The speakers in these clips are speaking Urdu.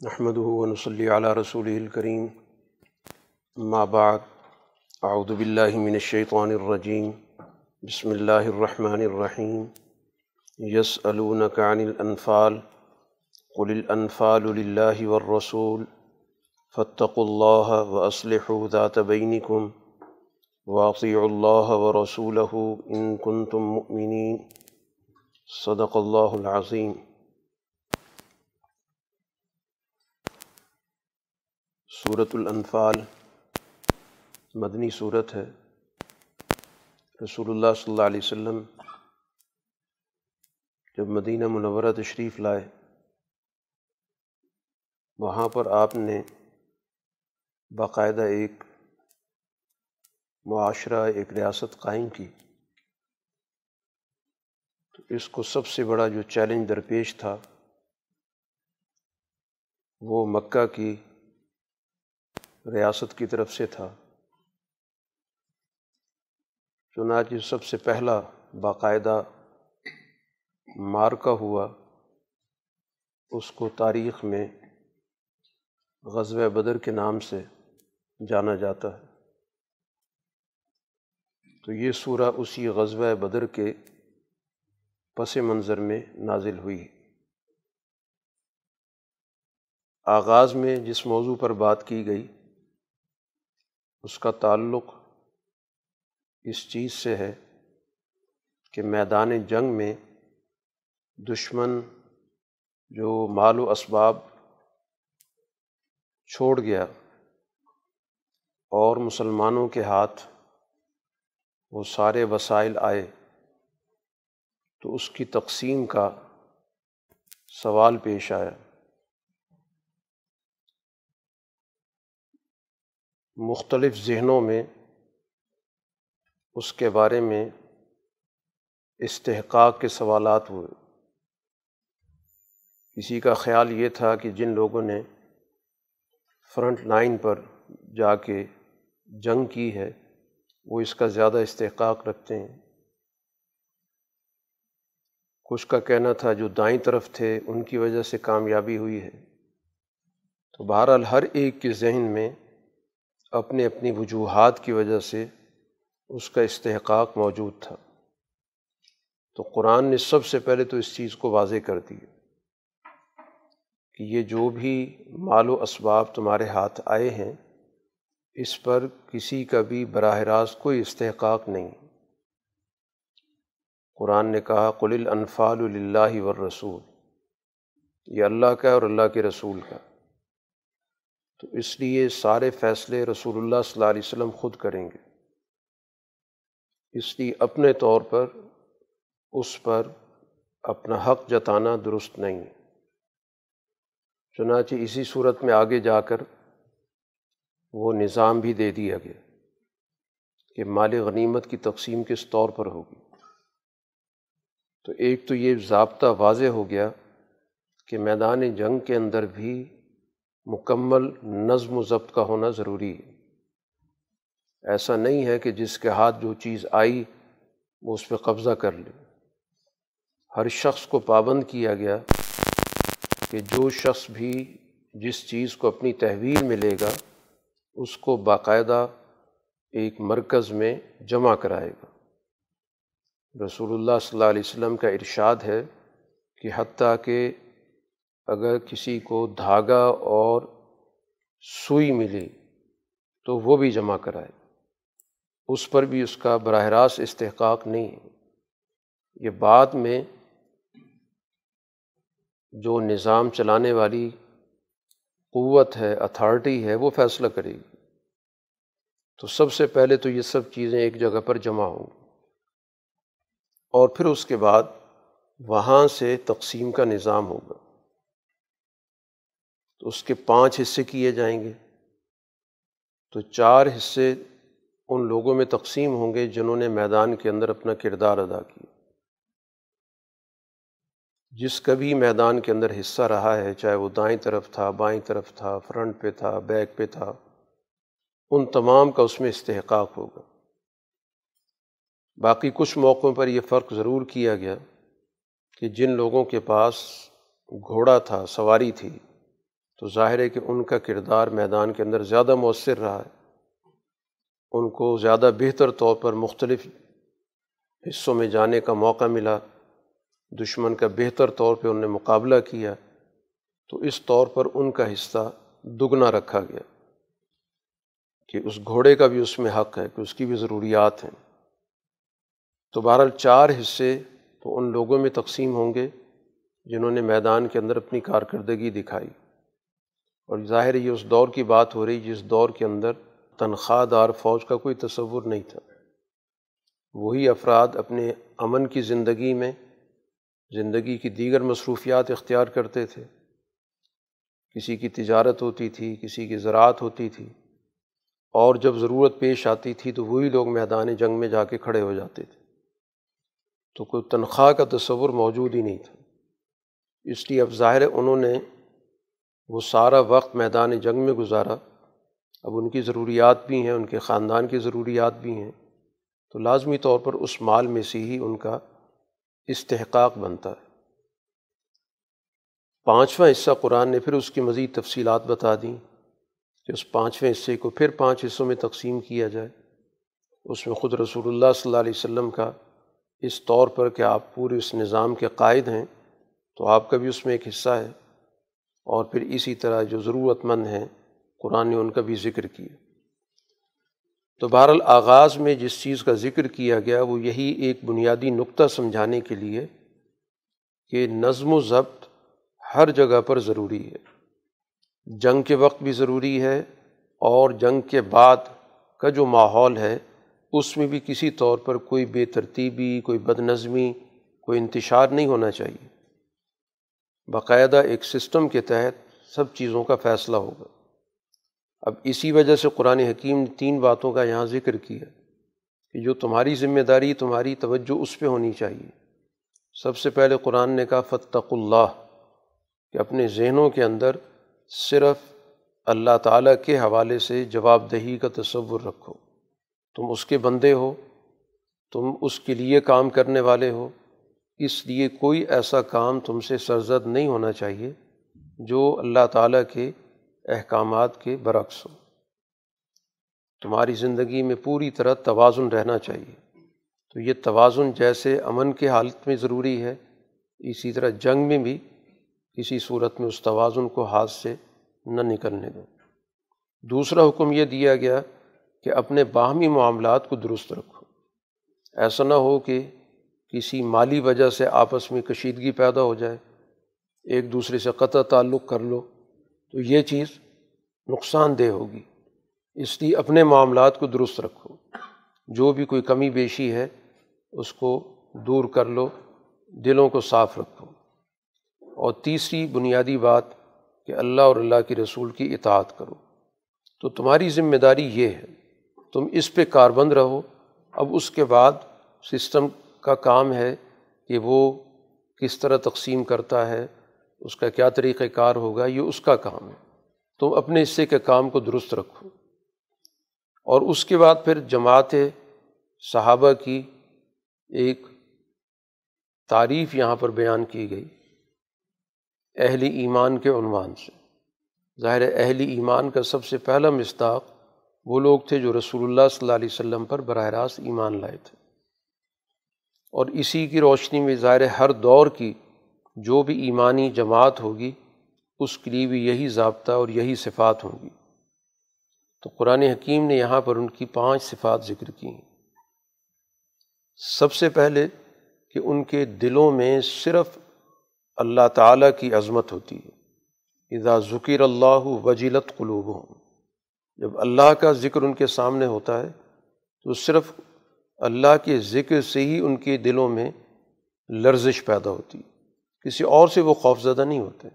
نحمد ونصلی علی رسول الکریم ما بعد اعوذ باللہ من الشیطان الرجیم بسم اللہ الرحمن الرحیم یسألونک عن الانفال قل الانفال للہ والرسول، فاتقوا اللہ واصلحوا ذات بینکم واطیعوا اللہ ورسولہ ان کنتم مؤمنین صدق اللہ العظیم صورت الانفال مدنی صورت ہے۔ رسول اللہ صلی اللہ علیہ وسلم جب مدینہ منورہ تشریف لائے، وہاں پر آپ نے باقاعدہ ایک معاشرہ، ایک ریاست قائم کی۔ تو اس کو سب سے بڑا جو چیلنج درپیش تھا، وہ مکہ کی ریاست کی طرف سے تھا۔ چنانچہ سب سے پہلا باقاعدہ مارکا ہوا۔ اس کو تاریخ میں غزوہ بدر کے نام سے جانا جاتا ہے۔ تو یہ سورہ اسی غزوہ بدر کے پس منظر میں نازل ہوئی۔ آغاز میں جس موضوع پر بات کی گئی اس کا تعلق اس چیز سے ہے کہ میدان جنگ میں دشمن جو مال و اسباب چھوڑ گیا اور مسلمانوں کے ہاتھ وہ سارے وسائل آئے، تو اس کی تقسیم کا سوال پیش آیا۔ مختلف ذہنوں میں اس کے بارے میں استحقاق کے سوالات ہوئے۔ کسی کا خیال یہ تھا کہ جن لوگوں نے فرنٹ لائن پر جا کے جنگ کی ہے، وہ اس کا زیادہ استحقاق رکھتے ہیں۔ کچھ کا کہنا تھا جو دائیں طرف تھے، ان کی وجہ سے کامیابی ہوئی ہے۔ تو بہرحال ہر ایک کے ذہن میں اپنی اپنی وجوہات کی وجہ سے اس کا استحقاق موجود تھا۔ تو قرآن نے سب سے پہلے تو اس چیز کو واضح کر دی کہ یہ جو بھی مال و اسباب تمہارے ہاتھ آئے ہیں، اس پر کسی کا بھی براہ راست کوئی استحقاق نہیں۔ قرآن نے کہا، قل الانفال اللہ والرسول، یہ اللہ کا اور اللہ کے رسول کا۔ تو اس لیے سارے فیصلے رسول اللہ صلی اللہ علیہ وسلم خود کریں گے۔ اس لیے اپنے طور پر اس پر اپنا حق جتانا درست نہیں۔ چنانچہ اسی صورت میں آگے جا کر وہ نظام بھی دے دیا گیا کہ مال غنیمت کی تقسیم کس طور پر ہوگی۔ تو ایک تو یہ ضابطہ واضح ہو گیا کہ میدان جنگ کے اندر بھی مکمل نظم و ضبط کا ہونا ضروری ہے۔ ایسا نہیں ہے کہ جس کے ہاتھ جو چیز آئی وہ اس پہ قبضہ کر لے۔ ہر شخص کو پابند کیا گیا کہ جو شخص بھی جس چیز کو اپنی تحویل میں لے گا، اس کو باقاعدہ ایک مرکز میں جمع کرائے گا۔ رسول اللہ صلی اللہ علیہ وسلم کا ارشاد ہے کہ حتیٰ کہ اگر کسی کو دھاگا اور سوئی ملی تو وہ بھی جمع کرائے۔ اس پر بھی اس کا براہ راست استحقاق نہیں ہے۔ یہ بعد میں جو نظام چلانے والی قوت ہے اتھارٹی ہے، وہ فیصلہ کرے گی۔ تو سب سے پہلے تو یہ سب چیزیں ایک جگہ پر جمع ہوں۔ اور پھر اس کے بعد وہاں سے تقسیم کا نظام ہوگا۔ تو اس کے پانچ حصے کیے جائیں گے۔ تو چار حصے ان لوگوں میں تقسیم ہوں گے جنہوں نے میدان کے اندر اپنا کردار ادا کیا۔ جس کا بھی میدان کے اندر حصہ رہا ہے، چاہے وہ دائیں طرف تھا، بائیں طرف تھا، فرنٹ پہ تھا، بیک پہ تھا، ان تمام کا اس میں استحقاق ہوگا۔ باقی کچھ موقعوں پر یہ فرق ضرور کیا گیا کہ جن لوگوں کے پاس گھوڑا تھا، سواری تھی تو ظاہر ہے کہ ان کا کردار میدان کے اندر زیادہ مؤثر رہا ہے۔ ان کو زیادہ بہتر طور پر مختلف حصوں میں جانے کا موقع ملا۔ دشمن کا بہتر طور پہ انہوں نے مقابلہ کیا۔ تو اس طور پر ان کا حصہ دگنا رکھا گیا۔ کہ اس گھوڑے کا بھی اس میں حق ہے، کہ اس کی بھی ضروریات ہیں۔ تو بہرحال چار حصے تو ان لوگوں میں تقسیم ہوں گے، جنہوں نے میدان کے اندر اپنی کارکردگی دکھائی۔ اور ظاہر یہ اس دور کی بات ہو رہی جس دور کے اندر تنخواہ دار فوج کا کوئی تصور نہیں تھا۔ وہی افراد اپنے امن کی زندگی میں زندگی کی دیگر مصروفیات اختیار کرتے تھے۔ کسی کی تجارت ہوتی تھی، کسی کی زراعت ہوتی تھی۔ اور جب ضرورت پیش آتی تھی تو وہی لوگ میدان جنگ میں جا کے کھڑے ہو جاتے تھے۔ تو کوئی تنخواہ کا تصور موجود ہی نہیں تھا۔ اس لیے اب ظاہر انہوں نے وہ سارا وقت میدان جنگ میں گزارا۔ اب ان کی ضروریات بھی ہیں، ان کے خاندان کی ضروریات بھی ہیں۔ تو لازمی طور پر اس مال میں سے ہی ان کا استحقاق بنتا ہے۔ پانچواں حصہ قرآن نے پھر اس کی مزید تفصیلات بتا دیں کہ اس پانچویں حصے کو پھر پانچ حصوں میں تقسیم کیا جائے۔ اس میں خود رسول اللہ صلی اللہ علیہ وسلم کا اس طور پر کہ آپ پورے اس نظام کے قائد ہیں تو آپ کا بھی اس میں ایک حصہ ہے۔ اور پھر اسی طرح جو ضرورت مند ہیں، قرآن نے ان کا بھی ذکر کیا۔ تو بہرحال آغاز میں جس چیز کا ذکر کیا گیا، وہ یہی ایک بنیادی نقطہ سمجھانے کے لیے کہ نظم و ضبط ہر جگہ پر ضروری ہے۔ جنگ کے وقت بھی ضروری ہے اور جنگ کے بعد کا جو ماحول ہے، اس میں بھی کسی طور پر کوئی بے ترتیبی، کوئی بد نظمی کوئی انتشار نہیں ہونا چاہیے۔ باقاعدہ ایک سسٹم کے تحت سب چیزوں کا فیصلہ ہوگا۔ اب اسی وجہ سے قرآن حکیم نے تین باتوں کا یہاں ذکر کیا کہ جو تمہاری ذمہ داری، تمہاری توجہ اس پہ ہونی چاہیے۔ سب سے پہلے قرآن نے کہا فتق اللہ کہ اپنے ذہنوں کے اندر صرف اللہ تعالیٰ کے حوالے سے جواب دہی کا تصور رکھو۔ تم اس کے بندے ہو، تم اس کے لیے کام کرنے والے ہو اس لیے کوئی ایسا کام تم سے سرزد نہیں ہونا چاہیے جو اللہ تعالیٰ کے احکامات کے برعکس ہو۔ تمہاری زندگی میں پوری طرح توازن رہنا چاہیے۔ تو یہ توازن جیسے امن کے حالت میں ضروری ہے، اسی طرح جنگ میں بھی کسی صورت میں اس توازن کو ہاتھ سے نہ نکلنے دو۔ دوسرا حکم یہ دیا گیا کہ اپنے باہمی معاملات کو درست رکھو۔ ایسا نہ ہو کہ کسی مالی وجہ سے آپس میں کشیدگی پیدا ہو جائے، ایک دوسرے سے قطع تعلق کر لو، تو یہ چیز نقصان دہ ہوگی۔ اس لیے اپنے معاملات کو درست رکھو۔ جو بھی کوئی کمی بیشی ہے، اس کو دور کر لو، دلوں کو صاف رکھو۔ اور تیسری بنیادی بات کہ اللہ اور اللہ کی رسول کی اطاعت کرو۔ تو تمہاری ذمہ داری یہ ہے، تم اس پہ کاربند رہو۔ اب اس کے بعد سسٹم کا کام ہے کہ وہ کس طرح تقسیم کرتا ہے، اس کا کیا طریقۂ کار ہوگا، یہ اس کا کام ہے۔ تم اپنے حصے کے کام کو درست رکھو۔ اور اس کے بعد پھر جماعت صحابہ کی ایک تعریف یہاں پر بیان کی گئی، اہل ایمان کے عنوان سے۔ ظاہر اہل ایمان کا سب سے پہلا مستاق وہ لوگ تھے جو رسول اللہ صلی اللہ علیہ وسلم پر براہ راست ایمان لائے تھے۔ اور اسی کی روشنی میں ظاہر ہر دور کی جو بھی ایمانی جماعت ہوگی، اس کے لیے بھی یہی ضابطہ اور یہی صفات ہوں گی۔ تو قرآن حکیم نے یہاں پر ان کی پانچ صفات ذکر کی ہیں۔ سب سے پہلے کہ ان کے دلوں میں صرف اللہ تعالیٰ کی عظمت ہوتی ہے۔ اذا ذکر اللہ وجیلت قلوب ہوں جب اللہ کا ذکر ان کے سامنے ہوتا ہے، تو صرف اللہ کے ذکر سے ہی ان کے دلوں میں لرزش پیدا ہوتی ہے۔ کسی اور سے وہ خوف زدہ نہیں ہوتے۔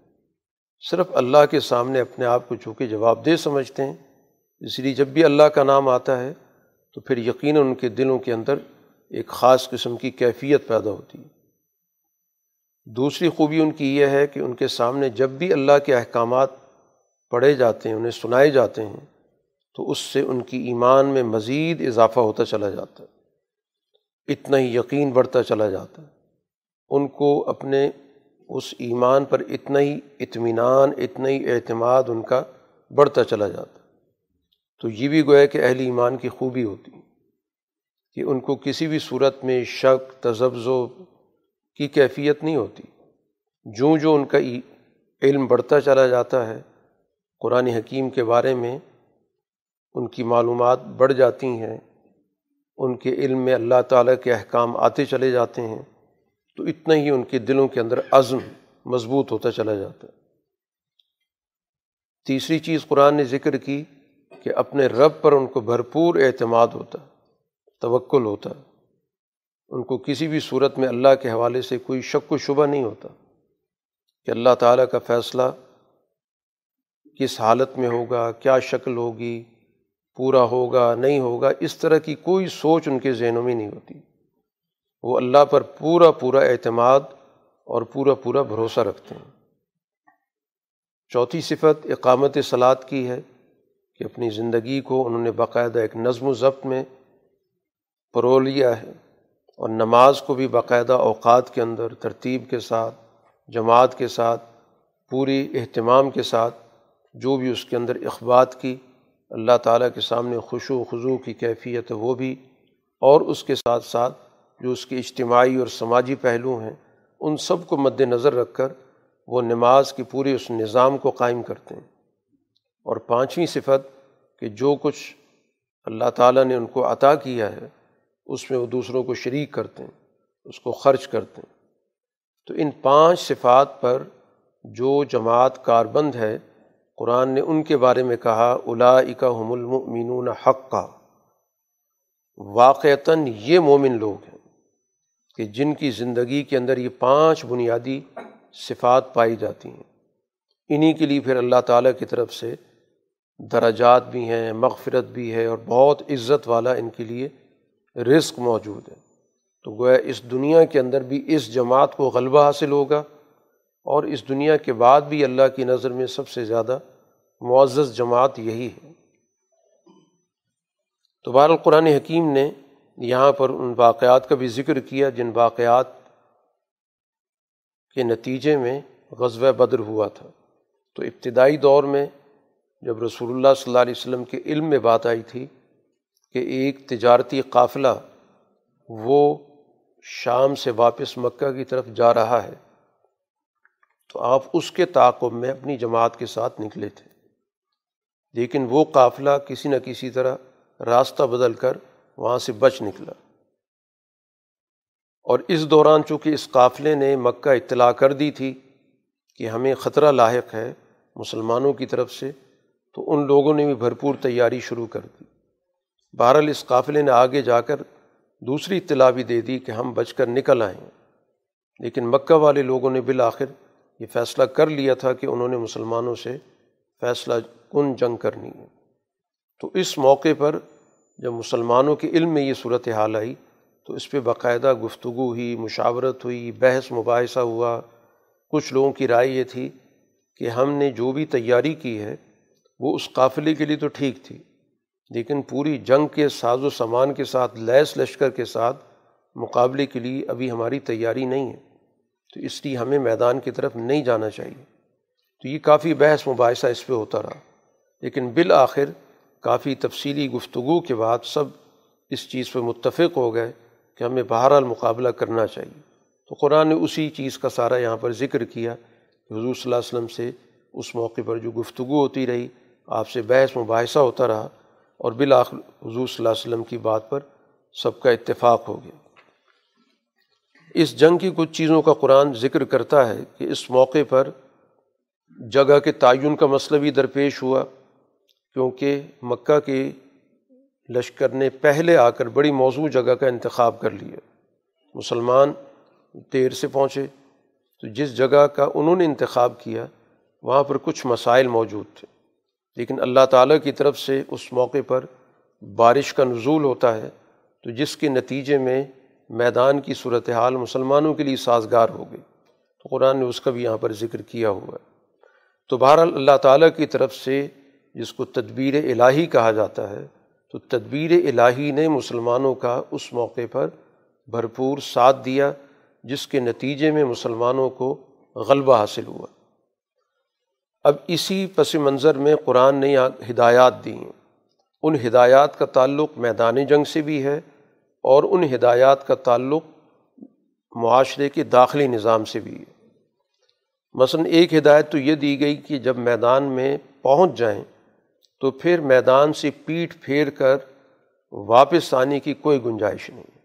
صرف اللہ کے سامنے اپنے آپ کو چونکہ جواب دہ سمجھتے ہیں۔ اس لیے جب بھی اللہ کا نام آتا ہے تو پھر یقیناً ان کے دلوں کے اندر ایک خاص قسم کی کیفیت پیدا ہوتی ہے۔ دوسری خوبی ان کی یہ ہے کہ ان کے سامنے جب بھی اللہ کے احکامات پڑھے جاتے ہیں، انہیں سنائے جاتے ہیں، تو اس سے ان کی ایمان میں مزید اضافہ ہوتا چلا جاتا ہے۔ اتنا ہی یقین بڑھتا چلا جاتا ہے۔ ان کو اپنے اس ایمان پر اتنا ہی اطمینان، اتنا ہی اعتماد ان کا بڑھتا چلا جاتا تو یہ بھی گویا کہ اہل ایمان کی خوبی ہوتی کہ ان کو کسی بھی صورت میں شک تجزب کی کیفیت نہیں ہوتی۔ جو جو ان کا علم بڑھتا چلا جاتا ہے، قرآن حکیم کے بارے میں ان کی معلومات بڑھ جاتی ہیں۔ ان کے علم میں اللہ تعالیٰ کے احکام آتے چلے جاتے ہیں، تو اتنا ہی ان کے دلوں کے اندر عزم مضبوط ہوتا چلا جاتا ہے۔ تیسری چیز قرآن نے ذکر کی کہ اپنے رب پر ان کو بھرپور اعتماد ہوتا، توکل ہوتا۔ ان کو کسی بھی صورت میں اللہ کے حوالے سے کوئی شک و شبہ نہیں ہوتا کہ اللہ تعالیٰ کا فیصلہ کس حالت میں ہوگا، کیا شکل ہوگی۔ پورا ہوگا، نہیں ہوگا، اس طرح کی کوئی سوچ ان کے ذہنوں میں نہیں ہوتی۔ وہ اللہ پر پورا پورا اعتماد اور پورا پورا بھروسہ رکھتے ہیں۔ چوتھی صفت اقامت سلاد کی ہے کہ اپنی زندگی کو انہوں نے باقاعدہ ایک نظم و ضبط میں پرو لیا ہے اور نماز کو بھی باقاعدہ اوقات کے اندر، ترتیب کے ساتھ، جماعت کے ساتھ، پوری اہتمام کے ساتھ جو بھی اس کے اندر اخبات کی اللہ تعالیٰ کے سامنے خوش و خضو کی کیفیت وہ بھی، اور اس کے ساتھ ساتھ جو اس کے اجتماعی اور سماجی پہلو ہیں، ان سب کو مد نظر رکھ کر وہ نماز کی پورے اس نظام کو قائم کرتے ہیں۔ اور پانچویں صفت کہ جو کچھ اللہ تعالیٰ نے ان کو عطا کیا ہے، اس میں وہ دوسروں کو شریک کرتے ہیں، اس کو خرچ کرتے ہیں۔ تو ان پانچ صفات پر جو جماعت کاربند ہے قرآن نے ان کے بارے میں کہا الا حم المینون حق کا واقعتاً یہ مومن لوگ ہیں کہ جن کی زندگی کے اندر یہ پانچ بنیادی صفات پائی جاتی ہیں۔ انہی کے لیے پھر اللہ تعالیٰ کی طرف سے درجات بھی ہیں، مغفرت بھی ہے اور بہت عزت والا ان کے لیے رزق موجود ہے۔ تو گویا اس دنیا کے اندر بھی اس جماعت کو غلبہ حاصل ہوگا۔ اور اس دنیا کے بعد بھی اللہ کی نظر میں سب سے زیادہ معزز جماعت یہی ہے۔ تو بہر القرآن حکیم نے یہاں پر ان واقعات کا بھی ذکر کیا، جن واقعات کے نتیجے میں غزوہ بدر ہوا تھا۔ تو ابتدائی دور میں جب رسول اللہ صلی اللہ علیہ وسلم کے علم میں بات آئی تھی کہ ایک تجارتی قافلہ وہ شام سے واپس مکہ کی طرف جا رہا ہے تو آپ اس کے تعاقب میں اپنی جماعت کے ساتھ نکلے تھے۔ لیکن وہ قافلہ کسی نہ کسی طرح راستہ بدل کر وہاں سے بچ نکلا۔ اور اس دوران چونکہ اس قافلے نے مکہ اطلاع کر دی تھی کہ ہمیں خطرہ لاحق ہے مسلمانوں کی طرف سے، تو ان لوگوں نے بھی بھرپور تیاری شروع کر دی۔ بہرحال اس قافلے نے آگے جا کر دوسری اطلاع بھی دے دی کہ ہم بچ کر نکل آئیں لیکن مکہ والے لوگوں نے بالآخر یہ فیصلہ کر لیا تھا کہ انہوں نے مسلمانوں سے فیصلہ کن جنگ کرنی ہے۔ تو اس موقع پر جب مسلمانوں کے علم میں یہ صورت حال آئی، تو اس پہ باقاعدہ گفتگو ہوئی، مشاورت ہوئی، بحث مباحثہ ہوا۔ کچھ لوگوں کی رائے یہ تھی کہ ہم نے جو بھی تیاری کی ہے، وہ اس قافلے کے لیے تو ٹھیک تھی، لیکن پوری جنگ کے ساز و سامان کے ساتھ، لیس لشکر کے ساتھ مقابلے کے لیے ابھی ہماری تیاری نہیں ہے۔ تو اس لیے ہمیں میدان کی طرف نہیں جانا چاہیے۔ تو یہ کافی بحث مباحثہ اس پہ ہوتا رہا۔ لیکن بالآخر کافی تفصیلی گفتگو کے بعد سب اس چیز پہ متفق ہو گئے کہ ہمیں بہرحال مقابلہ کرنا چاہیے۔ تو قرآن نے اسی چیز کا سارا یہاں پر ذکر کیا کہ حضور صلی اللہ علیہ وسلم سے اس موقع پر جو گفتگو ہوتی رہی، آپ سے بحث مباحثہ ہوتا رہا اور بالآخر حضور صلی اللہ علیہ وسلم کی بات پر سب کا اتفاق ہو گیا۔ اس جنگ کی کچھ چیزوں کا قرآن ذکر کرتا ہے کہ اس موقع پر جگہ کے تعین کا مسئلہ بھی درپیش ہوا، کیونکہ مکہ کے لشکر نے پہلے آ کر بڑی موضوع جگہ کا انتخاب کر لیا۔ مسلمان دیر سے پہنچے، تو جس جگہ کا انہوں نے انتخاب کیا، وہاں پر کچھ مسائل موجود تھے۔ لیکن اللہ تعالیٰ کی طرف سے اس موقع پر بارش کا نزول ہوتا ہے، تو جس کے نتیجے میں میدان کی صورت حال مسلمانوں کے لیے سازگار ہو گئی۔ تو قرآن نے اس کا بھی یہاں پر ذکر کیا ہوا ہے۔ تو بہرحال اللہ تعالیٰ کی طرف سے جس کو تدبیر الہی کہا جاتا ہے، تو تدبیر الہی نے مسلمانوں کا اس موقع پر بھرپور ساتھ دیا، جس کے نتیجے میں مسلمانوں کو غلبہ حاصل ہوا۔ اب اسی پس منظر میں قرآن نے ہدایات دی ہیں۔ ان ہدایات کا تعلق میدان جنگ سے بھی ہے اور ان ہدایات کا تعلق معاشرے کے داخلی نظام سے بھی ہے۔ مثلاً ایک ہدایت تو یہ دی گئی کہ جب میدان میں پہنچ جائیں تو پھر میدان سے پیٹ پھیر کر واپس آنے کی کوئی گنجائش نہیں۔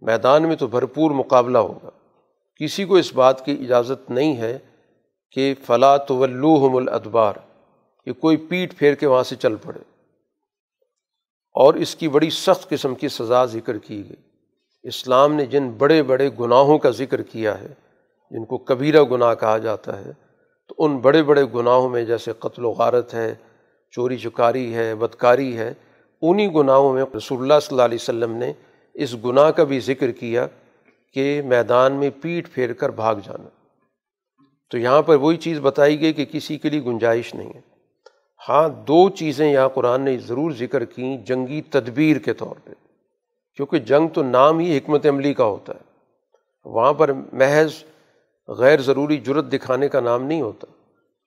میدان میں تو بھرپور مقابلہ ہوگا۔ کسی کو اس بات کی اجازت نہیں ہے کہ فلاں طلوحم الادبار، کہ کوئی پیٹ پھیر کے وہاں سے چل پڑے۔ اور اس کی بڑی سخت قسم کی سزا ذکر کی گئی۔ اسلام نے جن بڑے بڑے گناہوں کا ذکر کیا ہے، جن کو کبیرہ گناہ کہا جاتا ہے، تو ان بڑے بڑے گناہوں میں جیسے قتل و غارت ہے، چوری چکاری ہے، بدکاری ہے، انہی گناہوں میں رسول اللہ صلی اللہ علیہ وسلم نے اس گناہ کا بھی ذکر کیا کہ میدان میں پیٹ پھیر کر بھاگ جانا۔ تو یہاں پر وہی چیز بتائی گئی کہ کسی کے لیے گنجائش نہیں ہے۔ ہاں دو چیزیں یہاں قرآن نے ضرور ذکر کیں جنگی تدبیر کے طور پہ۔ کیونکہ جنگ تو نام ہی حکمت عملی کا ہوتا ہے۔ وہاں پر محض غیر ضروری جرت دکھانے کا نام نہیں ہوتا۔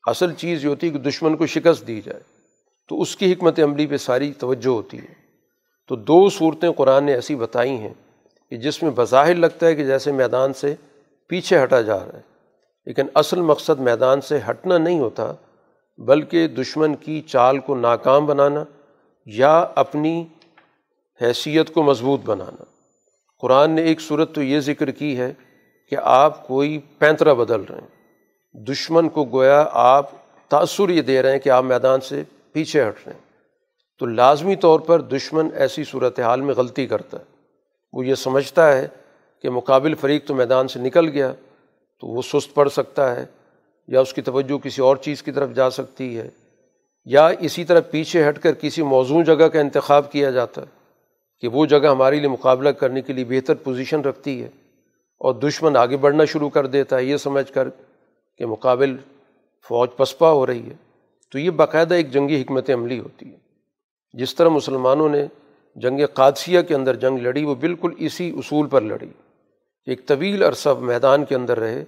اصل چیز یہ ہوتی ہے کہ دشمن کو شکست دی جائے۔ تو اس کی حکمت عملی پہ ساری توجہ ہوتی ہے۔ تو دو صورتیں قرآن نے ایسی بتائی ہیں کہ جس میں بظاہر لگتا ہے کہ جیسے میدان سے پیچھے ہٹا جا رہا ہے، لیکن اصل مقصد میدان سے ہٹنا نہیں ہوتا۔ بلکہ دشمن کی چال کو ناکام بنانا یا اپنی حیثیت کو مضبوط بنانا۔ قرآن نے ایک صورت تو یہ ذکر کی ہے کہ آپ کوئی پینترا بدل رہے ہیں۔ دشمن کو گویا آپ تأثر یہ دے رہے ہیں کہ آپ میدان سے پیچھے ہٹ رہے ہیں۔ تو لازمی طور پر دشمن ایسی صورت حال میں غلطی کرتا ہے۔ وہ یہ سمجھتا ہے کہ مقابل فریق تو میدان سے نکل گیا تو وہ سست پڑ سکتا ہے۔ یا اس کی توجہ کسی اور چیز کی طرف جا سکتی ہے، یا اسی طرح پیچھے ہٹ کر کسی موزوں جگہ کا انتخاب کیا جاتا ہے کہ وہ جگہ ہمارے لیے مقابلہ کرنے کے لیے بہتر پوزیشن رکھتی ہے اور دشمن آگے بڑھنا شروع کر دیتا ہے۔ یہ سمجھ کر کہ مقابل فوج پسپا ہو رہی ہے۔ تو یہ باقاعدہ ایک جنگی حکمت عملی ہوتی ہے۔ جس طرح مسلمانوں نے جنگ قادسیہ کے اندر جنگ لڑی، وہ بالکل اسی اصول پر لڑی ایک طویل عرصہ میدان کے اندر رہے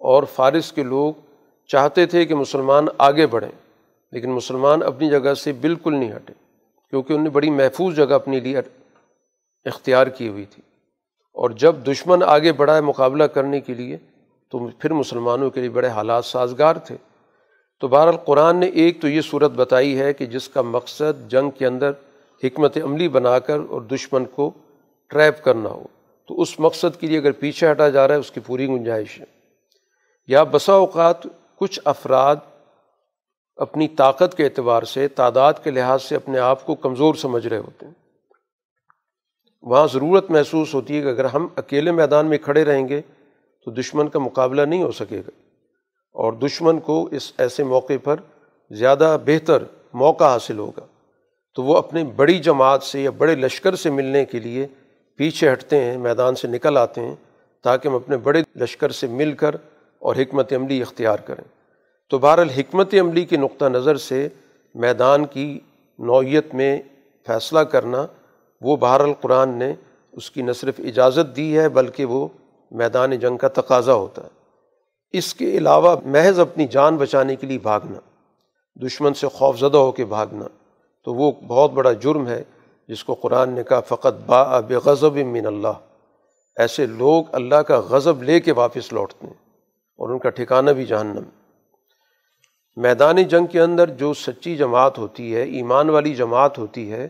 اور فارس کے لوگ چاہتے تھے کہ مسلمان آگے بڑھیں، لیکن مسلمان اپنی جگہ سے بالکل نہیں ہٹے، کیونکہ انہوں نے بڑی محفوظ جگہ اپنے لیے اختیار کی ہوئی تھی۔ اور جب دشمن آگے بڑھا ہے مقابلہ کرنے کے لیے، تو پھر مسلمانوں کے لیے بڑے حالات سازگار تھے۔ تو بہرحال قرآن نے ایک تو یہ صورت بتائی ہے کہ جس کا مقصد جنگ کے اندر حکمت عملی بنا کر اور دشمن کو ٹریپ کرنا ہو، تو اس مقصد کے لیے اگر پیچھے ہٹا جا رہا ہے، اس کی پوری گنجائش ہے۔ یا بسا اوقات کچھ افراد اپنی طاقت کے اعتبار سے، تعداد کے لحاظ سے اپنے آپ کو کمزور سمجھ رہے ہوتے ہیں۔ وہاں ضرورت محسوس ہوتی ہے کہ اگر ہم اکیلے میدان میں کھڑے رہیں گے تو دشمن کا مقابلہ نہیں ہو سکے گا۔ اور دشمن کو اس ایسے موقع پر زیادہ بہتر موقع حاصل ہوگا۔ تو وہ اپنے بڑی جماعت سے یا بڑے لشکر سے ملنے کے لیے پیچھے ہٹتے ہیں، میدان سے نکل آتے ہیں تاکہ ہم اپنے بڑے لشکر سے مل کر اور حکمت عملی اختیار کریں۔ تو بہرحال حکمت عملی کے نقطہ نظر سے میدان کی نوعیت میں فیصلہ کرنا، وہ بہر القرآن نے اس کی نہ صرف اجازت دی ہے، بلکہ وہ میدان جنگ کا تقاضا ہوتا ہے۔ اس کے علاوہ محض اپنی جان بچانے کے لیے بھاگنا، دشمن سے خوف زدہ ہو کے بھاگنا، تو وہ بہت بڑا جرم ہے، جس کو قرآن نے کہا فقط با بے غضب من اللہ ایسے لوگ اللہ کا غضب لے کے واپس لوٹتے ہیں۔ اور ان کا ٹھکانہ بھی جہنم۔ میدان جنگ کے اندر جو سچی جماعت ہوتی ہے، ایمان والی جماعت ہوتی ہے،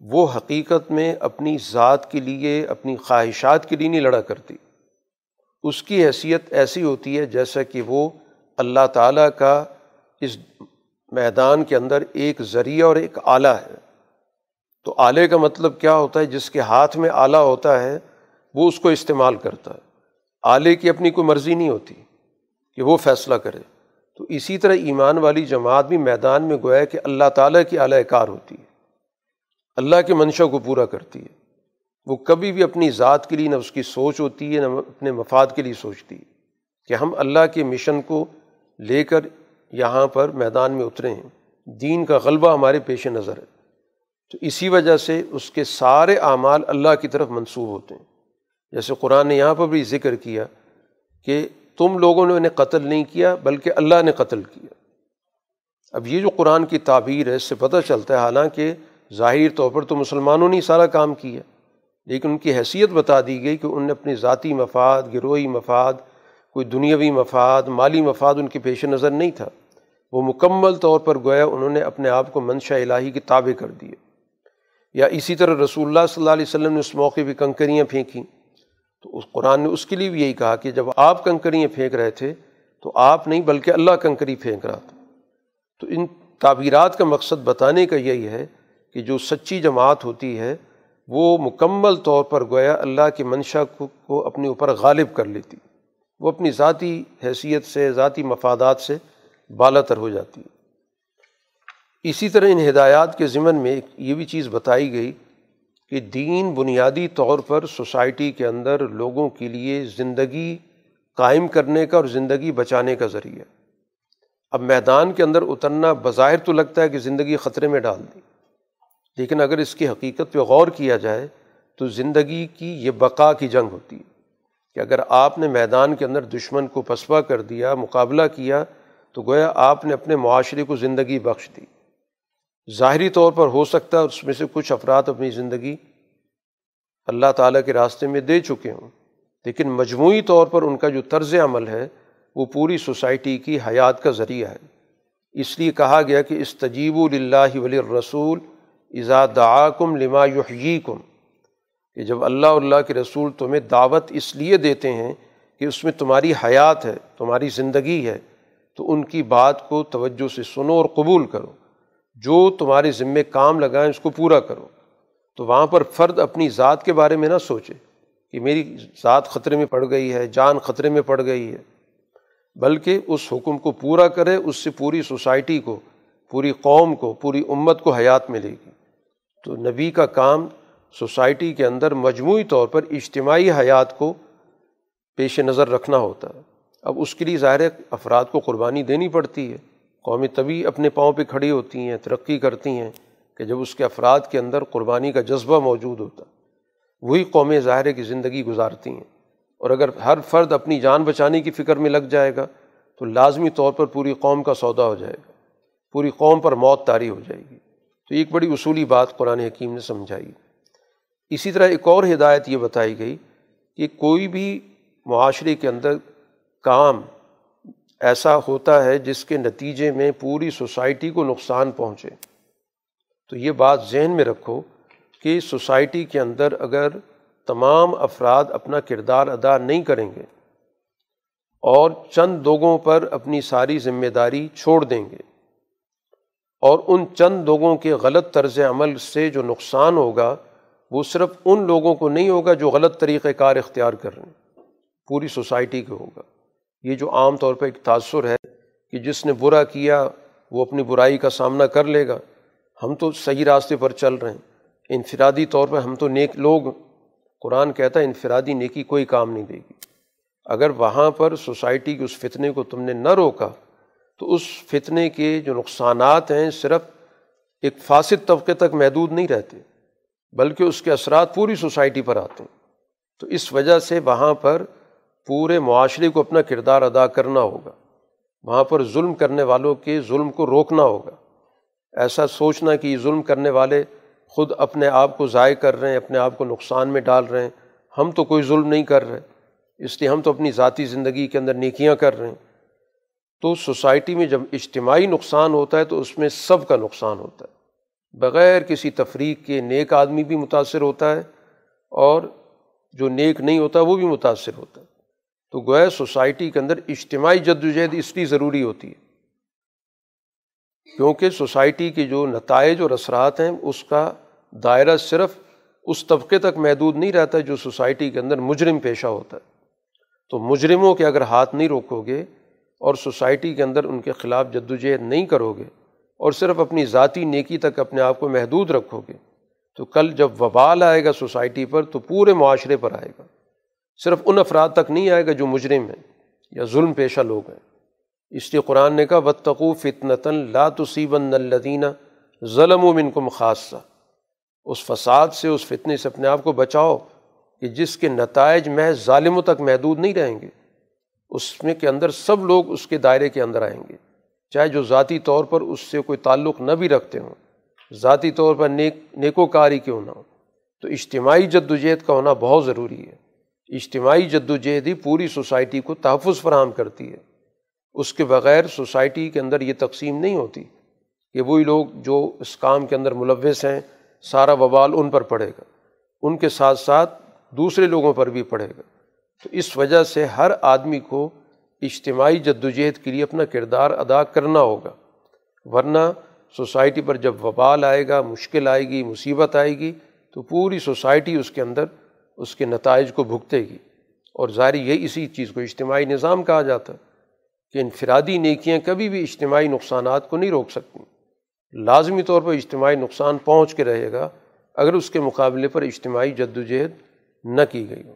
وہ حقیقت میں اپنی ذات کے لیے، اپنی خواہشات کے لیے نہیں لڑا کرتی۔ اس کی حیثیت ایسی ہوتی ہے جیسا کہ وہ اللہ تعالیٰ کا اس میدان کے اندر ایک ذریعہ اور ایک آلہ ہے۔ تو آلے کا مطلب کیا ہوتا ہے؟ جس کے ہاتھ میں آلہ ہوتا ہے، وہ اس کو استعمال کرتا ہے۔ آلے کی اپنی کوئی مرضی نہیں ہوتی۔ کہ وہ فیصلہ کرے۔ تو اسی طرح ایمان والی جماعت بھی میدان میں گویا کہ اللہ تعالیٰ کی اعلی کار ہوتی ہے۔ اللہ کے منشا کو پورا کرتی ہے۔ وہ کبھی بھی اپنی ذات کے لیے نہ اس کی سوچ ہوتی ہے، نہ اپنے مفاد کے لیے سوچتی ہے کہ ہم اللہ کے مشن کو لے کر یہاں پر میدان میں اترے ہیں۔ دین کا غلبہ ہمارے پیش نظر ہے۔ تو اسی وجہ سے اس کے سارے اعمال اللہ کی طرف منسوب ہوتے ہیں۔ جیسے قرآن نے یہاں پر بھی ذکر کیا کہ تم لوگوں نے انہیں قتل نہیں کیا، بلکہ اللہ نے قتل کیا۔ اب یہ جو قرآن کی تعبیر ہے، اس سے پتہ چلتا ہے، حالانکہ ظاہر طور پر تو مسلمانوں نے سارا کام کیا، لیکن ان کی حیثیت بتا دی گئی کہ ان نے اپنی ذاتی مفاد، گروہی مفاد، کوئی دنیاوی مفاد، مالی مفاد ان کے پیش نظر نہیں تھا۔ وہ مکمل طور پر گویا انہوں نے اپنے آپ کو منشا الہی کے تابع کر دیے یا اسی طرح رسول اللہ صلی اللہ علیہ وسلم نے اس موقع پہ کنکریاں پھینکیں۔ تو اس قرآن نے اس کے لیے بھی یہی کہا کہ جب آپ کنکریاں پھینک رہے تھے تو آپ نہیں بلکہ اللہ کنکری پھینک رہا تھا۔ تو ان تعبیرات کا مقصد بتانے کا یہی ہے کہ جو سچی جماعت ہوتی ہے، وہ مکمل طور پر گویا اللہ کی منشا کو اپنے اوپر غالب کر لیتی۔ وہ اپنی ذاتی حیثیت سے، ذاتی مفادات سے بالا تر ہو جاتی۔ اسی طرح ان ہدایات کے ضمن میں یہ بھی چیز بتائی گئی کہ دین بنیادی طور پر سوسائٹی کے اندر لوگوں کے لیے زندگی قائم کرنے کا اور زندگی بچانے کا ذریعہ اب میدان کے اندر اترنا بظاہر تو لگتا ہے کہ زندگی خطرے میں ڈال دی۔ لیکن اگر اس کی حقیقت پہ غور کیا جائے تو زندگی کی یہ بقا کی جنگ ہوتی ہے کہ اگر آپ نے میدان کے اندر دشمن کو پسپا کر دیا، مقابلہ کیا تو گویا آپ نے اپنے معاشرے کو زندگی بخش دی۔ ظاہری طور پر ہو سکتا ہے اس میں سے کچھ افراد اپنی زندگی اللہ تعالیٰ کے راستے میں دے چکے ہوں۔ لیکن مجموعی طور پر ان کا جو طرز عمل ہے، وہ پوری سوسائٹی کی حیات کا ذریعہ ہے۔ اس لیے کہا گیا کہ اس تجیب اللہ ولی رسول ازا دعاکم لما یحییکم۔ کہ جب اللہ اللہ کے رسول تمہیں دعوت اس لیے دیتے ہیں کہ اس میں تمہاری حیات ہے، تمہاری زندگی ہے، تو ان کی بات کو توجہ سے سنو اور قبول کرو۔ جو تمہارے ذمے کام لگائیں اس کو پورا کرو۔ تو وہاں پر فرد اپنی ذات کے بارے میں نہ سوچے کہ میری ذات خطرے میں پڑ گئی ہے، جان خطرے میں پڑ گئی ہے۔ بلکہ اس حکم کو پورا کرے، اس سے پوری سوسائٹی کو، پوری قوم کو، پوری امت کو حیات ملے گی۔ تو نبی کا کام سوسائٹی کے اندر مجموعی طور پر اجتماعی حیات کو پیش نظر رکھنا ہوتا ہے۔ اب اس کے لیے ظاہر افراد کو قربانی دینی پڑتی ہے۔ قومی طبی اپنے پاؤں پہ کھڑی ہوتی ہیں، ترقی کرتی ہیں کہ جب اس کے افراد کے اندر قربانی کا جذبہ موجود ہوتا۔ وہی قومیں ظاہر کی زندگی گزارتی ہیں۔ اور اگر ہر فرد اپنی جان بچانے کی فکر میں لگ جائے گا، تو لازمی طور پر پوری قوم کا سودا ہو جائے گا۔ پوری قوم پر موت طاری ہو جائے گی۔ تو ایک بڑی اصولی بات قرآن حکیم نے سمجھائی۔ اسی طرح ایک اور ہدایت یہ بتائی گئی کہ کوئی بھی معاشرے کے اندر کام ایسا ہوتا ہے جس کے نتیجے میں پوری سوسائٹی کو نقصان پہنچے۔ تو یہ بات ذہن میں رکھو کہ سوسائٹی کے اندر اگر تمام افراد اپنا کردار ادا نہیں کریں گے اور چند لوگوں پر اپنی ساری ذمہ داری چھوڑ دیں گے اور ان چند لوگوں کے غلط طرز عمل سے جو نقصان ہوگا، وہ صرف ان لوگوں کو نہیں ہوگا جو غلط طریقۂ کار اختیار کر رہے ہیں۔ پوری سوسائٹی کو ہوگا۔ یہ جو عام طور پہ ایک تاثر ہے کہ جس نے برا کیا، وہ اپنی برائی کا سامنا کر لے گا۔ ہم تو صحیح راستے پر چل رہے ہیں۔ انفرادی طور پر ہم تو نیک لوگ قرآن کہتا ہے، انفرادی نیکی کوئی کام نہیں دے گی۔ اگر وہاں پر سوسائٹی کے اس فتنے کو تم نے نہ روکا، تو اس فتنے کے جو نقصانات ہیں صرف ایک فاسد طبقے تک محدود نہیں رہتے، بلکہ اس کے اثرات پوری سوسائٹی پر آتے ہیں۔ تو اس وجہ سے وہاں پر پورے معاشرے کو اپنا کردار ادا کرنا ہوگا۔ وہاں پر ظلم کرنے والوں کے ظلم کو روکنا ہوگا۔ ایسا سوچنا کہ یہ ظلم کرنے والے خود اپنے آپ کو ضائع کر رہے ہیں، اپنے آپ کو نقصان میں ڈال رہے ہیں۔ ہم تو کوئی ظلم نہیں کر رہے، اس لیے ہم تو اپنی ذاتی زندگی کے اندر نیکیاں کر رہے ہیں۔ تو سوسائٹی میں جب اجتماعی نقصان ہوتا ہے تو اس میں سب کا نقصان ہوتا ہے۔ بغیر کسی تفریق کے نیک آدمی بھی متاثر ہوتا ہے اور جو نیک نہیں ہوتا وہ بھی متاثر ہوتا ہے۔ تو گویا سوسائٹی کے اندر اجتماعی جد وجہد اس لیے ضروری ہوتی ہے۔ کیونکہ سوسائٹی کے جو نتائج اور اثرات ہیں، اس کا دائرہ صرف اس طبقے تک محدود نہیں رہتا جو سوسائٹی کے اندر مجرم پیشہ ہوتا ہے۔ تو مجرموں کے اگر ہاتھ نہیں روکو گے اور سوسائٹی کے اندر ان کے خلاف جد وجہد نہیں کرو گے اور صرف اپنی ذاتی نیکی تک اپنے آپ کو محدود رکھو گے، تو کل جب وبال آئے گا سوسائٹی پر تو پورے معاشرے پر آئے گا۔ صرف ان افراد تک نہیں آئے گا جو مجرم ہیں یا ظلم پیشہ لوگ ہیں۔ اس لیے قرآن نے کہا بتقو فتنتاً لاتوسیبن الدینہ ظلم و منکم خاصہ اس فساد سے، اس فتنے سے اپنے آپ کو بچاؤ کہ جس کے نتائج محض ظالموں تک محدود نہیں رہیں گے۔ اس میں کے اندر سب لوگ اس کے دائرے کے اندر آئیں گے۔ چاہے جو ذاتی طور پر اس سے کوئی تعلق نہ بھی رکھتے ہوں، ذاتی طور پر نیک نیک و کاری کیوں نہ ہو۔ تو اجتماعی جد و جہد کا ہونا بہت ضروری ہے۔ اجتماعی جد و جہد ہی پوری سوسائٹی کو تحفظ فراہم کرتی ہے۔ اس کے بغیر سوسائٹی کے اندر یہ تقسیم نہیں ہوتی کہ وہی لوگ جو اس کام کے اندر ملوث ہیں، سارا وبال ان پر پڑے گا۔ ان کے ساتھ ساتھ دوسرے لوگوں پر بھی پڑے گا۔ تو اس وجہ سے ہر آدمی کو اجتماعی جد و جہد کے لیے اپنا کردار ادا کرنا ہوگا۔ ورنہ سوسائٹی پر جب وبال آئے گا، مشکل آئے گی، مصیبت آئے گی، تو پوری سوسائٹی اس کے اندر اس کے نتائج کو بھگتے گی۔ اور ظاہر یہ اسی چیز کو اجتماعی نظام کہا جاتا ہے کہ انفرادی نیکیاں کبھی بھی اجتماعی نقصانات کو نہیں روک سکتیں لازمی طور پر اجتماعی نقصان پہنچ کے رہے گا اگر اس کے مقابلے پر اجتماعی جد و جہد نہ کی گئی ہو۔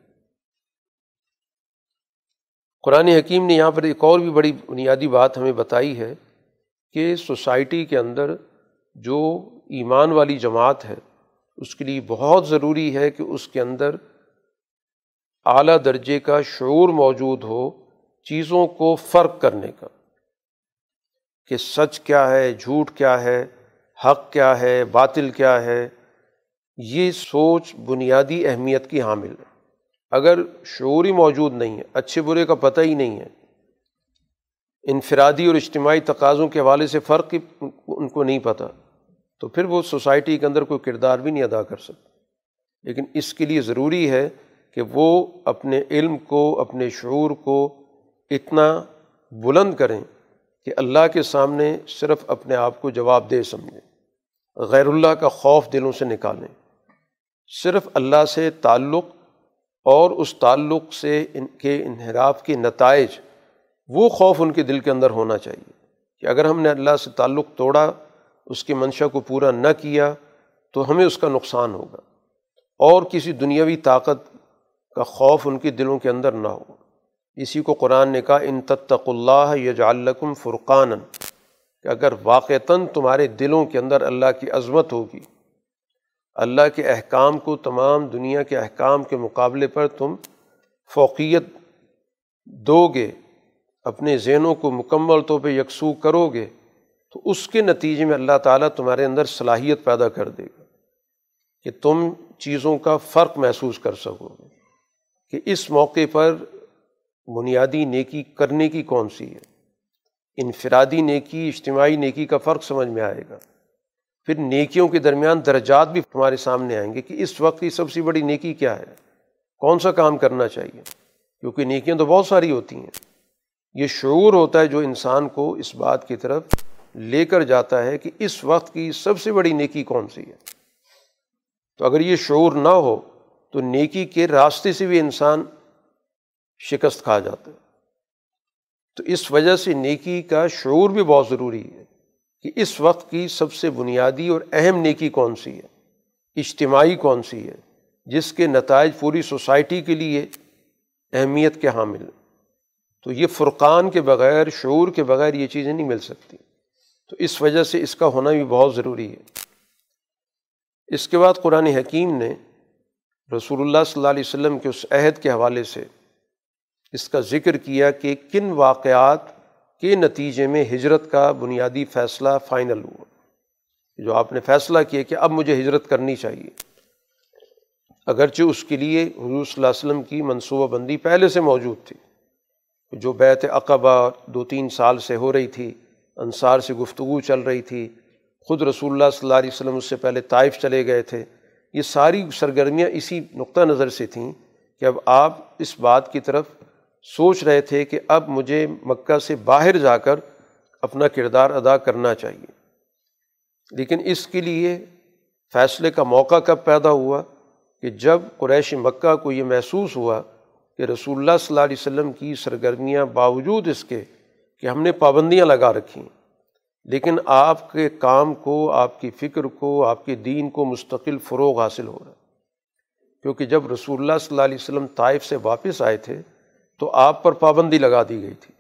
قرآن حکیم نے یہاں پر ایک اور بھی بڑی بنیادی بات ہمیں بتائی ہے کہ سوسائٹی کے اندر جو ایمان والی جماعت ہے اس کے لیے بہت ضروری ہے کہ اس کے اندر اعلیٰ درجے کا شعور موجود ہو چیزوں کو فرق کرنے کا کہ سچ کیا ہے، جھوٹ کیا ہے، حق کیا ہے، باطل کیا ہے، یہ سوچ بنیادی اہمیت کی حامل ہے۔ اگر شعور ہی موجود نہیں ہے، اچھے برے کا پتہ ہی نہیں ہے، انفرادی اور اجتماعی تقاضوں کے حوالے سے فرق ان کو نہیں پتہ۔ تو پھر وہ سوسائٹی کے اندر کوئی کردار بھی نہیں ادا کر سکتے لیکن اس کے لیے ضروری ہے کہ وہ اپنے علم کو، اپنے شعور کو اتنا بلند کریں کہ اللہ کے سامنے صرف اپنے آپ کو جواب دہ سمجھیں، غیر اللہ کا خوف دلوں سے نکالیں۔ صرف اللہ سے تعلق اور اس تعلق سے ان کے انحراف کے نتائج، وہ خوف ان کے دل کے اندر ہونا چاہیے۔ کہ اگر ہم نے اللہ سے تعلق توڑا اس کی منشا کو پورا نہ کیا تو ہمیں اس کا نقصان ہوگا اور کسی دنیاوی طاقت کا خوف ان کے دلوں کے اندر نہ ہو۔ اسی کو قرآن نے کہا، ان تتق اللہ یجعلکم فرقان کہ اگر واقعتاً تمہارے دلوں کے اندر اللہ کی عظمت ہوگی، اللہ کے احکام کو تمام دنیا کے احکام کے مقابلے پر تم فوقیت دو گے اپنے ذہنوں کو مکمل طور پہ یکسو کرو گے تو اس کے نتیجے میں اللہ تعالیٰ تمہارے اندر صلاحیت پیدا کر دے گا کہ تم چیزوں کا فرق محسوس کر سکو گے کہ اس موقع پر بنیادی نیکی کرنے کی کون سی ہے؟ انفرادی نیکی، اجتماعی نیکی کا فرق سمجھ میں آئے گا۔ پھر نیکیوں کے درمیان درجات بھی تمہارے سامنے آئیں گے کہ اس وقت کی سب سے بڑی نیکی کیا ہے؟ کون سا کام کرنا چاہیے؟ کیونکہ نیکیاں تو بہت ساری ہوتی ہیں۔ یہ شعور ہوتا ہے جو انسان کو اس بات کی طرف لے کر جاتا ہے کہ اس وقت کی سب سے بڑی نیکی کون سی ہے؟ تو اگر یہ شعور نہ ہو، تو نیکی کے راستے سے بھی انسان شکست کھا جاتا ہے۔ تو اس وجہ سے نیکی کا شعور بھی بہت ضروری ہے کہ اس وقت کی سب سے بنیادی اور اہم نیکی کون سی ہے؟ اجتماعی کون سی ہے؟ جس کے نتائج پوری سوسائٹی کے لیے اہمیت کے حامل تو یہ فرقان کے بغیر، شعور کے بغیر یہ چیزیں نہیں مل سکتی۔ تو اس وجہ سے اس کا ہونا بھی بہت ضروری ہے۔ اس کے بعد قرآن حکیم نے رسول اللہ صلی اللہ علیہ وسلم کے اس عہد کے حوالے سے اس کا ذکر کیا کہ کن واقعات کے نتیجے میں ہجرت کا بنیادی فیصلہ فائنل ہوا۔ جو آپ نے فیصلہ کیا کہ اب مجھے ہجرت کرنی چاہیے۔ اگرچہ اس کے لیے حضور صلی اللہ علیہ وسلم کی منصوبہ بندی پہلے سے موجود تھی، جو بیت عقبہ دو تین سال سے ہو رہی تھی انصار سے گفتگو چل رہی تھی۔ خود رسول اللہ صلی اللہ علیہ وسلم اس سے پہلے طائف چلے گئے تھے۔ یہ ساری سرگرمیاں اسی نقطہ نظر سے تھیں کہ اب آپ اس بات کی طرف سوچ رہے تھے کہ اب مجھے مکہ سے باہر جا کر اپنا کردار ادا کرنا چاہیے۔ لیکن اس کے لیے فیصلے کا موقع کب پیدا ہوا کہ جب قریش مکہ کو یہ محسوس ہوا کہ رسول اللہ صلی اللہ علیہ وسلم کی سرگرمیاں باوجود اس کے کہ ہم نے پابندیاں لگا رکھی ہیں۔ لیکن آپ کے کام کو، آپ کی فکر کو، آپ کے دین کو مستقل فروغ حاصل ہو رہا ہے۔ کیونکہ جب رسول اللہ صلی اللہ علیہ وسلم طائف سے واپس آئے تھے، تو آپ پر پابندی لگا دی گئی تھی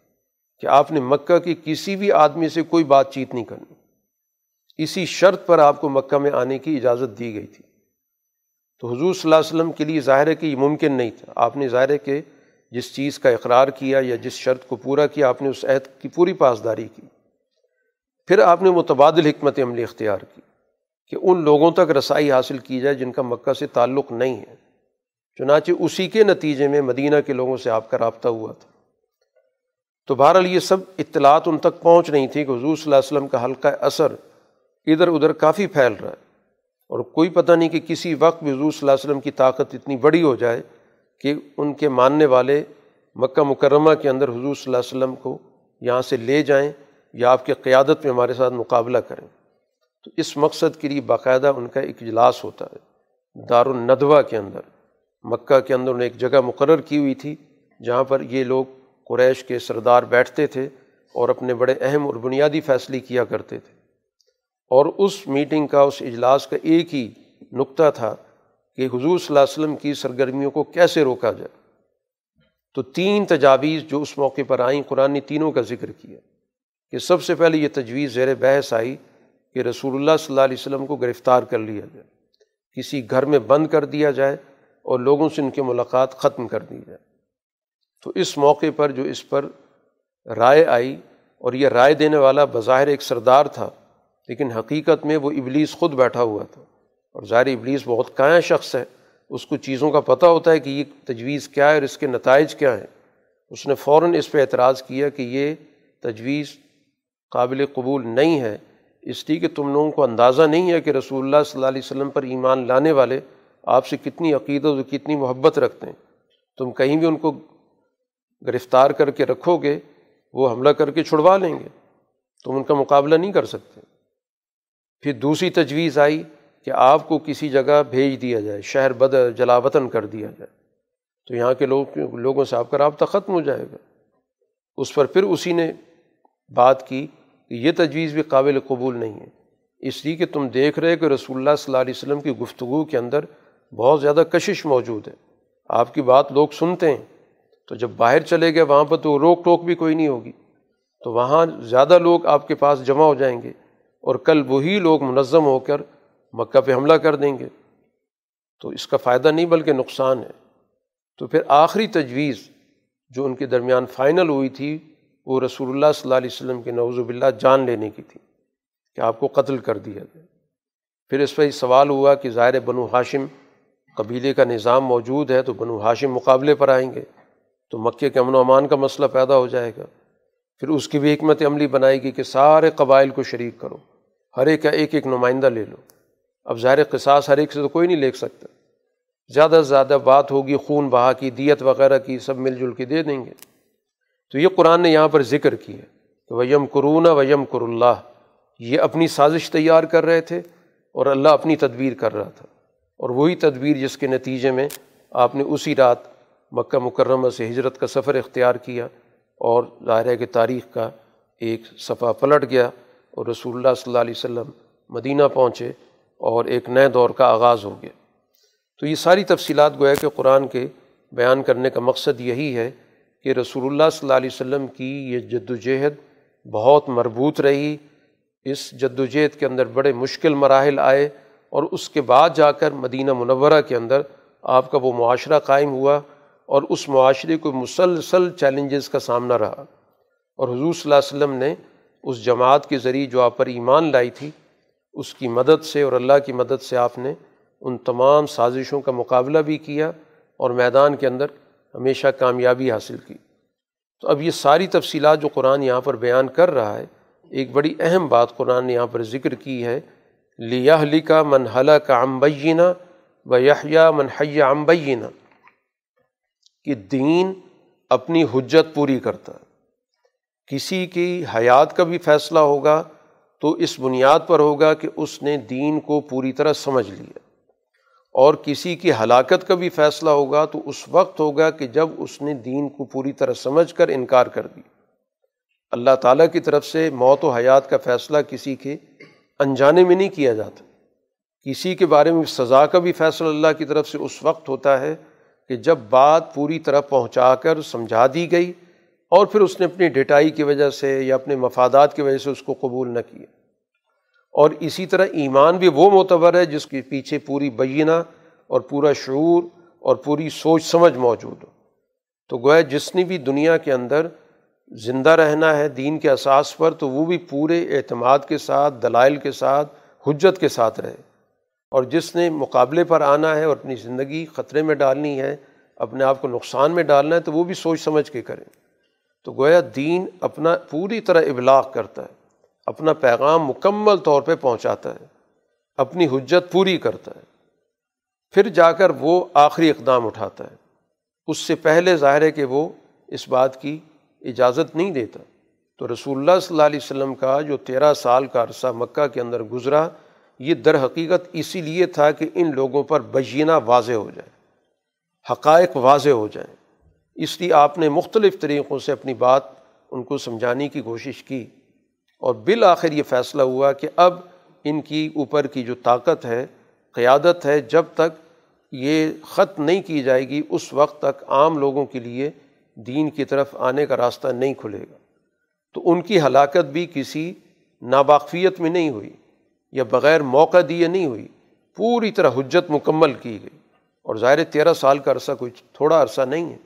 کہ آپ نے مکہ کی کسی بھی آدمی سے کوئی بات چیت نہیں کرنی۔ اسی شرط پر آپ کو مکہ میں آنے کی اجازت دی گئی تھی۔ تو حضور صلی اللہ علیہ وسلم کے لیے ظاہر ہے کہ یہ ممکن نہیں تھا۔ آپ نے ظاہر ہے کہ جس چیز کا اقرار کیا یا جس شرط کو پورا کیا، آپ نے اس عہد کی پوری پاسداری کی۔ پھر آپ نے متبادل حکمت عملی اختیار کی کہ ان لوگوں تک رسائی حاصل کی جائے جن کا مکہ سے تعلق نہیں ہے۔ چنانچہ اسی کے نتیجے میں مدینہ کے لوگوں سے آپ کا رابطہ ہوا تھا۔ تو بہرحال یہ سب اطلاعات ان تک پہنچ نہیں تھی کہ حضور صلی اللہ علیہ وسلم کا حلقہ اثر ادھر ادھر کافی پھیل رہا ہے۔ اور کوئی پتہ نہیں کہ کسی وقت بھی حضور صلی اللہ علیہ وسلم کی طاقت اتنی بڑی ہو جائے کہ ان کے ماننے والے مکہ مکرمہ کے اندر حضور صلی اللہ علیہ وسلم کو یہاں سے لے جائیں یا آپ کے قیادت میں ہمارے ساتھ مقابلہ کریں۔ تو اس مقصد کے لیے باقاعدہ ان کا ایک اجلاس ہوتا ہے دار الندوہ کے اندر۔ مکہ کے اندر انہیں ایک جگہ مقرر کی ہوئی تھی جہاں پر یہ لوگ قریش کے سردار بیٹھتے تھے اور اپنے بڑے اہم اور بنیادی فیصلے کیا کرتے تھے۔ اور اس میٹنگ کا، اس اجلاس کا ایک ہی نقطہ تھا کہ حضور صلی اللہ علیہ وسلم کی سرگرمیوں کو کیسے روکا جائے؟ تو تین تجاویز جو اس موقع پر آئیں، قرآن نے تینوں کا ذکر کیا کہ سب سے پہلے یہ تجویز زیر بحث آئی کہ رسول اللہ صلی اللہ علیہ وسلم کو گرفتار کر لیا جائے، کسی گھر میں بند کر دیا جائے اور لوگوں سے ان کی ملاقات ختم کر دی جائے۔ تو اس موقع پر جو اس پر رائے آئی اور یہ رائے دینے والا بظاہر ایک سردار تھا، لیکن حقیقت میں وہ ابلیس خود بیٹھا ہوا تھا۔ اور ظاہر ابلیس بہت کائیں شخص ہے، اس کو چیزوں کا پتہ ہوتا ہے کہ یہ تجویز کیا ہے اور اس کے نتائج کیا ہیں۔ اس نے فوراً اس پہ اعتراض کیا کہ یہ تجویز قابل قبول نہیں ہے۔ اس لیے کہ تم لوگوں کو اندازہ نہیں ہے کہ رسول اللہ صلی اللہ علیہ وسلم پر ایمان لانے والے آپ سے کتنی عقیدت اور کتنی محبت رکھتے ہیں۔ تم کہیں بھی ان کو گرفتار کر کے رکھو گے، وہ حملہ کر کے چھڑوا لیں گے۔ تم ان کا مقابلہ نہیں کر سکتے۔ پھر دوسری تجویز آئی کہ آپ کو کسی جگہ بھیج دیا جائے، شہر بد جلا وطن کر دیا جائے۔ تو یہاں کے لوگ، لوگوں سے آپ کا رابطہ ختم ہو جائے گا۔ اس پر پھر اسی نے بات کی کہ یہ تجویز بھی قابل قبول نہیں ہے۔ اس لیے کہ تم دیکھ رہے کہ رسول اللہ صلی اللہ علیہ وسلم کی گفتگو کے اندر بہت زیادہ کشش موجود ہے۔ آپ کی بات لوگ سنتے ہیں۔ تو جب باہر چلے گئے، وہاں پر تو روک ٹوک بھی کوئی نہیں ہوگی۔ تو وہاں زیادہ لوگ آپ کے پاس جمع ہو جائیں گے اور کل وہی لوگ منظم ہو کر مکہ پہ حملہ کر دیں گے۔ تو اس کا فائدہ نہیں بلکہ نقصان ہے۔ تو پھر آخری تجویز جو ان کے درمیان فائنل ہوئی تھی، وہ رسول اللہ صلی اللہ علیہ وسلم کے نوز باللہ جان لینے کی تھی کہ آپ کو قتل کر دیا جائے پھر اس پہ سوال ہوا کہ ظاہر بنو ہاشم قبیلے کا نظام موجود ہے تو بنو ہاشم مقابلے پر آئیں گے۔ تو مکے کے امن و امان کا مسئلہ پیدا ہو جائے گا۔ پھر اس کی بھی حکمت عملی بنائے گی کہ سارے قبائل کو شریک کرو۔ ہر ایک کا ایک ایک نمائندہ لے لو۔ اب ظاہر قصاص ہر ایک سے تو کوئی نہیں لے سکتا۔ زیادہ سے زیادہ بات ہوگی، خون بہا کی، دیت وغیرہ کی، سب مل جل کے دے دیں گے۔ تو یہ قرآن نے یہاں پر ذکر کیا کہ ویم قرون ویم کر اللہ یہ اپنی سازش تیار کر رہے تھے اور اللہ اپنی تدبیر کر رہا تھا۔ اور وہی تدبیر جس کے نتیجے میں آپ نے اسی رات مکہ مکرمہ سے ہجرت کا سفر اختیار کیا اور ظاہرہ کے تاریخ کا ایک صفحہ پلٹ گیا اور رسول اللہ صلی اللہ علیہ وسلم مدینہ پہنچے۔ اور ایک نئے دور کا آغاز ہو گیا۔ تو یہ ساری تفصیلات گویا کہ قرآن کے بیان کرنے کا مقصد یہی ہے کہ رسول اللہ صلی اللہ علیہ وسلم کی یہ جد وجہد بہت مربوط رہی، اس جد وجہد کے اندر بڑے مشکل مراحل آئے اور اس کے بعد جا کر مدینہ منورہ کے اندر آپ کا وہ معاشرہ قائم ہوا اور اس معاشرے کو مسلسل چیلنجز کا سامنا رہا۔ اور حضور صلی اللہ علیہ وسلم نے اس جماعت کے ذریعے جو آپ پر ایمان لائی تھی اس کی مدد سے اور اللہ کی مدد سے آپ نے ان تمام سازشوں کا مقابلہ بھی کیا اور میدان کے اندر ہمیشہ کامیابی حاصل کی۔ تو اب یہ ساری تفصیلات جو قرآن یہاں پر بیان کر رہا ہے، ایک بڑی اہم بات قرآن نے یہاں پر ذکر کی ہے۔ لیا کا منحلہ کا امبینہ و یحییٰ منحیہ امبینہ کہ دین اپنی حجت پوری کرتا ہے۔ کسی کی حیات کا بھی فیصلہ ہوگا تو اس بنیاد پر ہوگا کہ اس نے دین کو پوری طرح سمجھ لیا۔ اور کسی کی ہلاکت کا بھی فیصلہ ہوگا تو اس وقت ہوگا کہ جب اس نے دین کو پوری طرح سمجھ کر انکار کر دیا۔ اللہ تعالیٰ کی طرف سے موت و حیات کا فیصلہ کسی کے انجانے میں نہیں کیا جاتا۔ کسی کے بارے میں سزا کا بھی فیصلہ اللہ کی طرف سے اس وقت ہوتا ہے کہ جب بات پوری طرح پہنچا کر سمجھا دی گئی اور پھر اس نے اپنی ڈٹائی کی وجہ سے یا اپنے مفادات کی وجہ سے اس کو قبول نہ کیا۔ اور اسی طرح ایمان بھی وہ معتبر ہے جس کے پیچھے پوری بینہ اور پورا شعور اور پوری سوچ سمجھ موجود ہو۔ تو گویا جس نے بھی دنیا کے اندر زندہ رہنا ہے، دین کے اساس پر، تو وہ بھی پورے اعتماد کے ساتھ، دلائل کے ساتھ، حجت کے ساتھ رہے۔ اور جس نے مقابلے پر آنا ہے اور اپنی زندگی خطرے میں ڈالنی ہے، اپنے آپ کو نقصان میں ڈالنا ہے، تو وہ بھی سوچ سمجھ کے کریں۔ تو گویا دین اپنا پوری طرح ابلاغ کرتا ہے، اپنا پیغام مکمل طور پہ پہنچاتا ہے، اپنی حجت پوری کرتا ہے۔ پھر جا کر وہ آخری اقدام اٹھاتا ہے۔ اس سے پہلے ظاہر ہے کہ وہ اس بات کی اجازت نہیں دیتا۔ تو رسول اللہ صلی اللہ علیہ وسلم کا جو تیرہ سال کا عرصہ مکہ کے اندر گزرا، یہ در حقیقت اسی لیے تھا کہ ان لوگوں پر بجینہ واضح ہو جائے، حقائق واضح ہو جائیں۔ اس لیے آپ نے مختلف طریقوں سے اپنی بات ان کو سمجھانے کی کوشش کی اور بالآخر یہ فیصلہ ہوا کہ اب ان کی اوپر کی جو طاقت ہے، قیادت ہے، جب تک یہ خط نہیں کی جائے گی، اس وقت تک عام لوگوں کے لیے دین کی طرف آنے کا راستہ نہیں کھلے گا۔ تو ان کی ہلاکت بھی کسی ناباقفیت میں نہیں ہوئی یا بغیر موقع دیے نہیں ہوئی، پوری طرح حجت مکمل کی گئی۔ اور ظاہر تیرہ سال کا عرصہ کوئی تھوڑا عرصہ نہیں ہے۔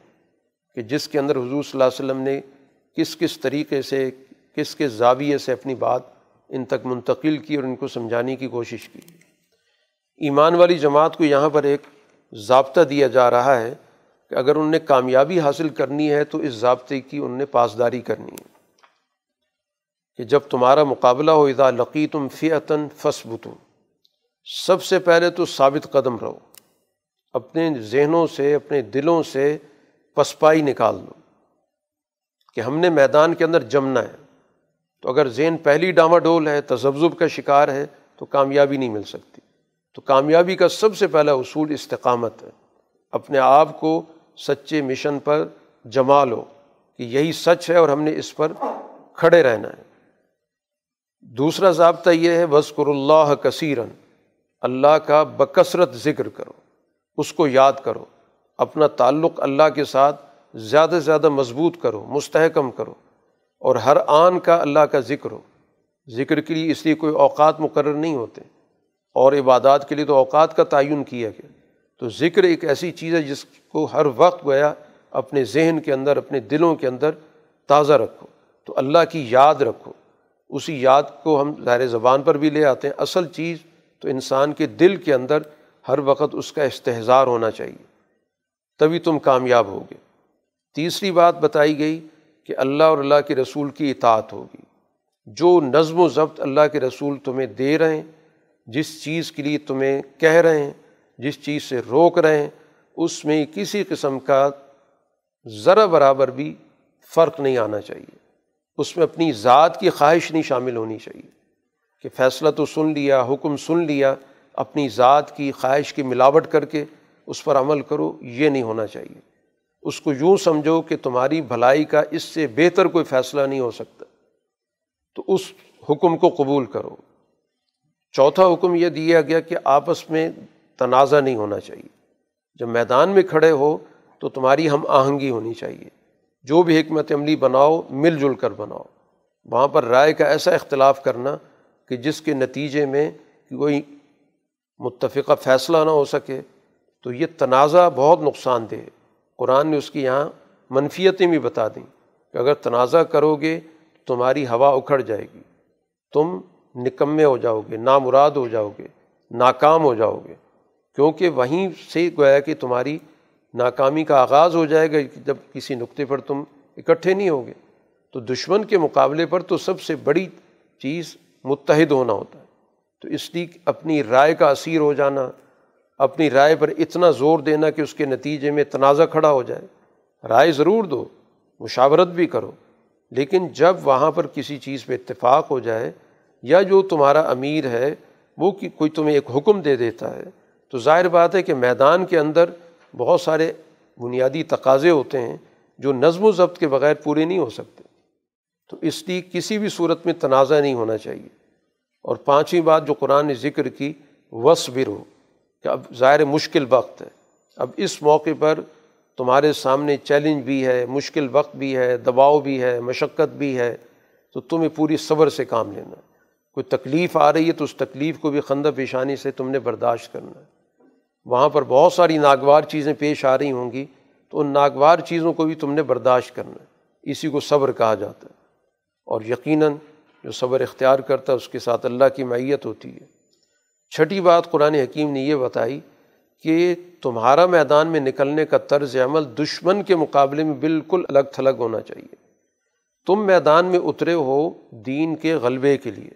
کہ جس کے اندر حضور صلی اللہ علیہ وسلم نے کس کس طریقے سے، کس کس زاویے سے اپنی بات ان تک منتقل کی اور ان کو سمجھانے کی کوشش کی۔ ایمان والی جماعت کو یہاں پر ایک ضابطہ دیا جا رہا ہے کہ اگر ان نے کامیابی حاصل کرنی ہے تو اس ضابطے کی ان نے پاسداری کرنی ہے کہ جب تمہارا مقابلہ ہو ادا لقی تم فیطن فسبتم سب سے پہلے تو ثابت قدم رہو۔ اپنے ذہنوں سے، اپنے دلوں سے پسپائی نکال دو کہ ہم نے میدان کے اندر جمنا ہے۔ تو اگر ذہن پہلی ڈاما ڈول ہے، تذبذب کا شکار ہے، تو کامیابی نہیں مل سکتی۔ تو کامیابی کا سب سے پہلا اصول استقامت ہے۔ اپنے آپ کو سچے مشن پر جما لو کہ یہی سچ ہے اور ہم نے اس پر کھڑے رہنا ہے۔ دوسرا ضابطہ یہ ہے بسکر اللہ کثیرن اللہ کا بکثرت ذکر کرو، اس کو یاد کرو۔ اپنا تعلق اللہ کے ساتھ زیادہ سے زیادہ مضبوط کرو، مستحکم کرو اور ہر آن کا اللہ کا ذکر ہو۔ ذکر کے لیے اس لیے کوئی اوقات مقرر نہیں ہوتے۔ اور عبادات کے لیے تو اوقات کا تعین کیا گیا۔ تو ذکر ایک ایسی چیز ہے جس کو ہر وقت گویا اپنے ذہن کے اندر، اپنے دلوں کے اندر تازہ رکھو۔ تو اللہ کی یاد رکھو۔ اسی یاد کو ہم ظاہر زبان پر بھی لے آتے ہیں۔ اصل چیز تو انسان کے دل کے اندر ہر وقت اس کا استحظار ہونا چاہیے۔ تبھی تم کامیاب ہوگے۔ تیسری بات بتائی گئی کہ اللہ اور اللہ کے رسول کی اطاعت ہوگی۔ جو نظم و ضبط اللہ کے رسول تمہیں دے رہے ہیں، جس چیز کے لیے تمہیں کہہ رہے ہیں، جس چیز سے روک رہے ہیں، اس میں کسی قسم کا ذرا برابر بھی فرق نہیں آنا چاہیے۔ اس میں اپنی ذات کی خواہش نہیں شامل ہونی چاہیے کہ فیصلہ تو سن لیا، حکم سن لیا، اپنی ذات کی خواہش کی ملاوٹ کر کے اس پر عمل کرو، یہ نہیں ہونا چاہیے۔ اس کو یوں سمجھو کہ تمہاری بھلائی کا اس سے بہتر کوئی فیصلہ نہیں ہو سکتا۔ تو اس حکم کو قبول کرو۔ چوتھا حکم یہ دیا گیا کہ آپس میں تنازع نہیں ہونا چاہیے۔ جب میدان میں کھڑے ہو تو تمہاری ہم آہنگی ہونی چاہیے۔ جو بھی حکمت عملی بناؤ، مل جل کر بناؤ۔ وہاں پر رائے کا ایسا اختلاف کرنا کہ جس کے نتیجے میں کوئی متفقہ فیصلہ نہ ہو سکے۔ تو یہ تنازع بہت نقصان دہ قرآن نے اس کی یہاں منفیتیں بھی بتا دیں کہ اگر تنازع کرو گے تمہاری ہوا اکھڑ جائے گی۔ تم نکمے ہو جاؤ گے، نامراد ہو جاؤ گے، ناکام ہو جاؤ گے۔ کیونکہ وہیں سے گویا کہ تمہاری ناکامی کا آغاز ہو جائے گا جب کسی نقطے پر تم اکٹھے نہیں ہوگے تو دشمن کے مقابلے پر تو سب سے بڑی چیز متحد ہونا ہوتا ہے۔ تو اس لیے اپنی رائے کا اثیر ہو جانا اپنی رائے پر اتنا زور دینا کہ اس کے نتیجے میں تنازع کھڑا ہو جائے۔ رائے ضرور دو، مشاورت بھی کرو۔ لیکن جب وہاں پر کسی چیز پہ اتفاق ہو جائے یا جو تمہارا امیر ہے، وہ کوئی تمہیں ایک حکم دے دیتا ہے، تو ظاہر بات ہے کہ میدان کے اندر بہت سارے بنیادی تقاضے ہوتے ہیں جو نظم و ضبط کے بغیر پورے نہیں ہو سکتے۔ تو اس لیے کسی بھی صورت میں تنازع نہیں ہونا چاہیے۔ اور پانچویں بات جو قرآن نے ذکر کی وس ہو کہ اب ظاہر مشکل وقت ہے۔ اب اس موقع پر تمہارے سامنے چیلنج بھی ہے، مشکل وقت بھی ہے، دباؤ بھی ہے، مشقت بھی ہے، تو تمہیں پوری صبر سے کام لینا ہے۔ کوئی تکلیف آ رہی ہے تو اس تکلیف کو بھی خندہ پیشانی سے تم نے برداشت کرنا ہے۔ وہاں پر بہت ساری ناگوار چیزیں پیش آ رہی ہوں گی تو ان ناگوار چیزوں کو بھی تم نے برداشت کرنا ہے۔ اسی کو صبر کہا جاتا ہے۔ اور یقیناً جو صبر اختیار کرتا ہے اس کے ساتھ اللہ کی معیت ہوتی ہے۔ چھٹی بات قرآن حکیم نے یہ بتائی کہ تمہارا میدان میں نکلنے کا طرز عمل دشمن کے مقابلے میں بالکل الگ تھلگ ہونا چاہیے۔ تم میدان میں اترے ہو دین کے غلبے کے لیے۔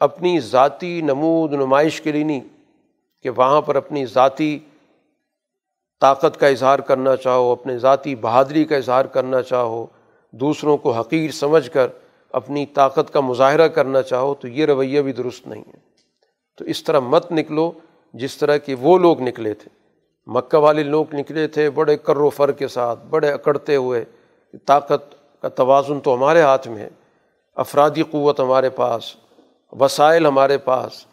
اپنی ذاتی نمود نمائش کے لیے نہیں کہ وہاں پر اپنی ذاتی طاقت کا اظہار کرنا چاہو، اپنے ذاتی بہادری کا اظہار کرنا چاہو، دوسروں کو حقیر سمجھ کر اپنی طاقت کا مظاہرہ کرنا چاہو، تو یہ رویہ بھی درست نہیں ہے۔ تو اس طرح مت نکلو جس طرح کہ وہ لوگ نکلے تھے۔ مکہ والے لوگ نکلے تھے بڑے کر و فر کے ساتھ، بڑے اکڑتے ہوئے۔ طاقت کا توازن تو ہمارے ہاتھ میں ہے۔ افرادی قوت ہمارے پاس، وسائل ہمارے پاس،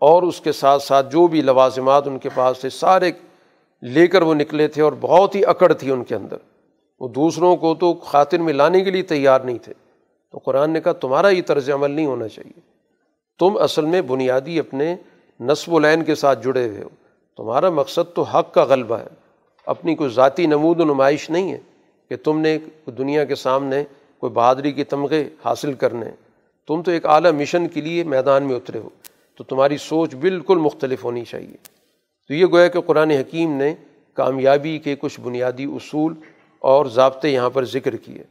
اور اس کے ساتھ ساتھ جو بھی لوازمات ان کے پاس تھے، سارے لے کر وہ نکلے تھے اور بہت ہی اکڑ تھی ان کے اندر۔ وہ دوسروں کو تو خاطر میں لانے کے لیے تیار نہیں تھے۔ تو قرآن نے کہا، تمہارا یہ طرز عمل نہیں ہونا چاہیے۔ تم اصل میں بنیادی اپنے نصب و لین کے ساتھ جڑے ہوئے ہو۔ تمہارا مقصد تو حق کا غلبہ ہے۔ اپنی کوئی ذاتی نمود و نمائش نہیں ہے کہ تم نے دنیا کے سامنے کوئی بہادری کے تمغے حاصل کرنے تم تو ایک اعلیٰ مشن کے لیے میدان میں اترے ہو۔ تو تمہاری سوچ بالکل مختلف ہونی چاہیے۔ تو یہ گویا کہ قرآن حکیم نے کامیابی کے کچھ بنیادی اصول اور ضابطے یہاں پر ذکر کیے۔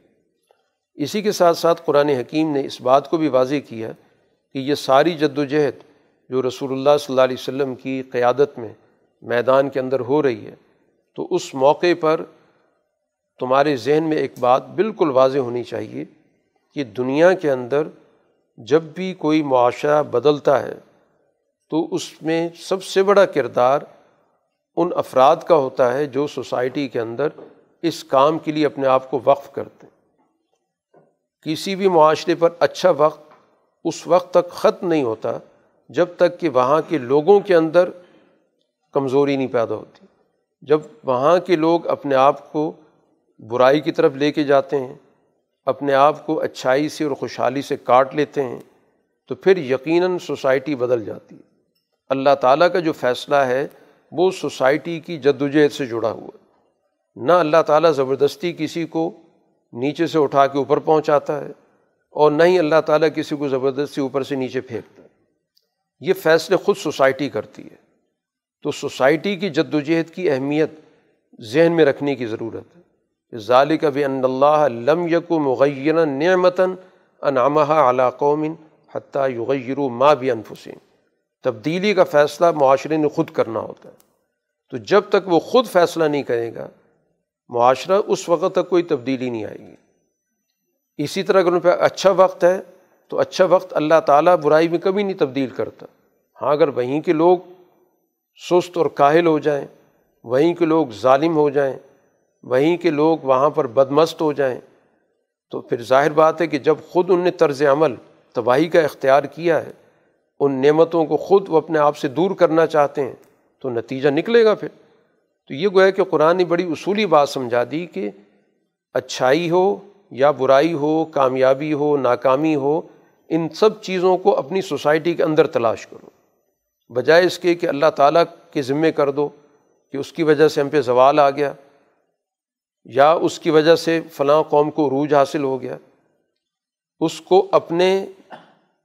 اسی کے ساتھ ساتھ قرآن حکیم نے اس بات کو بھی واضح کیا کہ یہ ساری جد و جہد جو رسول اللہ صلی اللہ علیہ وسلم کی قیادت میں میدان کے اندر ہو رہی ہے، تو اس موقع پر تمہارے ذہن میں ایک بات بالکل واضح ہونی چاہیے کہ دنیا کے اندر جب بھی کوئی معاشرہ بدلتا ہے، تو اس میں سب سے بڑا کردار ان افراد کا ہوتا ہے جو سوسائٹی کے اندر اس کام کے لیے اپنے آپ کو وقف کرتے ہیں۔ کسی بھی معاشرے پر اچھا وقت اس وقت تک ختم نہیں ہوتا جب تک کہ وہاں کے لوگوں کے اندر کمزوری نہیں پیدا ہوتی۔ جب وہاں کے لوگ اپنے آپ کو برائی کی طرف لے کے جاتے ہیں، اپنے آپ کو اچھائی سے اور خوشحالی سے کاٹ لیتے ہیں، تو پھر یقیناً سوسائٹی بدل جاتی ہے۔ اللہ تعالیٰ کا جو فیصلہ ہے، وہ سوسائٹی کی جد وجہد سے جڑا ہوا ہے۔ نہ اللہ تعالیٰ زبردستی کسی کو نیچے سے اٹھا کے اوپر پہنچاتا ہے اور نہ ہی اللہ تعالیٰ کسی کو زبردستی اوپر سے نیچے پھینکتا ہے۔ یہ فیصلے خود سوسائٹی کرتی ہے۔ تو سوسائٹی کی جد وجہد کی اہمیت ذہن میں رکھنے کی ضرورت ہے۔ ظالق اب ان اللہ لم یک و مغینہ نعمتاً انعامہ علا قومن حتیٰ یغیرو ما بھی انفسین تبدیلی کا فیصلہ معاشرے نے خود کرنا ہوتا ہے۔ تو جب تک وہ خود فیصلہ نہیں کرے گا، معاشرہ اس وقت تک کوئی تبدیلی نہیں آئے گی۔ اسی طرح اگر ان پہ اچھا وقت ہے، تو اچھا وقت اللہ تعالیٰ برائی میں کبھی نہیں تبدیل کرتا۔ ہاں اگر وہیں کے لوگ سست اور کاہل ہو جائیں، وہیں کے لوگ ظالم ہو جائیں، وہیں کے لوگ وہاں پر بدمست ہو جائیں، تو پھر ظاہر بات ہے کہ جب خود ان نے طرز عمل تباہی کا اختیار کیا ہے، ان نعمتوں کو خود وہ اپنے آپ سے دور کرنا چاہتے ہیں، تو نتیجہ نکلے گا پھر۔ تو یہ گویا کہ قرآن نے بڑی اصولی بات سمجھا دی کہ اچھائی ہو یا برائی ہو، کامیابی ہو، ناکامی ہو، ان سب چیزوں کو اپنی سوسائٹی کے اندر تلاش کرو۔ بجائے اس کے کہ اللہ تعالیٰ کے ذمے کر دو کہ اس کی وجہ سے ہم پہ زوال آ گیا یا اس کی وجہ سے فلاں قوم کو عروج حاصل ہو گیا۔ اس کو اپنے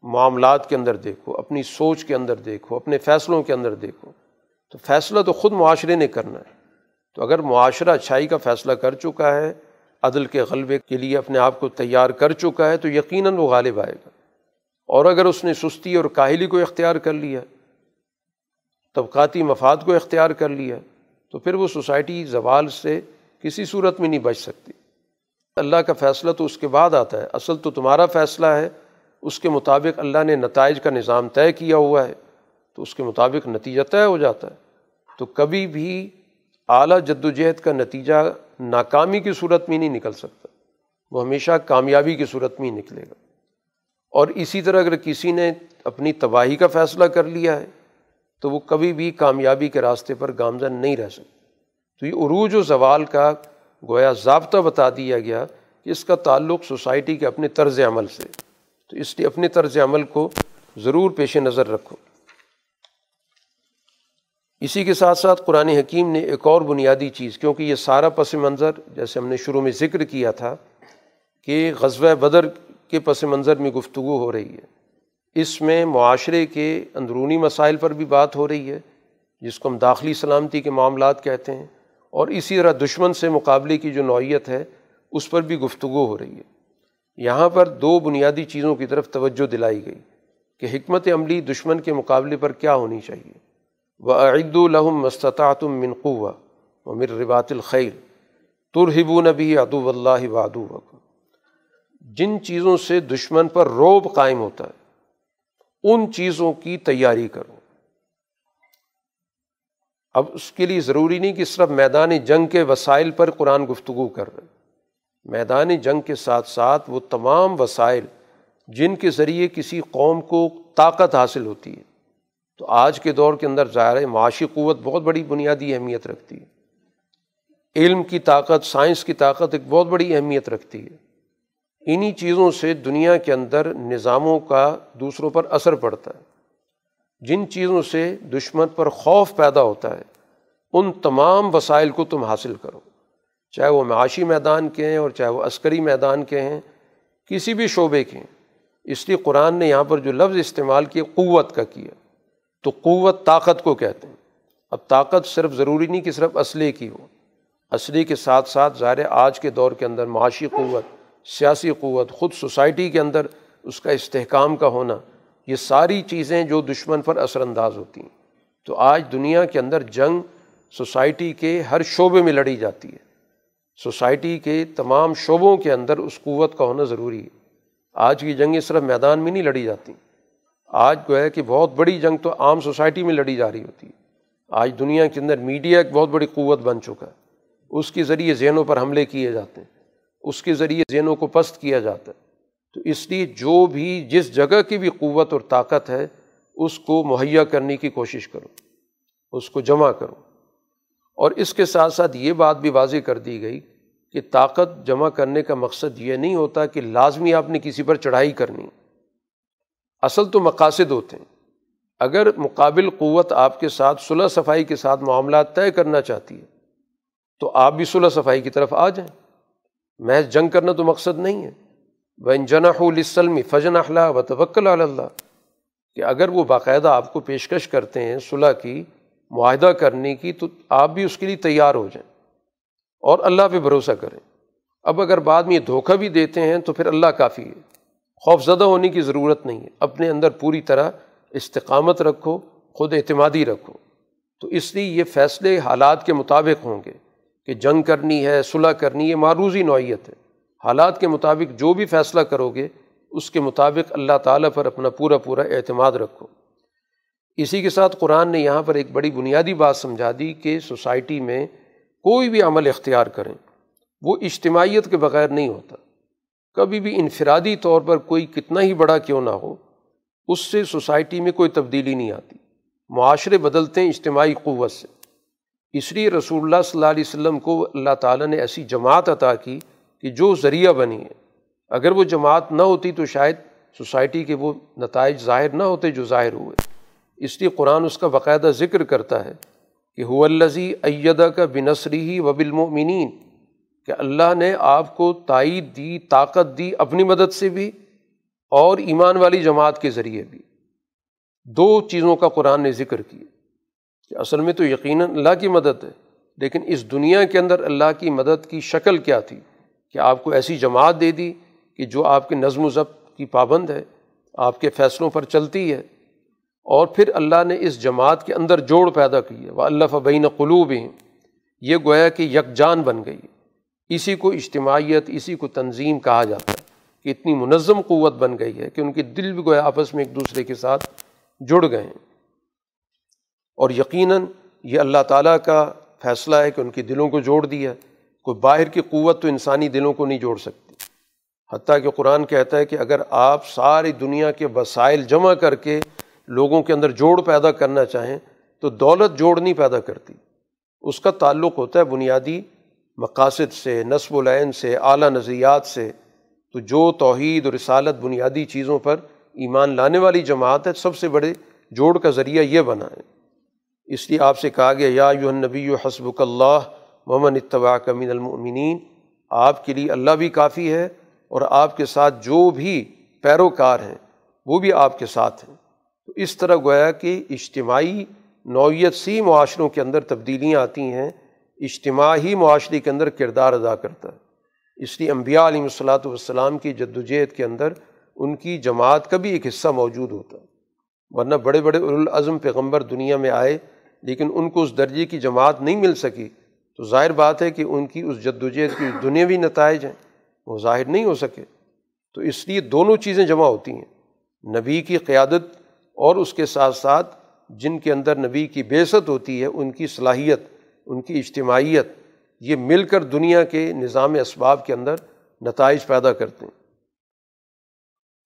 معاملات کے اندر دیکھو، اپنی سوچ کے اندر دیکھو، اپنے فیصلوں کے اندر دیکھو۔ تو فیصلہ تو خود معاشرے نے کرنا ہے۔ تو اگر معاشرہ اچھائی کا فیصلہ کر چکا ہے عدل کے غلبے کے لیے اپنے آپ کو تیار کر چکا ہے تو یقیناً وہ غالب آئے گا۔ اور اگر اس نے سستی اور کاہلی کو اختیار کر لیا، طبقاتی مفاد کو اختیار کر لیا، تو پھر وہ سوسائٹی زوال سے کسی صورت میں نہیں بچ سکتی۔ اللہ کا فیصلہ تو اس کے بعد آتا ہے۔ اصل تو تمہارا فیصلہ ہے۔ اس کے مطابق اللہ نے نتائج کا نظام طے کیا ہوا ہے۔ تو اس کے مطابق نتیجہ طے ہو جاتا ہے۔ تو کبھی بھی اعلیٰ جد و جہد کا نتیجہ ناکامی کی صورت میں نہیں نکل سکتا۔ وہ ہمیشہ کامیابی کی صورت میں ہی نکلے گا۔ اور اسی طرح اگر کسی نے اپنی تباہی کا فیصلہ کر لیا ہے، تو وہ کبھی بھی کامیابی کے راستے پر گامزن نہیں رہ سکتا۔ تو یہ عروج و زوال کا گویا ضابطہ بتا دیا گیا کہ اس کا تعلق سوسائٹی کے اپنے طرز عمل سے تو اس لیے اپنے طرز عمل کو ضرور پیش نظر رکھو۔ اسی کے ساتھ ساتھ قرآن حکیم نے ایک اور بنیادی چیز، کیونکہ یہ سارا پس منظر، جیسے ہم نے شروع میں ذکر کیا تھا، کہ غزوہ بدر کے پس منظر میں گفتگو ہو رہی ہے۔ اس میں معاشرے کے اندرونی مسائل پر بھی بات ہو رہی ہے، جس کو ہم داخلی سلامتی کے معاملات کہتے ہیں، اور اسی طرح دشمن سے مقابلے کی جو نوعیت ہے، اس پر بھی گفتگو ہو رہی ہے۔ یہاں پر دو بنیادی چیزوں کی طرف توجہ دلائی گئی، کہ حکمت عملی دشمن کے مقابلے پر کیا ہونی چاہیے۔ وہ عید الحم مستطاطم منقوا و مر ربات الخیر ترہبو نبی ادو اللہ وادو جن چیزوں سے دشمن پر روب قائم ہوتا ہے، ان چیزوں کی تیاری کرو۔ اب اس کے لیے ضروری نہیں کہ صرف میدان جنگ کے وسائل پر قرآن گفتگو کر رہے۔ میدان جنگ کے ساتھ ساتھ وہ تمام وسائل جن کے ذریعے کسی قوم کو طاقت حاصل ہوتی ہے۔ تو آج کے دور کے اندر ظاہر ہے معاشی قوت بہت بڑی بنیادی اہمیت رکھتی ہے۔ علم کی طاقت، سائنس کی طاقت ایک بہت بڑی اہمیت رکھتی ہے۔ انہی چیزوں سے دنیا کے اندر نظاموں کا دوسروں پر اثر پڑتا ہے۔ جن چیزوں سے دشمن پر خوف پیدا ہوتا ہے، ان تمام وسائل کو تم حاصل کرو۔ چاہے وہ معاشی میدان کے ہیں اور چاہے وہ عسکری میدان کے ہیں، کسی بھی شعبے کے ہیں۔ اس لیے قرآن نے یہاں پر جو لفظ استعمال کیا، قوت کا کیا۔ تو قوت طاقت کو کہتے ہیں۔ اب طاقت صرف ضروری نہیں کہ صرف اسلحے کی ہو۔ اسلحے کے ساتھ ساتھ ظاہر آج کے دور کے اندر معاشی قوت، سیاسی قوت، خود سوسائٹی کے اندر اس کا استحکام کا ہونا، یہ ساری چیزیں جو دشمن پر اثر انداز ہوتی ہیں۔ تو آج دنیا کے اندر جنگ سوسائٹی کے ہر شعبے میں لڑی جاتی ہے۔ سوسائٹی کے تمام شعبوں کے اندر اس قوت کا ہونا ضروری ہے۔ آج کی جنگیں صرف میدان میں نہیں لڑی جاتی۔ آج کو ہے کہ بہت بڑی جنگ تو عام سوسائٹی میں لڑی جا رہی ہوتی ہے۔ آج دنیا کے اندر میڈیا ایک بہت بڑی قوت بن چکا ہے۔ اس کے ذریعے ذہنوں پر حملے کیے جاتے ہیں۔ اس کے ذریعے ذہنوں کو پست کیا جاتا ہے۔ تو اس لیے جو بھی جس جگہ کی بھی قوت اور طاقت ہے، اس کو مہیا کرنے کی کوشش کرو۔ اس کو جمع کرو۔ اور اس کے ساتھ ساتھ یہ بات بھی واضح کر دی گئی کہ طاقت جمع کرنے کا مقصد یہ نہیں ہوتا کہ لازمی آپ نے کسی پر چڑھائی کرنی۔ اصل تو مقاصد ہوتے ہیں۔ اگر مقابل قوت آپ کے ساتھ صلح صفائی کے ساتھ معاملات طے کرنا چاہتی ہے، تو آپ بھی صلح صفائی کی طرف آ جائیں۔ محض جنگ کرنا تو مقصد نہیں ہے۔ و انجنا السلم فجن اخلاء و توکل اللہ کہ اگر وہ باقاعدہ آپ کو پیشکش کرتے ہیں صلح کی، معاہدہ کرنے کی، تو آپ بھی اس کے لیے تیار ہو جائیں۔ اور اللہ پہ بھروسہ کریں۔ اب اگر بعد میں یہ دھوکہ بھی دیتے ہیں، تو پھر اللہ کافی ہے۔ خوف زدہ ہونے کی ضرورت نہیں ہے۔ اپنے اندر پوری طرح استقامت رکھو، خود اعتمادی رکھو۔ تو اس لیے یہ فیصلے حالات کے مطابق ہوں گے کہ جنگ کرنی ہے، صلح کرنی ہے معروضی نوعیت ہے۔ حالات کے مطابق جو بھی فیصلہ کرو گے، اس کے مطابق اللہ تعالیٰ پر اپنا پورا پورا اعتماد رکھو۔ اسی کے ساتھ قرآن نے یہاں پر ایک بڑی بنیادی بات سمجھا دی کہ سوسائٹی میں کوئی بھی عمل اختیار کریں، وہ اجتماعیت کے بغیر نہیں ہوتا۔ کبھی بھی انفرادی طور پر کوئی کتنا ہی بڑا کیوں نہ ہو، اس سے سوسائٹی میں کوئی تبدیلی نہیں آتی۔ معاشرے بدلتے ہیں اجتماعی قوت سے۔ اس لیے رسول اللہ صلی اللہ علیہ وسلم کو اللہ تعالیٰ نے ایسی جماعت عطا کی کہ جو ذریعہ بنی ہے۔ اگر وہ جماعت نہ ہوتی تو شاید سوسائٹی کے وہ نتائج ظاہر نہ ہوتے جو ظاہر ہوئے۔ اس لیے قرآن اس کا باقاعدہ ذکر کرتا ہے کہ الزی ایدہ کا بنسری ہی و بالمؤمنین کہ اللہ نے آپ کو تائید دی، طاقت دی اپنی مدد سے بھی اور ایمان والی جماعت کے ذریعے بھی۔ دو چیزوں کا قرآن نے ذکر کیا۔ کہ اصل میں تو یقیناً اللہ کی مدد ہے، لیکن اس دنیا کے اندر اللہ کی مدد کی شکل کیا تھی؟ کہ آپ کو ایسی جماعت دے دی کہ جو آپ کے نظم و ضبط کی پابند ہے، آپ کے فیصلوں پر چلتی ہے۔ اور پھر اللہ نے اس جماعت کے اندر جوڑ پیدا کی ہے۔ وہ اللہ فبین قلوب ہیں یہ گویا کہ یکجان بن گئی اسی کو اجتماعیت، اسی کو تنظیم کہا جاتا ہے۔ کہ اتنی منظم قوت بن گئی ہے کہ ان کے دل بھی گویا آپس میں ایک دوسرے کے ساتھ جڑ گئے ہیں۔ اور یقیناً یہ اللہ تعالیٰ کا فیصلہ ہے کہ ان کے دلوں کو جوڑ دیا کوئی باہر کی قوت تو انسانی دلوں کو نہیں جوڑ سکتی۔ حتیٰ کہ قرآن کہتا ہے کہ اگر آپ ساری دنیا کے وسائل جمع کر کے لوگوں کے اندر جوڑ پیدا کرنا چاہیں تو دولت جوڑ نہیں پیدا کرتی۔ اس کا تعلق ہوتا ہے بنیادی مقاصد سے، نصب العین سے، اعلیٰ نظریات سے، تو جو توحید اور رسالت بنیادی چیزوں پر ایمان لانے والی جماعت ہے، سب سے بڑے جوڑ کا ذریعہ یہ بنا ہے۔ اس لیے آپ سے کہا گیا، یا یو نبی و حسب اللہ محمد اتباع کمین المؤمنین، آپ کے لیے اللہ بھی کافی ہے اور آپ کے ساتھ جو بھی پیروکار ہیں، وہ بھی آپ کے ساتھ ہیں۔ تو اس طرح گویا کہ اجتماعی نوعیت سی معاشروں کے اندر تبدیلیاں آتی ہیں اجتماعی معاشرے کے اندر کردار ادا کرتا ہے۔ اس لیے انبیاء علیہ الصلاۃ والسلام کی جد وجہد کے اندر ان کی جماعت کا بھی ایک حصہ موجود ہوتا ہے۔ ورنہ بڑے بڑے الاظم پیغمبر دنیا میں آئے لیکن ان کو اس درجے کی جماعت نہیں مل سکی۔ تو ظاہر بات ہے کہ ان کی اس جد وجہد کی دنیاوی نتائج ہیں، وہ ظاہر نہیں ہو سکے۔ تو اس لیے دونوں چیزیں جمع ہوتی ہیں۔ نبی کی قیادت اور اس کے ساتھ ساتھ جن کے اندر نبی کی بیست ہوتی ہے، ان کی صلاحیت ان کی اجتماعیت، یہ مل کر دنیا کے نظام اسباب کے اندر نتائج پیدا کرتے ہیں۔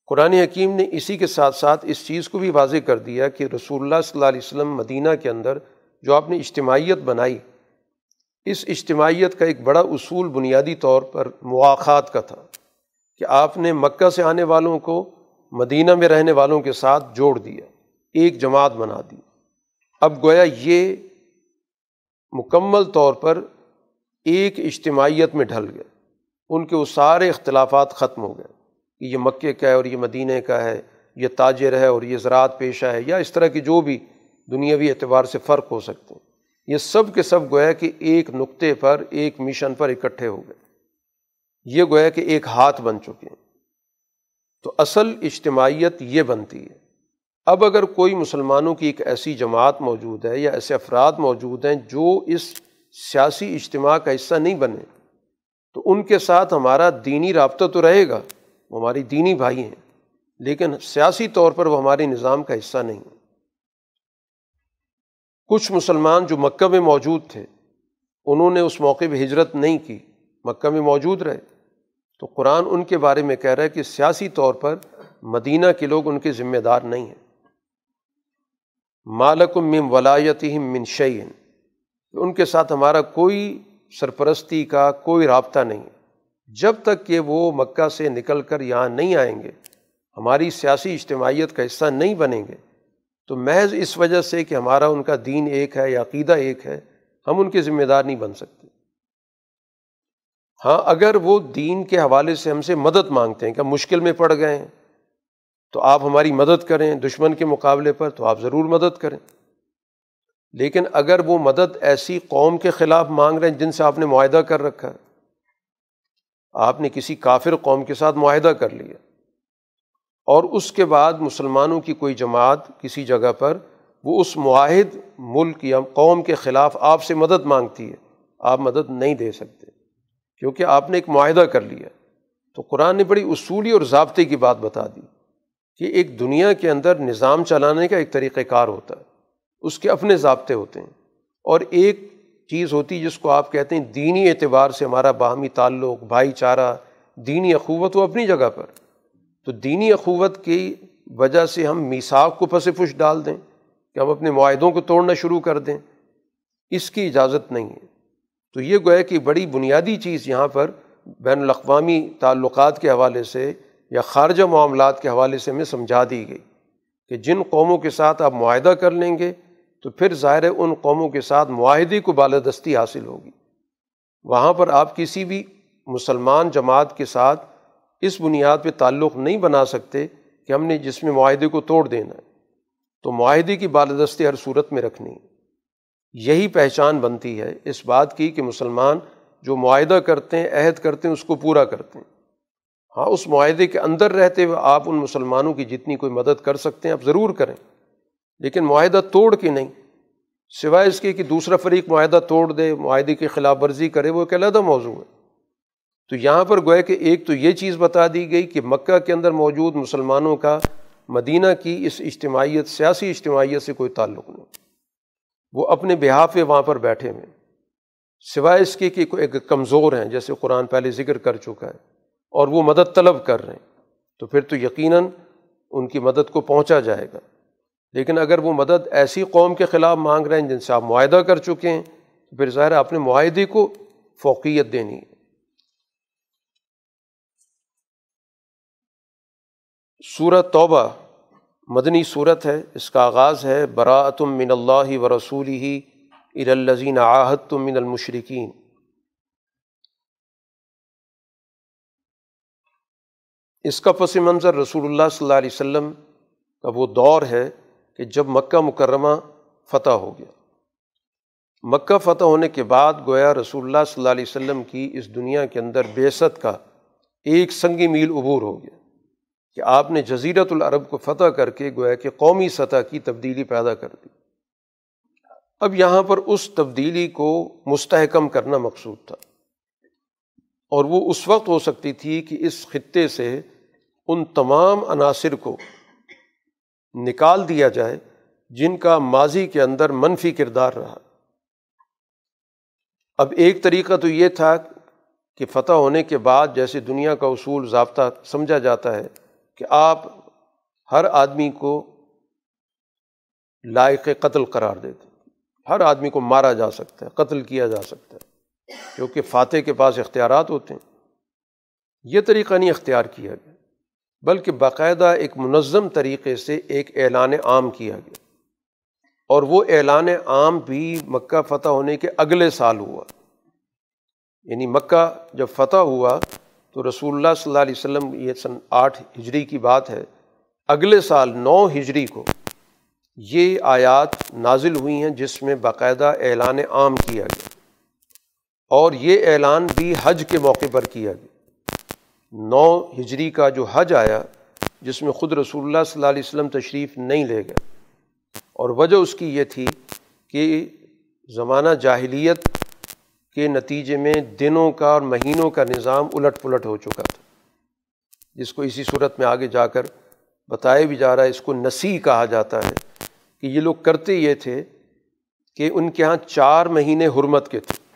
قرآن حکیم نے اسی کے ساتھ ساتھ اس چیز کو بھی واضح کر دیا کہ رسول اللہ صلی اللہ علیہ وسلم مدینہ کے اندر جو آپ نے اجتماعیت بنائی، اس اجتماعیت کا ایک بڑا اصول بنیادی طور پر مواقع کا تھا کہ آپ نے مکہ سے آنے والوں کو مدینہ میں رہنے والوں کے ساتھ جوڑ دیا، ایک جماعت بنا دی۔ اب گویا یہ مکمل طور پر ایک اجتماعیت میں ڈھل گئے۔ ان کے وہ سارے اختلافات ختم ہو گئے کہ یہ مکے کا ہے اور یہ مدینہ کا ہے، یہ تاجر ہے اور یہ زراعت پیشہ ہے، یا اس طرح کی جو بھی دنیاوی اعتبار سے فرق ہو سکتے ہیں۔ یہ سب کے سب گویا کہ ایک نقطے پر، ایک مشن پر اکٹھے ہو گئے۔ یہ گویا کہ ایک ہاتھ بن چکے ہیں۔ تو اصل اجتماعیت یہ بنتی ہے اب اگر کوئی مسلمانوں کی ایک ایسی جماعت موجود ہے یا ایسے افراد موجود ہیں جو اس سیاسی اجتماع کا حصہ نہیں بنے، تو ان کے ساتھ ہمارا دینی رابطہ تو رہے گا، وہ ہماری دینی بھائی ہیں، لیکن سیاسی طور پر وہ ہمارے نظام کا حصہ نہیں۔ کچھ مسلمان جو مکہ میں موجود تھے، انہوں نے اس موقع پہ ہجرت نہیں کی، مکہ میں موجود رہے۔ تو قرآن ان کے بارے میں کہہ رہا ہے کہ سیاسی طور پر مدینہ کے لوگ ان کے ذمہ دار نہیں ہیں۔ مالک من ولایت من شعین ان کے ساتھ ہمارا کوئی سرپرستی کا کوئی رابطہ نہیں۔ جب تک کہ وہ مکہ سے نکل کر یہاں نہیں آئیں گے، ہماری سیاسی اجتماعیت کا حصہ نہیں بنیں گے۔ تو محض اس وجہ سے کہ ہمارا ان کا دین ایک ہے یا عقیدہ ایک ہے، ہم ان کے ذمہ دار نہیں بن سکتے۔ ہاں اگر وہ دین کے حوالے سے ہم سے مدد مانگتے ہیں، کہ مشکل میں پڑ گئے ہیں تو آپ ہماری مدد کریں دشمن کے مقابلے پر تو آپ ضرور مدد کریں۔ لیکن اگر وہ مدد ایسی قوم کے خلاف مانگ رہے ہیں جن سے آپ نے معاہدہ کر رکھا ہے، آپ نے کسی کافر قوم کے ساتھ معاہدہ کر لیا۔ اور اس کے بعد مسلمانوں کی کوئی جماعت کسی جگہ پر وہ اس معاہد ملک یا قوم کے خلاف آپ سے مدد مانگتی ہے، آپ مدد نہیں دے سکتے۔ کیونکہ آپ نے ایک معاہدہ کر لیا۔ تو قرآن نے بڑی اصولی اور ضابطے کی بات بتا دی۔ کہ ایک دنیا کے اندر نظام چلانے کا ایک طریقۂ کار ہوتا ہے۔ اس کے اپنے ضابطے ہوتے ہیں۔ اور ایک چیز ہوتی جس کو آپ کہتے ہیں دینی اعتبار سے ہمارا باہمی تعلق، بھائی چارہ، دینی اخوت وہ اپنی جگہ پر۔ تو دینی اخوت کی وجہ سے ہم میساک کو پس پش ڈال دیں کہ ہم اپنے معاہدوں کو توڑنا شروع کر دیں۔ اس کی اجازت نہیں ہے۔ تو یہ گویا کہ بڑی بنیادی چیز یہاں پر بین الاقوامی تعلقات کے حوالے سے یا خارجہ معاملات کے حوالے سے ہمیں سمجھا دی گئی کہ جن قوموں کے ساتھ آپ معاہدہ کر لیں گے تو پھر ظاہر ان قوموں کے ساتھ معاہدے کو بالادستی حاصل ہوگی۔ وہاں پر آپ کسی بھی مسلمان جماعت کے ساتھ اس بنیاد پہ تعلق نہیں بنا سکتے کہ ہم نے جس میں معاہدے کو توڑ دینا ہے۔ تو معاہدے کی بالادستی ہر صورت میں رکھنی۔ ہے یہی پہچان بنتی ہے اس بات کی کہ مسلمان جو معاہدہ کرتے ہیں، عہد کرتے ہیں، اس کو پورا کرتے ہیں۔ ہاں اس معاہدے کے اندر رہتے ہوئے آپ ان مسلمانوں کی جتنی کوئی مدد کر سکتے ہیں، آپ ضرور کریں۔ لیکن معاہدہ توڑ کے نہیں۔ سوائے اس کے کہ دوسرا فریق معاہدہ توڑ دے، معاہدے کی خلاف ورزی کرے، وہ ایک علیحدہ موضوع ہے۔ تو یہاں پر گویا کہ ایک تو یہ چیز بتا دی گئی کہ مکہ کے اندر موجود مسلمانوں کا مدینہ کی اس اجتماعیت، سیاسی اجتماعیت سے کوئی تعلق نہیں۔ وہ اپنے بحاف پہ وہاں پر بیٹھے ہوئے سوائے اس کے کہ ایک کمزور ہیں، جیسے قرآن پہلے ذکر کر چکا ہے۔ اور وہ مدد طلب کر رہے ہیں۔ تو پھر تو یقیناً ان کی مدد کو پہنچا جائے گا۔ لیکن اگر وہ مدد ایسی قوم کے خلاف مانگ رہے ہیں جن سے آپ معاہدہ کر چکے ہیں، تو پھر ظاہر اپنے معاہدے کو فوقیت دینی ہے۔ سورہ توبہ مدنی صورت ہے۔ اس کا آغاز ہے براۃم من اللہ و رسول ہی ارالزین آحت تم من المشرقین اس کا پس منظر رسول اللہ صلی اللہ علیہ وسلم کا وہ دور ہے کہ جب مکہ مکرمہ فتح ہو گیا۔ مکہ فتح ہونے کے بعد گویا رسول اللہ صلی اللہ علیہ وسلم کی اس دنیا کے اندر بیست کا ایک سنگی میل عبور ہو گیا کہ آپ نے جزیرت العرب کو فتح کر کے گویا کہ قومی سطح کی تبدیلی پیدا کر دی۔ اب یہاں پر اس تبدیلی کو مستحکم کرنا مقصود تھا اور وہ اس وقت ہو سکتی تھی کہ اس خطے سے ان تمام عناصر کو نکال دیا جائے جن کا ماضی کے اندر منفی کردار رہا۔ اب ایک طریقہ تو یہ تھا کہ فتح ہونے کے بعد جیسے دنیا کا اصول ضابطہ سمجھا جاتا ہے کہ آپ ہر آدمی کو لائق قتل قرار دیتے ہر آدمی کو مارا جا سکتا ہے، قتل کیا جا سکتا ہے، کیونکہ فاتح کے پاس اختیارات ہوتے ہیں۔ یہ طریقہ نہیں اختیار کیا گیا۔ بلکہ باقاعدہ ایک منظم طریقے سے ایک اعلان عام کیا گیا۔ اور وہ اعلان عام بھی مکہ فتح ہونے کے اگلے سال ہوا۔ یعنی مکہ جب فتح ہوا تو رسول اللہ صلی اللہ علیہ وسلم، یہ سن آٹھ ہجری کی بات ہے، اگلے سال نو ہجری کو یہ آیات نازل ہوئی ہیں جس میں باقاعدہ اعلان عام کیا گیا۔ اور یہ اعلان بھی حج کے موقع پر کیا گیا۔ نو ہجری کا جو حج آیا، جس میں خود رسول اللہ صلی اللہ علیہ وسلم تشریف نہیں لے گئے۔ اور وجہ اس کی یہ تھی کہ زمانہ جاہلیت کے نتیجے میں دنوں کا اور مہینوں کا نظام الٹ پلٹ ہو چکا تھا۔ جس کو اسی صورت میں آگے جا کر بتایا بھی جا رہا ہے، اس کو نسی کہا جاتا ہے کہ یہ لوگ کرتے یہ تھے کہ ان کے یہاں چار مہینے حرمت کے تھے۔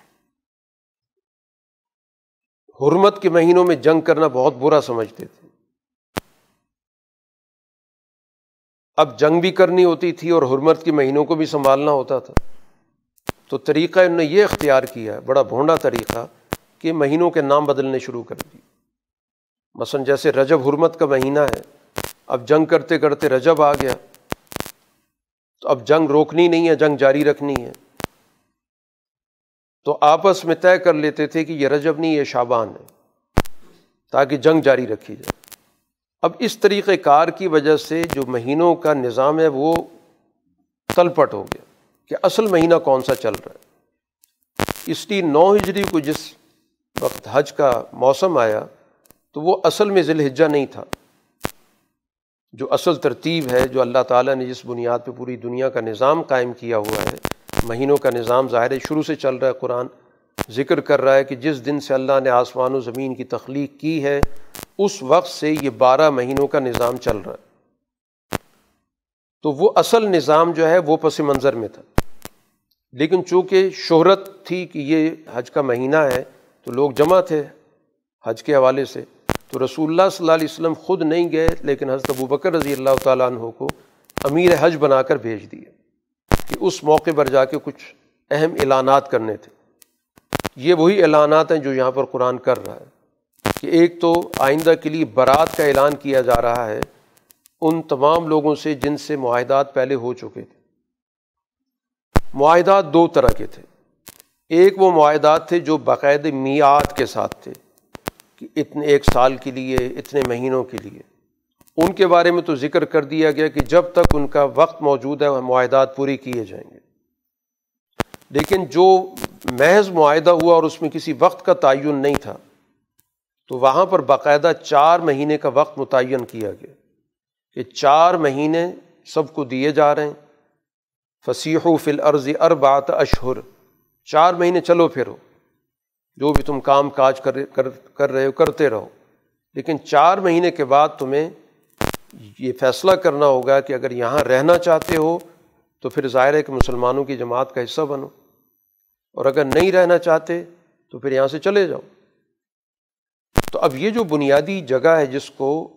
حرمت کے مہینوں میں جنگ کرنا بہت برا سمجھتے تھے۔ اب جنگ بھی کرنی ہوتی تھی اور حرمت کے مہینوں کو بھی سنبھالنا ہوتا تھا۔ تو طریقہ انہوں نے یہ اختیار کیا ہے بڑا بھونڈا طریقہ کہ مہینوں کے نام بدلنے شروع کر دی مثلاً جیسے رجب حرمت کا مہینہ ہے، اب جنگ کرتے کرتے رجب آ گیا۔ تو اب جنگ روکنی نہیں ہے، جنگ جاری رکھنی ہے۔ تو آپس میں طے کر لیتے تھے کہ یہ رجب نہیں، یہ شابان ہے، تاکہ جنگ جاری رکھی جائے۔ اب اس طریقۂ کار کی وجہ سے جو مہینوں کا نظام ہے وہ تل پٹ ہو گیا کہ اصل مہینہ کون سا چل رہا ہے۔ اس لیے نو ہجری کو جس وقت حج کا موسم آیا تو وہ اصل میں ذی الحجہ نہیں تھا۔ جو اصل ترتیب ہے، جو اللہ تعالیٰ نے جس بنیاد پہ پوری دنیا کا نظام قائم کیا ہوا ہے مہینوں کا نظام ظاہر ہے، شروع سے چل رہا ہے قرآن، ذکر کر رہا ہے کہ جس دن سے اللہ نے آسمان و زمین کی تخلیق کی ہے، اس وقت سے یہ بارہ مہینوں کا نظام چل رہا ہے۔ تو وہ اصل نظام جو ہے، وہ پس منظر میں تھا۔ لیکن چونکہ شہرت تھی کہ یہ حج کا مہینہ ہے، تو لوگ جمع تھے حج کے حوالے سے۔ تو رسول اللہ صلی اللہ علیہ وسلم خود نہیں گئے، لیکن حضرت ابو بکر رضی اللہ تعالیٰ عنہ کو امیر حج بنا کر بھیج دیے۔ کہ اس موقع پر جا کے کچھ اہم اعلانات کرنے تھے۔ یہ وہی اعلانات ہیں جو یہاں پر قرآن کر رہا ہے کہ ایک تو آئندہ کے لیے برات کا اعلان کیا جا رہا ہے، ان تمام لوگوں سے جن سے معاہدات پہلے ہو چکے تھے۔ معاہدات دو طرح کے تھے۔ ایک وہ معاہدات تھے جو باقاعدہ میعاد کے ساتھ تھے کہ اتنے ایک سال کے لیے، اتنے مہینوں کے لیے۔ ان کے بارے میں تو ذکر کر دیا گیا کہ جب تک ان کا وقت موجود ہے وہ معاہدات پوری کیے جائیں گے۔ لیکن جو محض معاہدہ ہوا اور اس میں کسی وقت کا تعین نہیں تھا، تو وہاں پر باقاعدہ چار مہینے کا وقت متعین کیا گیا کہ چار مہینے سب کو دیے جا رہے ہیں۔ فصیح و فل عرض اربات اشہر چار مہینے چلو پھرو جو بھی تم کام کاج کر کر رہے ہو، کرتے رہو۔ لیکن چار مہینے کے بعد تمہیں یہ فیصلہ کرنا ہوگا کہ اگر یہاں رہنا چاہتے ہو تو پھر ظاہر ہے کہ مسلمانوں کی جماعت کا حصہ بنو۔ اور اگر نہیں رہنا چاہتے تو پھر یہاں سے چلے جاؤ۔ تو اب یہ جو بنیادی جگہ ہے جس کو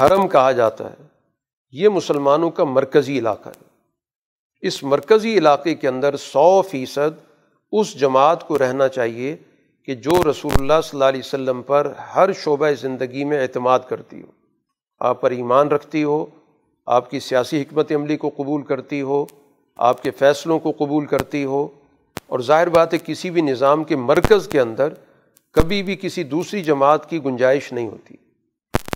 حرم کہا جاتا ہے، یہ مسلمانوں کا مرکزی علاقہ ہے۔ اس مرکزی علاقے کے اندر سو فیصد اس جماعت کو رہنا چاہیے کہ جو رسول اللہ صلی اللہ علیہ وسلم پر ہر شعبہ زندگی میں اعتماد کرتی ہو۔ آپ پر ایمان رکھتی ہو، آپ کی سیاسی حکمت عملی کو قبول کرتی ہو، آپ کے فیصلوں کو قبول کرتی ہو، اور ظاہر بات ہے کسی بھی نظام کے مرکز کے اندر کبھی بھی کسی دوسری جماعت کی گنجائش نہیں ہوتی۔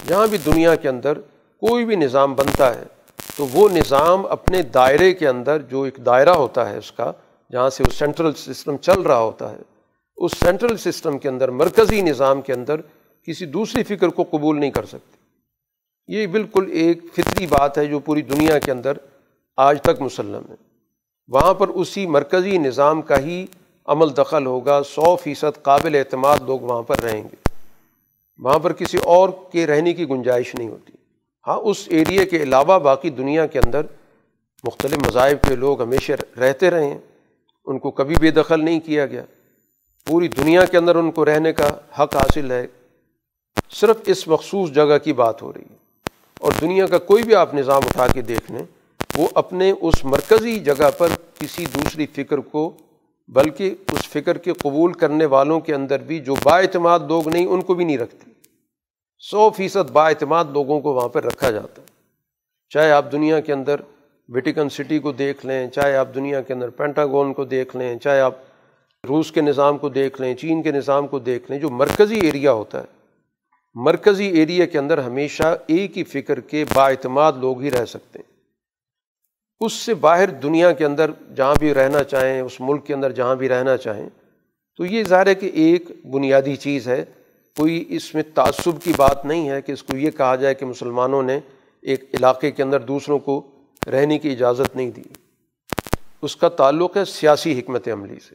جہاں بھی دنیا کے اندر کوئی بھی نظام بنتا ہے، تو وہ نظام اپنے دائرے کے اندر جو ایک دائرہ ہوتا ہے اس کا، جہاں سے وہ سینٹرل سسٹم چل رہا ہوتا ہے، اس سینٹرل سسٹم کے اندر، مرکزی نظام کے اندر کسی دوسری فکر کو قبول نہیں کر سکتے۔ یہ بالکل ایک فطری بات ہے جو پوری دنیا کے اندر آج تک مسلم ہے۔ وہاں پر اسی مرکزی نظام کا ہی عمل دخل ہوگا، سو فیصد قابل اعتماد لوگ وہاں پر رہیں گے۔ وہاں پر کسی اور کے رہنے کی گنجائش نہیں ہوتی۔ ہاں اس ایریے کے علاوہ باقی دنیا کے اندر مختلف مذاہب کے لوگ ہمیشہ رہتے رہے ہیں۔ ان کو کبھی بے دخل نہیں کیا گیا۔ پوری دنیا کے اندر ان کو رہنے کا حق حاصل ہے۔ صرف اس مخصوص جگہ کی بات ہو رہی ہے۔ اور دنیا کا کوئی بھی آپ نظام اٹھا کے دیکھ لیں، وہ اپنے اس مرکزی جگہ پر کسی دوسری فکر کو، بلکہ اس فکر کے قبول کرنے والوں کے اندر بھی جو با اعتماد لوگ نہیں، ان کو بھی نہیں رکھتی سو فیصد با اعتماد لوگوں کو وہاں پر رکھا جاتا ہے۔ چاہے آپ دنیا کے اندر ویٹیکن سٹی کو دیکھ لیں، چاہے آپ دنیا کے اندر پینٹاگون کو دیکھ لیں، چاہے آپ روس کے نظام کو دیکھ لیں، چین کے نظام کو دیکھ لیں، جو مرکزی ایریا ہوتا ہے مرکزی ایریا کے اندر ہمیشہ ایک ہی فکر کے با اعتماد لوگ ہی رہ سکتے ہیں۔ اس سے باہر دنیا کے اندر جہاں بھی رہنا چاہیں، اس ملک کے اندر جہاں بھی رہنا چاہیں، تو یہ ظاہر ہے کہ ایک بنیادی چیز ہے۔ کوئی اس میں تعصب کی بات نہیں ہے کہ اس کو یہ کہا جائے کہ مسلمانوں نے ایک علاقے کے اندر دوسروں کو رہنے کی اجازت نہیں دی۔ اس کا تعلق ہے سیاسی حکمت عملی سے۔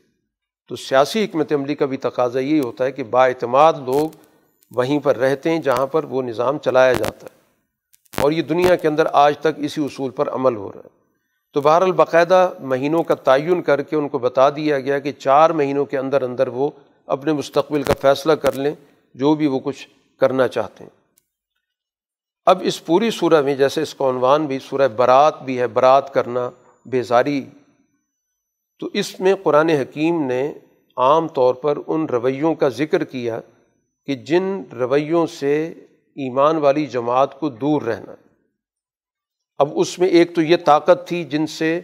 تو سیاسی حکمت عملی کا بھی تقاضا یہی ہوتا ہے کہ با اعتماد لوگ وہیں پر رہتے ہیں جہاں پر وہ نظام چلایا جاتا ہے۔ اور یہ دنیا کے اندر آج تک اسی اصول پر عمل ہو رہا ہے۔ تو بہر الباقاعدہ مہینوں کا تعین کر کے ان کو بتا دیا گیا کہ چار مہینوں کے اندر اندر وہ اپنے مستقبل کا فیصلہ کر لیں، جو بھی وہ کچھ کرنا چاہتے ہیں۔ اب اس پوری صورح میں جیسے اس کا عنوان بھی سورہ برات بھی ہے، برات کرنا بیزاری۔ تو اس میں قرآن حکیم نے عام طور پر ان رویوں کا ذکر کیا کہ جن رویوں سے ایمان والی جماعت کو دور رہنا۔ اب اس میں ایک تو یہ طاقت تھی جن سے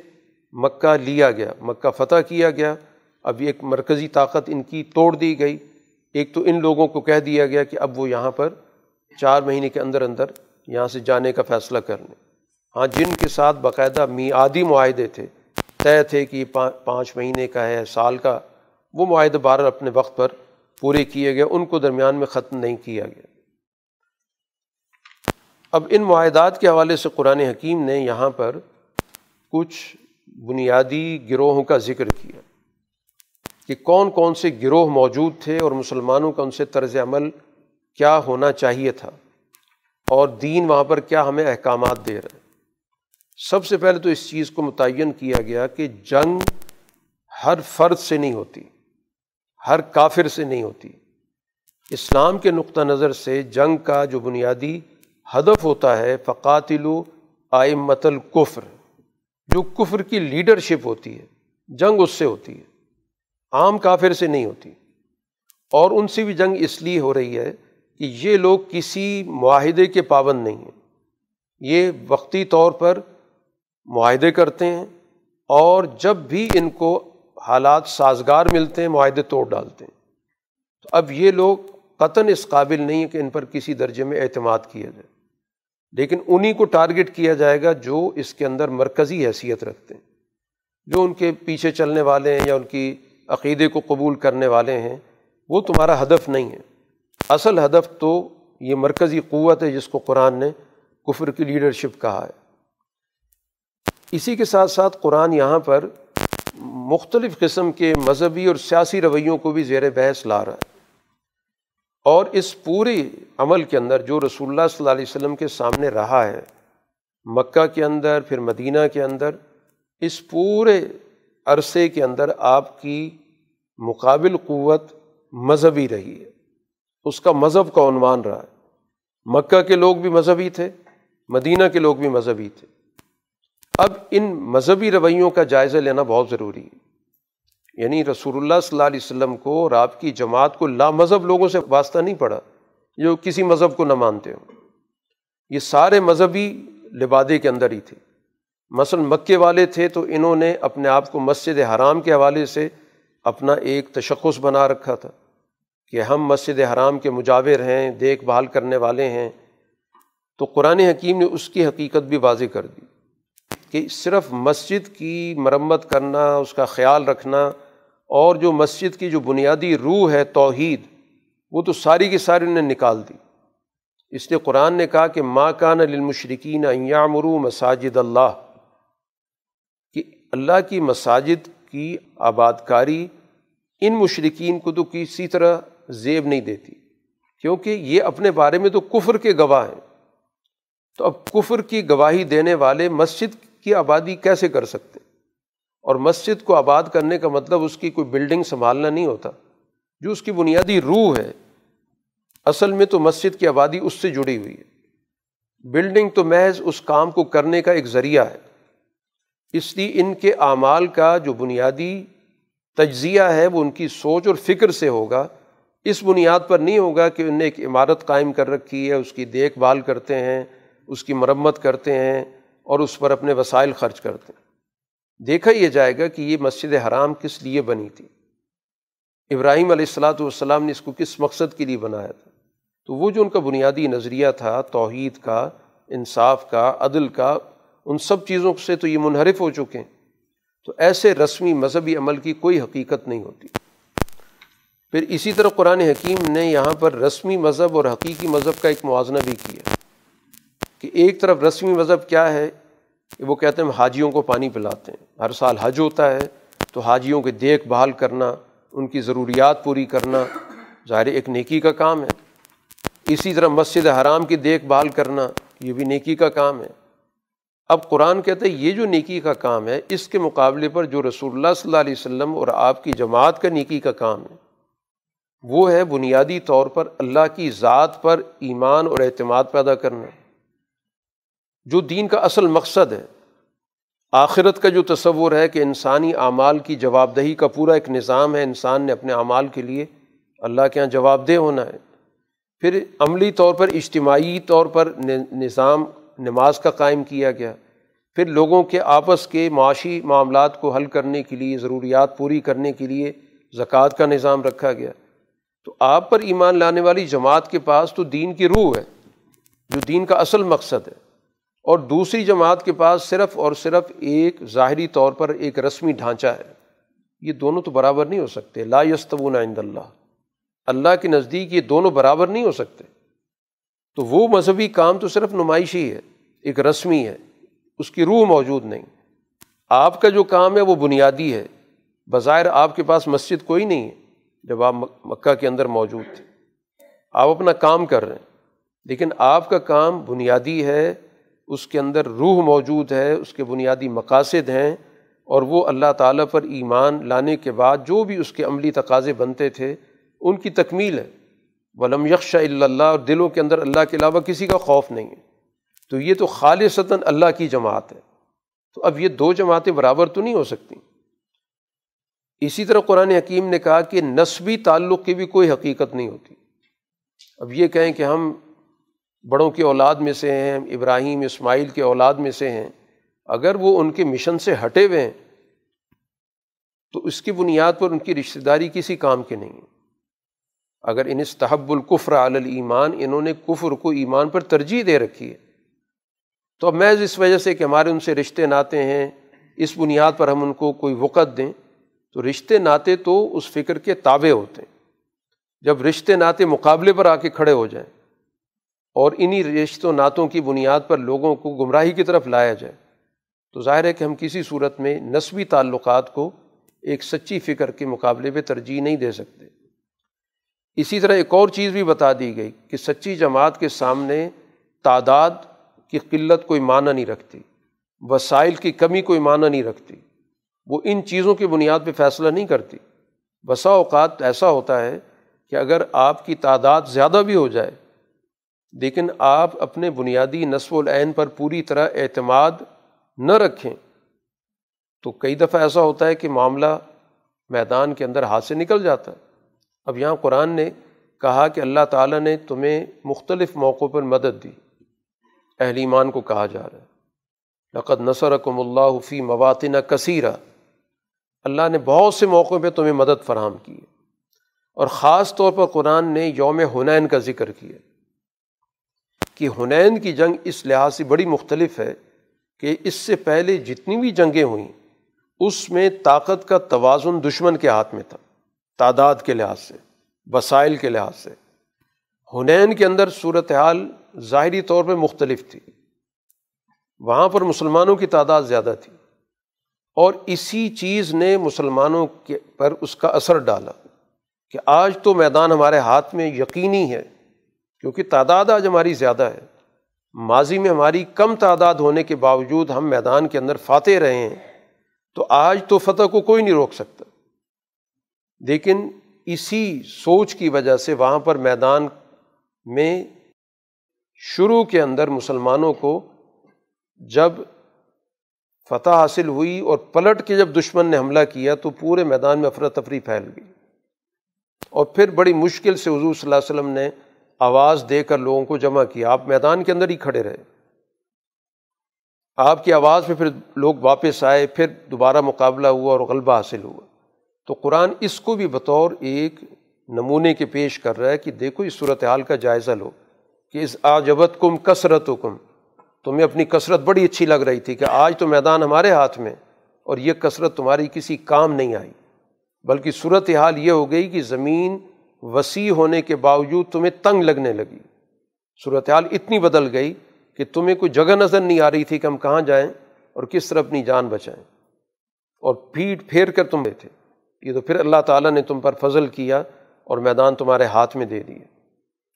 مکہ لیا گیا، مکہ فتح کیا گیا۔ اب ایک مرکزی طاقت ان کی توڑ دی گئی۔ ایک تو ان لوگوں کو کہہ دیا گیا کہ اب وہ یہاں پر چار مہینے کے اندر اندر یہاں سے جانے کا فیصلہ کر لیں۔ ہاں جن کے ساتھ باقاعدہ میعادی معاہدے تھے، طے تھے کہ پانچ مہینے کا ہے، سال کا، وہ معاہدے بار اپنے وقت پر پورے کیے گئے، ان کو درمیان میں ختم نہیں کیا گیا۔ اب ان معاہدات کے حوالے سے قرآن حکیم نے یہاں پر کچھ بنیادی گروہوں کا ذکر کیا کہ کون کون سے گروہ موجود تھے اور مسلمانوں کا ان سے طرز عمل کیا ہونا چاہیے تھا اور دین وہاں پر کیا ہمیں احکامات دے رہے سب سے پہلے تو اس چیز کو متعین کیا گیا کہ جنگ ہر فرد سے نہیں ہوتی۔ ہر کافر سے نہیں ہوتی۔ اسلام کے نقطہ نظر سے جنگ کا جو بنیادی ہدف ہوتا ہے فقاتل آئمت القفر جو کفر کی لیڈرشپ ہوتی ہے، جنگ اس سے ہوتی ہے۔ عام کافر سے نہیں ہوتی۔ اور ان سے بھی جنگ اس لیے ہو رہی ہے کہ یہ لوگ کسی معاہدے کے پابند نہیں ہیں۔ یہ وقتی طور پر معاہدے کرتے ہیں اور جب بھی ان کو حالات سازگار ملتے ہیں، معاہدے توڑ ڈالتے ہیں۔ تو اب یہ لوگ قطن اس قابل نہیں ہے کہ ان پر کسی درجے میں اعتماد کیا جائے۔ لیکن انہیں کو ٹارگٹ کیا جائے گا جو اس کے اندر مرکزی حیثیت رکھتے ہیں، جو ان کے پیچھے چلنے والے ہیں یا ان کی عقیدے کو قبول کرنے والے ہیں، وہ تمہارا ہدف نہیں ہے۔ اصل ہدف تو یہ مرکزی قوت ہے جس کو قرآن نے کفر کی لیڈرشپ کہا ہے۔ اسی کے ساتھ ساتھ قرآن یہاں پر مختلف قسم کے مذہبی اور سیاسی رویوں کو بھی زیر بحث لا رہا ہے۔ اور اس پورے عمل کے اندر جو رسول اللہ صلی اللہ علیہ وسلم کے سامنے رہا ہے، مکہ کے اندر، پھر مدینہ کے اندر، اس پورے عرصے کے اندر آپ کی مقابل قوت مذہبی رہی ہے۔ اس کا مذہب کا عنوان رہا ہے۔ مکہ کے لوگ بھی مذہبی تھے، مدینہ کے لوگ بھی مذہبی تھے۔ اب ان مذہبی رویوں کا جائزہ لینا بہت ضروری ہے۔ یعنی رسول اللہ صلی اللہ علیہ وسلم کو اور آپ کی جماعت کو لا مذہب لوگوں سے واسطہ نہیں پڑا جو کسی مذہب کو نہ مانتے ہوں۔ یہ سارے مذہبی لبادے کے اندر ہی تھے۔ مثلاً مکے والے تھے تو انہوں نے اپنے آپ کو مسجد حرام کے حوالے سے اپنا ایک تشخص بنا رکھا تھا کہ ہم مسجد حرام کے مجاور ہیں، دیکھ بھال کرنے والے ہیں۔ تو قرآن حکیم نے اس کی حقیقت بھی واضح کر دی۔ کہ صرف مسجد کی مرمت کرنا، اس کا خیال رکھنا اور جو مسجد کی جو بنیادی روح ہے توحید، وہ تو ساری کی ساری انہیں نکال دی۔ اس لیے قرآن نے کہا کہ ماں کان للمشرقین ایامرو مساجد اللہ کہ اللہ کی مساجد کی آباد کاری ان مشرقین کو تو کسی طرح زیب نہیں دیتی۔ کیونکہ یہ اپنے بارے میں تو کفر کے گواہ ہیں۔ تو اب کفر کی گواہی دینے والے مسجد کی آبادی کیسے کر سکتے؟ اور مسجد کو آباد کرنے کا مطلب اس کی کوئی بلڈنگ سنبھالنا نہیں ہوتا، جو اس کی بنیادی روح ہے۔ اصل میں تو مسجد کی آبادی اس سے جڑی ہوئی ہے۔ بلڈنگ تو محض اس کام کو کرنے کا ایک ذریعہ ہے۔ اس لیے ان کے اعمال کا جو بنیادی تجزیہ ہے، وہ ان کی سوچ اور فکر سے ہوگا۔ اس بنیاد پر نہیں ہوگا کہ انہیں ایک عمارت قائم کر رکھی ہے، اس کی دیکھ بھال کرتے ہیں، اس کی مرمت کرتے ہیں۔ اور اس پر اپنے وسائل خرچ کرتے ہیں دیکھا یہ جائے گا کہ یہ مسجد حرام کس لیے بنی تھی۔ ابراہیم علیہ السلاۃ والسلام نے اس کو کس مقصد کے لیے بنایا تھا؟ تو وہ جو ان کا بنیادی نظریہ تھا، توحید کا، انصاف کا، عدل کا، ان سب چیزوں سے تو یہ منحرف ہو چکے ہیں۔ تو ایسے رسمی مذہبی عمل کی کوئی حقیقت نہیں ہوتی۔ پھر اسی طرح قرآن حکیم نے یہاں پر رسمی مذہب اور حقیقی مذہب کا ایک موازنہ بھی کیا۔ کہ ایک طرف رسمی مذہب کیا ہے کہ وہ کہتے ہیں ہم حاجیوں کو پانی پلاتے ہیں، ہر سال حج ہوتا ہے، تو حاجیوں کی دیکھ بھال کرنا، ان کی ضروریات پوری کرنا ظاہر ایک نیکی کا کام ہے۔ اسی طرح مسجد حرام کی دیکھ بھال کرنا، یہ بھی نیکی کا کام ہے۔ اب قرآن کہتے ہیں یہ جو نیکی کا کام ہے، اس کے مقابلے پر جو رسول اللہ صلی اللہ علیہ وسلم اور آپ کی جماعت کا نیکی کا کام ہے، وہ ہے بنیادی طور پر اللہ کی ذات پر ایمان اور اعتماد پیدا کرنا۔ جو دین کا اصل مقصد ہے۔ آخرت کا جو تصور ہے کہ انسانی اعمال کی جواب دہی کا پورا ایک نظام ہے، انسان نے اپنے اعمال کے لیے اللہ کے یہاں جواب دہ ہونا ہے۔ پھر عملی طور پر، اجتماعی طور پر نظام، نماز کا قائم کیا گیا۔ پھر لوگوں کے آپس کے معاشی معاملات کو حل کرنے کے لیے، ضروریات پوری کرنے کے لیے زکوٰۃ کا نظام رکھا گیا۔ تو آپ پر ایمان لانے والی جماعت کے پاس تو دین کی روح ہے، جو دین کا اصل مقصد ہے۔ اور دوسری جماعت کے پاس صرف اور صرف ایک ظاہری طور پر ایک رسمی ڈھانچہ ہے۔ یہ دونوں تو برابر نہیں ہو سکتے۔ لا یستون عند اللہ۔ اللہ کے نزدیک یہ دونوں برابر نہیں ہو سکتے۔ تو وہ مذہبی کام تو صرف نمائشی ہے، ایک رسمی ہے۔ اس کی روح موجود نہیں۔ آپ کا جو کام ہے وہ بنیادی ہے۔ بظاہر آپ کے پاس مسجد کوئی نہیں ہے، جب آپ مکہ کے اندر موجود تھے۔ آپ اپنا کام کر رہے ہیں۔ لیکن آپ کا کام بنیادی ہے اس کے اندر روح موجود ہے، اس کے بنیادی مقاصد ہیں اور وہ اللہ تعالیٰ پر ایمان لانے کے بعد جو بھی اس کے عملی تقاضے بنتے تھے، ان کی تکمیل ہے۔ ولم یکش اللہ اور دلوں کے اندر اللہ کے علاوہ کسی کا خوف نہیں ہے۔ تو یہ تو خالصتاً اللہ کی جماعت ہے۔ تو اب یہ دو جماعتیں برابر تو نہیں ہو سکتی۔ اسی طرح قرآن حکیم نے کہا کہ نسبی تعلق کی بھی کوئی حقیقت نہیں ہوتی۔ اب یہ کہیں کہ ہم بڑوں کی اولاد میں سے ہیں، ابراہیم، اسماعیل کے اولاد میں سے ہیں۔ اگر وہ ان کے مشن سے ہٹے ہوئے ہیں، تو اس کی بنیاد پر ان کی رشتہ داری کسی کام کی نہیں ہے۔ اگر ان استحب القفر علی ایمان انہوں نے کفر کو ایمان پر ترجیح دے رکھی ہے، تو اب محض اس وجہ سے کہ ہمارے ان سے رشتے ناتے ہیں، اس بنیاد پر ہم ان کو کوئی وقت دیں، تو رشتے ناتے تو اس فکر کے تابع ہوتے ہیں۔ جب رشتے ناتے مقابلے پر آ کے کھڑے ہو جائیں اور انہیں رشت و نعتوں کی بنیاد پر لوگوں کو گمراہی کی طرف لایا جائے۔ تو ظاہر ہے کہ ہم کسی صورت میں نسبی تعلقات کو ایک سچی فکر کے مقابلے پہ ترجیح نہیں دے سکتے۔ اسی طرح ایک اور چیز بھی بتا دی گئی کہ سچی جماعت کے سامنے تعداد کی قلت کوئی معنی نہیں رکھتی، وسائل کی کمی کوئی معنی نہیں رکھتی، وہ ان چیزوں کی بنیاد پہ فیصلہ نہیں کرتی۔ بسا اوقات ایسا ہوتا ہے کہ اگر آپ کی تعداد زیادہ بھی ہو جائے لیکن آپ اپنے بنیادی نصب العین پر پوری طرح اعتماد نہ رکھیں تو کئی دفعہ ایسا ہوتا ہے کہ معاملہ میدان کے اندر ہاتھ سے نکل جاتا ہے۔ اب یہاں قرآن نے کہا کہ اللہ تعالیٰ نے تمہیں مختلف موقعوں پر مدد دی۔ اہل ایمان کو کہا جا رہا ہے۔ لقد نثرکم اللہ فی مواطن کثیرہ۔ اللہ نے بہت سے موقعوں پہ تمہیں مدد فراہم کی ہے۔ اور خاص طور پر قرآن نے یوم حنین کا ذکر کیا۔ کہ حنین کی جنگ اس لحاظ سے بڑی مختلف ہے کہ اس سے پہلے جتنی بھی جنگیں ہوئیں، اس میں طاقت کا توازن دشمن کے ہاتھ میں تھا، تعداد کے لحاظ سے، وسائل کے لحاظ سے۔ حنین کے اندر صورت حال ظاہری طور پہ مختلف تھی۔ وہاں پر مسلمانوں کی تعداد زیادہ تھی۔ اور اسی چیز نے مسلمانوں کے پر اس کا اثر ڈالا کہ آج تو میدان ہمارے ہاتھ میں یقینی ہے۔ کیونکہ تعداد آج ہماری زیادہ ہے۔ ماضی میں ہماری کم تعداد ہونے کے باوجود ہم میدان کے اندر فاتح رہے ہیں، تو آج تو فتح کو کوئی نہیں روک سکتا۔ لیکن اسی سوچ کی وجہ سے وہاں پر میدان میں شروع کے اندر مسلمانوں کو جب فتح حاصل ہوئی اور پلٹ کے جب دشمن نے حملہ کیا، تو پورے میدان میں افراتفری پھیل گئی۔ اور پھر بڑی مشکل سے حضور صلی اللہ علیہ وسلم نے آواز دے کر لوگوں کو جمع کیا آپ میدان کے اندر ہی کھڑے رہے۔ آپ کی آواز پہ پھر لوگ واپس آئے، پھر دوبارہ مقابلہ ہوا اور غلبہ حاصل ہوا۔ تو قرآن اس کو بھی بطور ایک نمونے کے پیش کر رہا ہے کہ دیکھو، اس صورت حال کا جائزہ لو کہ اس آجبت کم کثرت و کم تمہیں اپنی کثرت بڑی اچھی لگ رہی تھی کہ آج تو میدان ہمارے ہاتھ میں اور یہ کثرت تمہاری کسی کام نہیں آئی۔ بلکہ صورت حال یہ ہو گئی کہ زمین وسیع ہونے کے باوجود تمہیں تنگ لگنے لگی۔ صورت حال اتنی بدل گئی کہ تمہیں کوئی جگہ نظر نہیں آ رہی تھی کہ ہم کہاں جائیں اور کس طرح اپنی جان بچائیں۔ اور پیٹ پھیر کر تم تھے۔ یہ تو پھر اللہ تعالیٰ نے تم پر فضل کیا اور میدان تمہارے ہاتھ میں دے دیے۔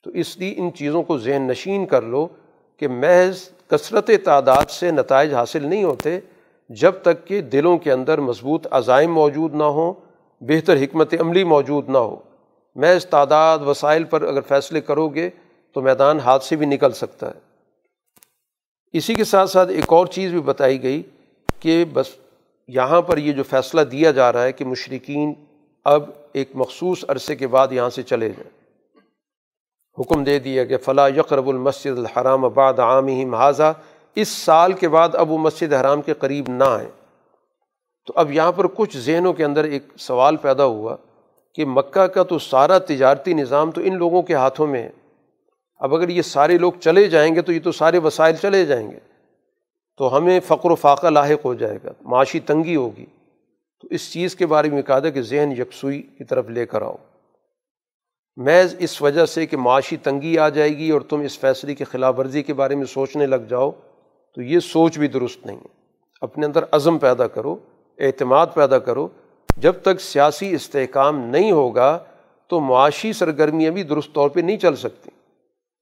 تو اس لیے ان چیزوں کو ذہن نشین کر لو کہ محض کثرت تعداد سے نتائج حاصل نہیں ہوتے جب تک کہ دلوں کے اندر مضبوط عزائم موجود نہ ہوں، بہتر حکمت عملی موجود نہ ہو۔ محض تعداد وسائل پر اگر فیصلے کرو گے تو میدان ہاتھ سے بھی نکل سکتا ہے۔ اسی کے ساتھ ساتھ ایک اور چیز بھی بتائی گئی کہ بس یہاں پر یہ جو فیصلہ دیا جا رہا ہے کہ مشرقین اب ایک مخصوص عرصے کے بعد یہاں سے چلے جائیں۔ حکم دے دیا کہ فلاں یقرب المسد الحرام آباد عام ہی محاذہ اس سال کے بعد اب وہ مسجد حرام کے قریب نہ آئیں۔ تو اب یہاں پر کچھ ذہنوں کے اندر ایک سوال پیدا ہوا کہ مکہ کا تو سارا تجارتی نظام تو ان لوگوں کے ہاتھوں میں ہے۔ اب اگر یہ سارے لوگ چلے جائیں گے تو یہ تو سارے وسائل چلے جائیں گے۔ تو ہمیں فقر و فاقہ لاحق ہو جائے گا، معاشی تنگی ہوگی۔ تو اس چیز کے بارے میں کہا تھا کہ ذہن یکسوئی کی طرف لے کر آؤ۔ محض اس وجہ سے کہ معاشی تنگی آ جائے گی اور تم اس فیصلے کی خلاف ورزی کے بارے میں سوچنے لگ جاؤ، تو یہ سوچ بھی درست نہیں ہے۔ اپنے اندر عزم پیدا کرو، اعتماد پیدا کرو جب تک سیاسی استحکام نہیں ہوگا تو معاشی سرگرمیاں بھی درست طور پہ نہیں چل سکتی۔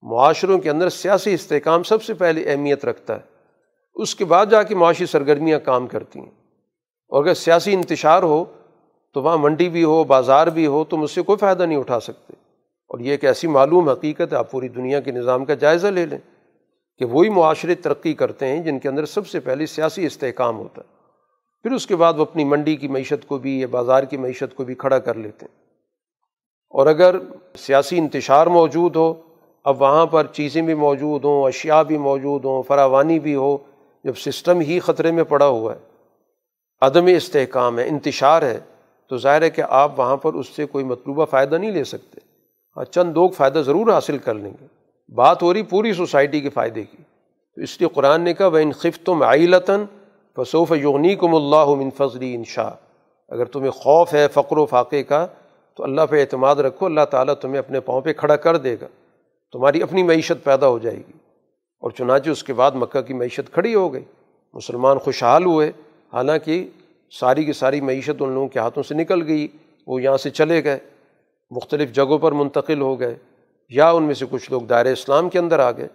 معاشروں کے اندر سیاسی استحکام سب سے پہلے اہمیت رکھتا ہے۔ اس کے بعد جا کے معاشی سرگرمیاں کام کرتی ہیں۔ اور اگر سیاسی انتشار ہو تو وہاں منڈی بھی ہو، بازار بھی ہو، تم اس سے کوئی فائدہ نہیں اٹھا سکتے۔ اور یہ ایک ایسی معلوم حقیقت ہے، آپ پوری دنیا کے نظام کا جائزہ لے لیں کہ وہی معاشرے ترقی کرتے ہیں جن کے اندر سب سے پہلے سیاسی استحکام ہوتا ہے۔ پھر اس کے بعد وہ اپنی منڈی کی معیشت کو بھی یا بازار کی معیشت کو بھی کھڑا کر لیتے ہیں۔ اور اگر سیاسی انتشار موجود ہو، اب وہاں پر چیزیں بھی موجود ہوں، اشیاء بھی موجود ہوں، فراوانی بھی ہو، جب سسٹم ہی خطرے میں پڑا ہوا ہے، عدم استحکام ہے، انتشار ہے، تو ظاہر ہے کہ آپ وہاں پر اس سے کوئی مطلوبہ فائدہ نہیں لے سکتے۔ ہاں چند لوگ فائدہ ضرور حاصل کر لیں گے۔ بات ہو رہی پوری سوسائٹی کے فائدے کی۔ تو اس لیے قرآن نے کہا وہ ان خفتم آئلتاً فصوف یغنی کم اللہ من فضلی انشا اگر تمہیں خوف ہے، فقر و فاقے کا، تو اللہ پہ اعتماد رکھو، اللہ تعالیٰ تمہیں اپنے پاؤں پہ کھڑا کر دے گا۔ تمہاری اپنی معیشت پیدا ہو جائے گی۔ اور چنانچہ اس کے بعد مکہ کی معیشت کھڑی ہو گئی۔ مسلمان خوشحال ہوئے، حالانکہ ساری کی ساری معیشت ان لوگوں کے ہاتھوں سے نکل گئی، وہ یہاں سے چلے گئے، مختلف جگہوں پر منتقل ہو گئے، یا ان میں سے کچھ لوگ دائر اسلام کے اندر آ گئے۔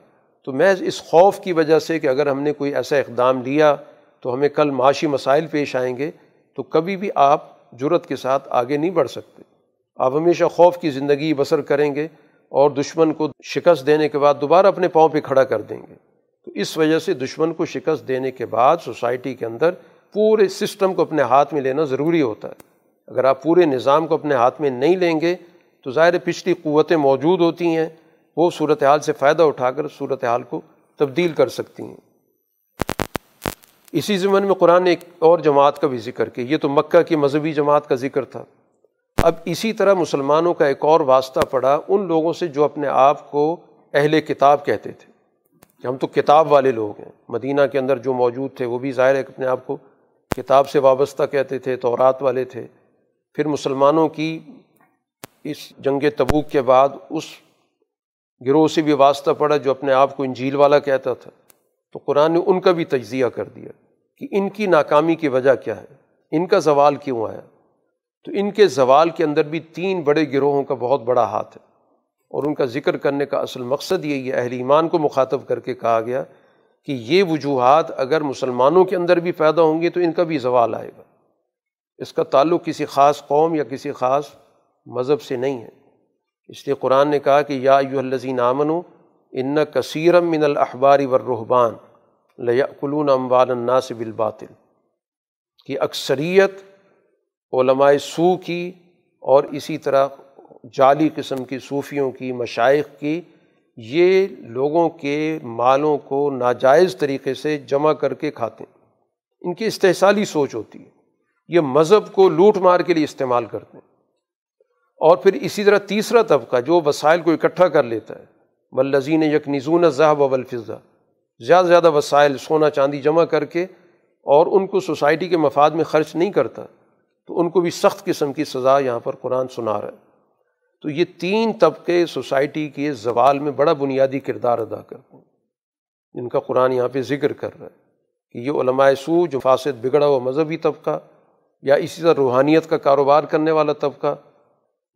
تو محض اس خوف کی وجہ سے کہ اگر ہم نے کوئی ایسا اقدام لیا تو ہمیں کل معاشی مسائل پیش آئیں گے، تو کبھی بھی آپ جرت کے ساتھ آگے نہیں بڑھ سکتے۔ آپ ہمیشہ خوف کی زندگی بسر کریں گے اور دشمن کو شکست دینے کے بعد دوبارہ اپنے پاؤں پہ کھڑا کر دیں گے۔ تو اس وجہ سے دشمن کو شکست دینے کے بعد سوسائٹی کے اندر پورے سسٹم کو اپنے ہاتھ میں لینا ضروری ہوتا ہے۔ اگر آپ پورے نظام کو اپنے ہاتھ میں نہیں لیں گے، تو ظاہر پچھلی قوتیں موجود ہوتی ہیں، وہ صورت حال سے فائدہ اٹھا کر صورت حال کو تبدیل کر سکتی ہیں۔ اسی زمن میں قرآن نے ایک اور جماعت کا بھی ذکر کیا، یہ تو مکہ کی مذہبی جماعت کا ذکر تھا۔ اب اسی طرح مسلمانوں کا ایک اور واسطہ پڑا ان لوگوں سے جو اپنے آپ کو اہل کتاب کہتے تھے۔ کہ ہم تو کتاب والے لوگ ہیں، مدینہ کے اندر جو موجود تھے وہ بھی ظاہر ہے کہ اپنے آپ کو کتاب سے وابستہ کہتے تھے، تورات والے تھے۔ پھر مسلمانوں کی اس جنگ تبوک کے بعد اس گروہ سے بھی واسطہ پڑا جو اپنے آپ کو انجیل والا کہتا تھا۔ تو قرآن نے ان کا بھی تجزیہ کر دیا۔ کہ ان کی ناکامی کی وجہ کیا ہے؟ ان کا زوال کیوں آیا؟ تو ان کے زوال کے اندر بھی تین بڑے گروہوں کا بہت بڑا ہاتھ ہے۔ اور ان کا ذکر کرنے کا اصل مقصد یہی ہے، اہل ایمان کو مخاطب کر کے کہا گیا کہ یہ وجوہات اگر مسلمانوں کے اندر بھی پیدا ہوں گے تو ان کا بھی زوال آئے گا۔ اس کا تعلق کسی خاص قوم یا کسی خاص مذہب سے نہیں ہے۔ اس لیے قرآن نے کہا کہ یا یو الزین آمن ان کثیرم من الحباری ورحبان لقلون اموال الناس بالباطل کی اکثریت علماء سو کی اور اسی طرح جعلی قسم کی صوفیوں کی مشائق کی، یہ لوگوں کے مالوں کو ناجائز طریقے سے جمع کر کے کھاتے ہیں۔ ان کی استحصالی سوچ ہوتی ہے۔ یہ مذہب کو لوٹ مار کے لیے استعمال کرتے ہیں۔ اور پھر اسی طرح تیسرا طبقہ جو وسائل کو اکٹھا کر لیتا ہے بلزین یک نزون ذہب و بلفظہ زیادہ سے زیادہ وسائل سونا چاندی جمع کر کے اور ان کو سوسائٹی کے مفاد میں خرچ نہیں کرتا، تو ان کو بھی سخت قسم کی سزا یہاں پر قرآن سنا رہا ہے۔ تو یہ تین طبقے سوسائٹی کے زوال میں بڑا بنیادی کردار ادا کرتے ہیں۔ جن کا قرآن یہاں پہ ذکر کر رہا ہے کہ یہ علماء سو جو فاسد، بگڑا ہوا مذہبی طبقہ یا اسی طرح روحانیت کا کاروبار کرنے والا طبقہ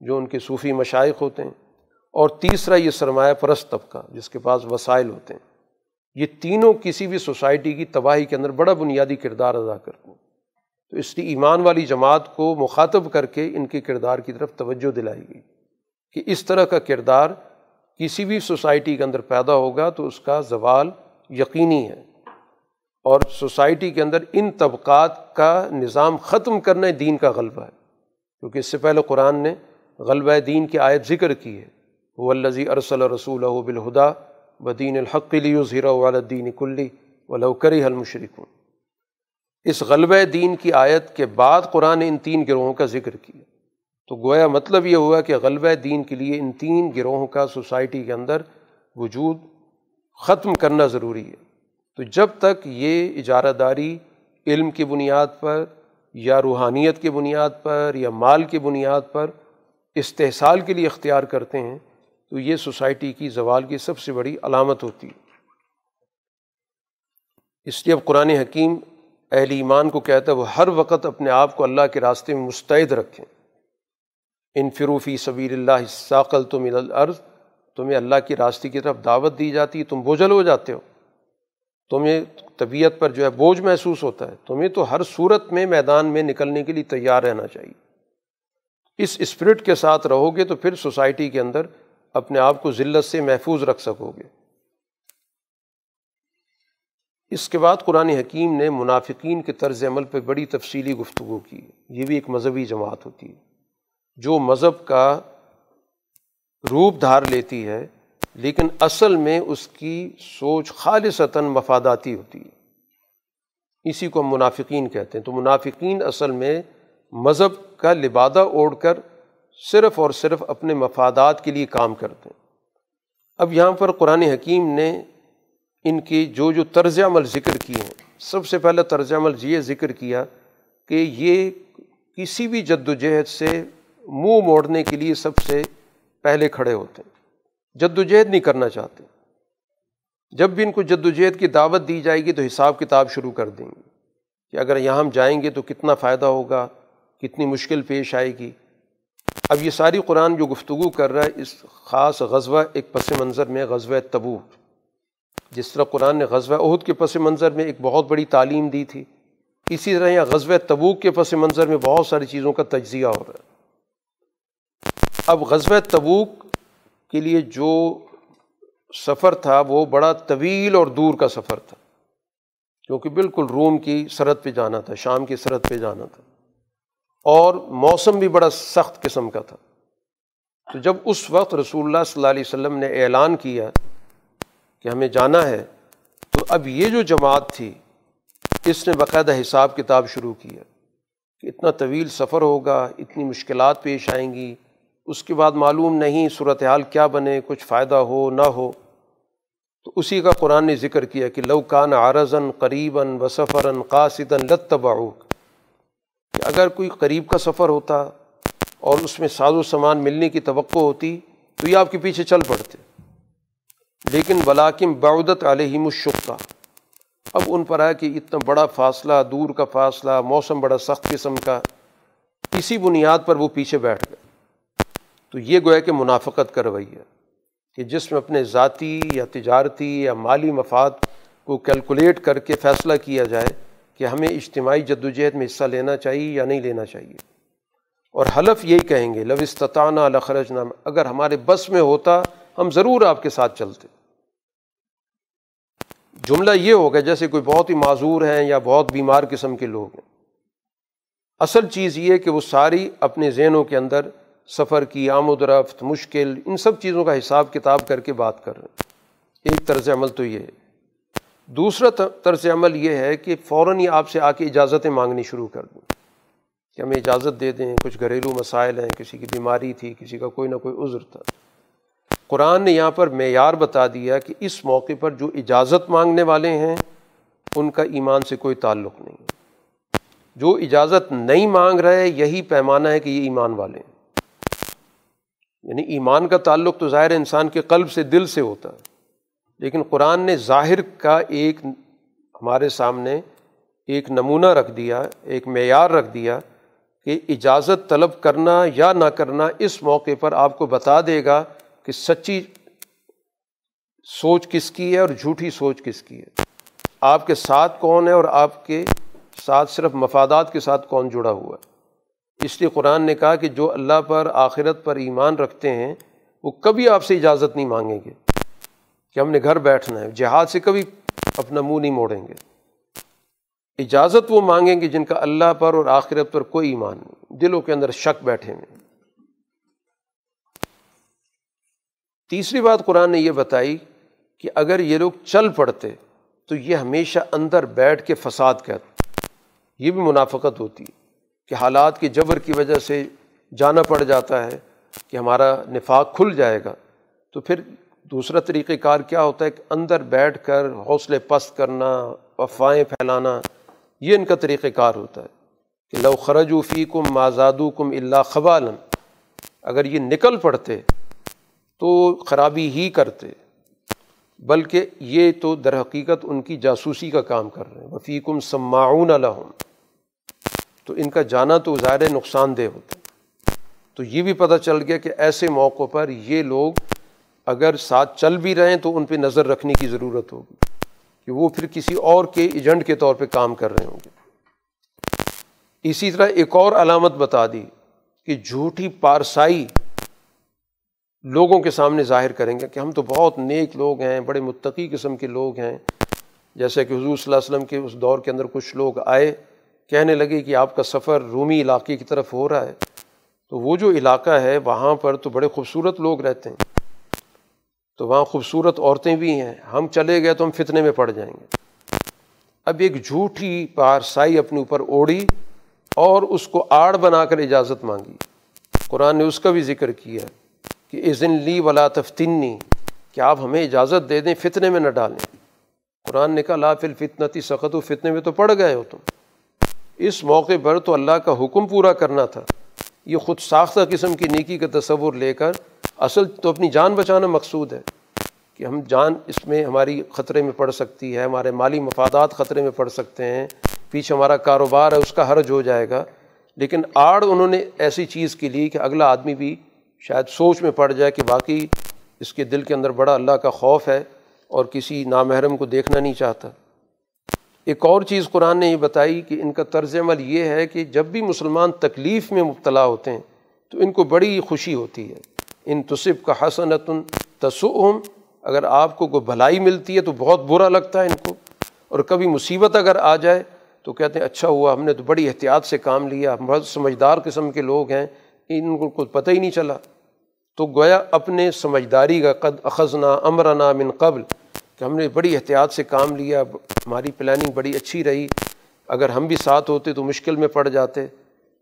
جو ان کے صوفی مشائق ہوتے ہیں، اور تیسرا یہ سرمایہ پرست طبقہ جس کے پاس وسائل ہوتے ہیں۔ یہ تینوں کسی بھی سوسائٹی کی تباہی کے اندر بڑا بنیادی کردار ادا کرتے ہیں۔ تو اس لیے ایمان والی جماعت کو مخاطب کر کے ان کے کردار کی طرف توجہ دلائی گئی کہ اس طرح کا کردار کسی بھی سوسائٹی کے اندر پیدا ہوگا تو اس کا زوال یقینی ہے۔ اور سوسائٹی کے اندر ان طبقات کا نظام ختم کرنا دین کا غلبہ ہے۔ کیونکہ اس سے پہلے قرآن نے غلبہ دین کی آیت ذکر کی ہے۔ وہ الزی ارسل رسول بالہدا بدین الحق ظہر والدین کلی و لوکری اس غلبہ دین کی آیت کے بعد قرآن نے ان تین گروہوں کا ذکر کیا۔ تو گویا مطلب یہ ہوا کہ غلبہ دین کے لیے ان تین گروہوں کا سوسائٹی کے اندر وجود ختم کرنا ضروری ہے۔ تو جب تک یہ اجارہ داری علم کی بنیاد پر یا روحانیت کی بنیاد پر یا مال کی بنیاد پر استحصال کے لیے اختیار کرتے ہیں تو یہ سوسائٹی کی زوال کی سب سے بڑی علامت ہوتی ہے۔ اس لیے اب قرآن حکیم اہل ایمان کو کہتا ہے، وہ ہر وقت اپنے آپ کو اللہ کے راستے میں مستعد رکھیں۔ ان فروفی صبیر اللہ ثاقل تم العرض تمہیں اللہ کی راستے کی طرف دعوت دی جاتی ہے تم بوجھل ہو جاتے ہو۔ تمہیں طبیعت پر جو ہے بوجھ محسوس ہوتا ہے۔ تمہیں تو ہر صورت میں میدان میں نکلنے کے لیے تیار رہنا چاہیے۔ اس اسپرٹ کے ساتھ رہو گے تو پھر سوسائٹی کے اندر اپنے آپ کو ذلت سے محفوظ رکھ سکو گے۔ اس کے بعد قرآن حکیم نے منافقین کے طرز عمل پہ بڑی تفصیلی گفتگو کی۔ یہ بھی ایک مذہبی جماعت ہوتی ہے۔ جو مذہب کا روپ دھار لیتی ہے، لیکن اصل میں اس کی سوچ خالصتاً مفاداتی ہوتی ہے۔ اسی کو ہم منافقین کہتے ہیں۔ تو منافقین اصل میں مذہب کا لبادہ اوڑھ کر صرف اور صرف اپنے مفادات کے لیے کام کرتے ہیں۔ اب یہاں پر قرآن حکیم نے ان کی جو جو طرز عمل ذکر کیے ہیں، سب سے پہلے طرز عمل یہ ذکر کیا کہ یہ کسی بھی جد و جہد سے منہ موڑنے کے لیے سب سے پہلے کھڑے ہوتے ہیں۔ جد و جہد نہیں کرنا چاہتے۔ جب بھی ان کو جد و جہد کی دعوت دی جائے گی تو حساب کتاب شروع کر دیں گے کہ اگر یہاں ہم جائیں گے تو کتنا فائدہ ہوگا، کتنی مشکل پیش آئے گی۔ اب یہ ساری قرآن جو گفتگو کر رہا ہے، اس خاص غزوہ، ایک پس منظر میں غزوہ تبو جس طرح قرآن نے غزوہ عہد کے پس منظر میں ایک بہت بڑی تعلیم دی تھی، اسی طرح یہاں غزوہ تبوک کے پس منظر میں بہت ساری چیزوں کا تجزیہ ہو رہا ہے۔ اب غزوہ تبوک کے لیے جو سفر تھا، وہ بڑا طویل اور دور کا سفر تھا، کیونکہ بالکل روم کی سرحد پہ جانا تھا، شام کی سرحد پہ جانا تھا۔ اور موسم بھی بڑا سخت قسم کا تھا۔ تو جب اس وقت رسول اللہ صلی اللہ علیہ وسلم نے اعلان کیا کہ ہمیں جانا ہے، تو اب یہ جو جماعت تھی، اس نے باقاعدہ حساب کتاب شروع کیا کہ اتنا طویل سفر ہوگا، اتنی مشکلات پیش آئیں گی، اس کے بعد معلوم نہیں صورت حال کیا بنے، کچھ فائدہ ہو نہ ہو۔ تو اسی کا قرآن نے ذکر کیا کہ لوکان عارضاً قریباً و سفراً قاصداً لتباؤک اگر کوئی قریب کا سفر ہوتا اور اس میں ساز و سامان ملنے کی توقع ہوتی تو یہ آپ کے پیچھے چل پڑتے۔ لیکن بلاکم بعودت علیہم الشقہ۔ اب ان پر آیا کہ اتنا بڑا فاصلہ، دور کا فاصلہ، موسم بڑا سخت قسم کا، اسی بنیاد پر وہ پیچھے بیٹھ گئے۔ تو یہ گویا کہ منافقت کروائی ہے کہ جس میں اپنے ذاتی یا تجارتی یا مالی مفاد کو کیلکولیٹ کر کے فیصلہ کیا جائے۔ کہ ہمیں اجتماعی جد و جہد میں حصہ لینا چاہیے یا نہیں لینا چاہیے۔ اور حلف یہی کہیں گے لوستانہ لخرج نام اگر ہمارے بس میں ہوتا ہم ضرور آپ کے ساتھ چلتے۔ جملہ یہ ہوگا جیسے کوئی بہت ہی معذور ہیں یا بہت بیمار قسم کے لوگ ہیں۔ اصل چیز یہ کہ وہ ساری اپنے ذہنوں کے اندر سفر کی، آمد و رفت، مشکل، ان سب چیزوں کا حساب کتاب کر کے بات کر رہے ہیں۔ ایک طرز عمل تو یہ ہے۔ دوسرا طرز عمل یہ ہے کہ فوراً ہی آپ سے آ کے اجازتیں مانگنی شروع کر دیں۔ کہ ہمیں اجازت دے دیں، کچھ گھریلو مسائل ہیں، کسی کی بیماری تھی، کسی کا کوئی نہ کوئی عذر تھا۔ قرآن نے یہاں پر معیار بتا دیا کہ اس موقع پر جو اجازت مانگنے والے ہیں، ان کا ایمان سے کوئی تعلق نہیں۔ جو اجازت نہیں مانگ رہے، یہی پیمانہ ہے کہ یہ ایمان والے ہیں۔ یعنی ایمان کا تعلق تو ظاہر انسان کے قلب سے دل سے ہوتا ہے۔ لیکن قرآن نے ظاہر کا ایک ہمارے سامنے ایک نمونہ رکھ دیا، ایک معیار رکھ دیا کہ اجازت طلب کرنا یا نہ کرنا اس موقع پر آپ کو بتا دے گا کہ سچی سوچ کس کی ہے اور جھوٹی سوچ کس کی ہے۔ آپ کے ساتھ کون ہے اور آپ کے ساتھ صرف مفادات کے ساتھ کون جڑا ہوا ہے۔ اس لیے قرآن نے کہا کہ جو اللہ پر، آخرت پر ایمان رکھتے ہیں، وہ کبھی آپ سے اجازت نہیں مانگیں گے۔ کہ ہم نے گھر بیٹھنا ہے، جہاد سے کبھی اپنا منہ نہیں موڑیں گے۔ اجازت وہ مانگیں گے جن کا اللہ پر اور آخرت پر کوئی ایمان نہیں، دلوں کے اندر شک بیٹھے ہوئے۔ تیسری بات قرآن نے یہ بتائی کہ اگر یہ لوگ چل پڑتے تو یہ ہمیشہ اندر بیٹھ کے فساد کر یہ بھی منافقت ہوتی ہے کہ حالات کے جبر کی وجہ سے جانا پڑ جاتا ہے کہ ہمارا نفاق کھل جائے گا تو پھر دوسرا طریقۂ کار کیا ہوتا ہے کہ اندر بیٹھ کر حوصلے پست کرنا افواہیں پھیلانا، یہ ان کا طریقۂ کار ہوتا ہے کہ لو خرج فی کم مازادو کم اللہ خبالن اگر یہ نکل پڑتے تو خرابی ہی کرتے، بلکہ یہ تو در حقیقت ان کی جاسوسی کا کام کر رہے ہیں۔ وفیقم سماعون الحم تو ان کا جانا تو ظاہر نقصان دہ ہوتا۔ ہے تو یہ بھی پتہ چل گیا کہ ایسے موقع پر یہ لوگ اگر ساتھ چل بھی رہے ہیں تو ان پہ نظر رکھنے کی ضرورت ہوگی کہ وہ پھر کسی اور کے ایجنٹ کے طور پہ کام کر رہے ہوں گے۔ اسی طرح ایک اور علامت بتا دی کہ جھوٹی پارسائی لوگوں کے سامنے ظاہر کریں گے کہ ہم تو بہت نیک لوگ ہیں، بڑے متقی قسم کے لوگ ہیں۔ جیسے کہ حضور صلی اللہ علیہ وسلم کے اس دور کے اندر کچھ لوگ آئے، کہنے لگے کہ آپ کا سفر رومی علاقے کی طرف ہو رہا ہے۔ تو وہ جو علاقہ ہے، وہاں پر تو بڑے خوبصورت لوگ رہتے ہیں۔ تو وہاں خوبصورت عورتیں بھی ہیں۔ ہم چلے گئے تو ہم فتنے میں پڑ جائیں گے۔ اب ایک جھوٹی پارسائی اپنے اوپر اوڑی اور اس کو آڑ بنا کر اجازت مانگی۔ قرآن نے اس کا بھی ذکر کیا کہ عزن لی ولا تفتنی، کہ آپ ہمیں اجازت دے دیں، فتنے میں نہ ڈالیں۔ قرآن نے کہا، لا فل فتنتی سخت و فتنے میں تو پڑ گئے ہو تم۔ اس موقع پر تو اللہ کا حکم پورا کرنا تھا۔ یہ خود ساختہ قسم کی نیکی کا تصور لے کر اصل تو اپنی جان بچانا مقصود ہے کہ ہم جان اس میں ہماری خطرے میں پڑ سکتی ہے، ہمارے مالی مفادات خطرے میں پڑ سکتے ہیں، پیچھے ہمارا کاروبار ہے، اس کا حرج ہو جائے گا۔ لیکن آڑ انہوں نے ایسی چیز کی لی کہ اگلا آدمی بھی شاید سوچ میں پڑ جائے کہ باقی اس کے دل کے اندر بڑا اللہ کا خوف ہے اور کسی نامحرم کو دیکھنا نہیں چاہتا۔ ایک اور چیز قرآن نے یہ بتائی کہ ان کا طرز عمل یہ ہے کہ جب بھی مسلمان تکلیف میں مبتلا ہوتے ہیں تو ان کو بڑی خوشی ہوتی ہے۔ ان تصب کا حسنت تصم اگر آپ کو کوئی بھلائی ملتی ہے تو بہت برا لگتا ہے ان کو۔ اور کبھی مصیبت اگر آ جائے تو کہتے ہیں اچھا ہوا، ہم نے تو بڑی احتیاط سے کام لیا بہت سمجھدار قسم کے لوگ ہیں، ان کو کچھ پتہ ہی نہیں چلا۔ تو گویا اپنے سمجھداری کا قد اخذنا امرنا من قبل کہ ہم نے بڑی احتیاط سے کام لیا، ہماری پلاننگ بڑی اچھی رہی۔ اگر ہم بھی ساتھ ہوتے تو مشکل میں پڑ جاتے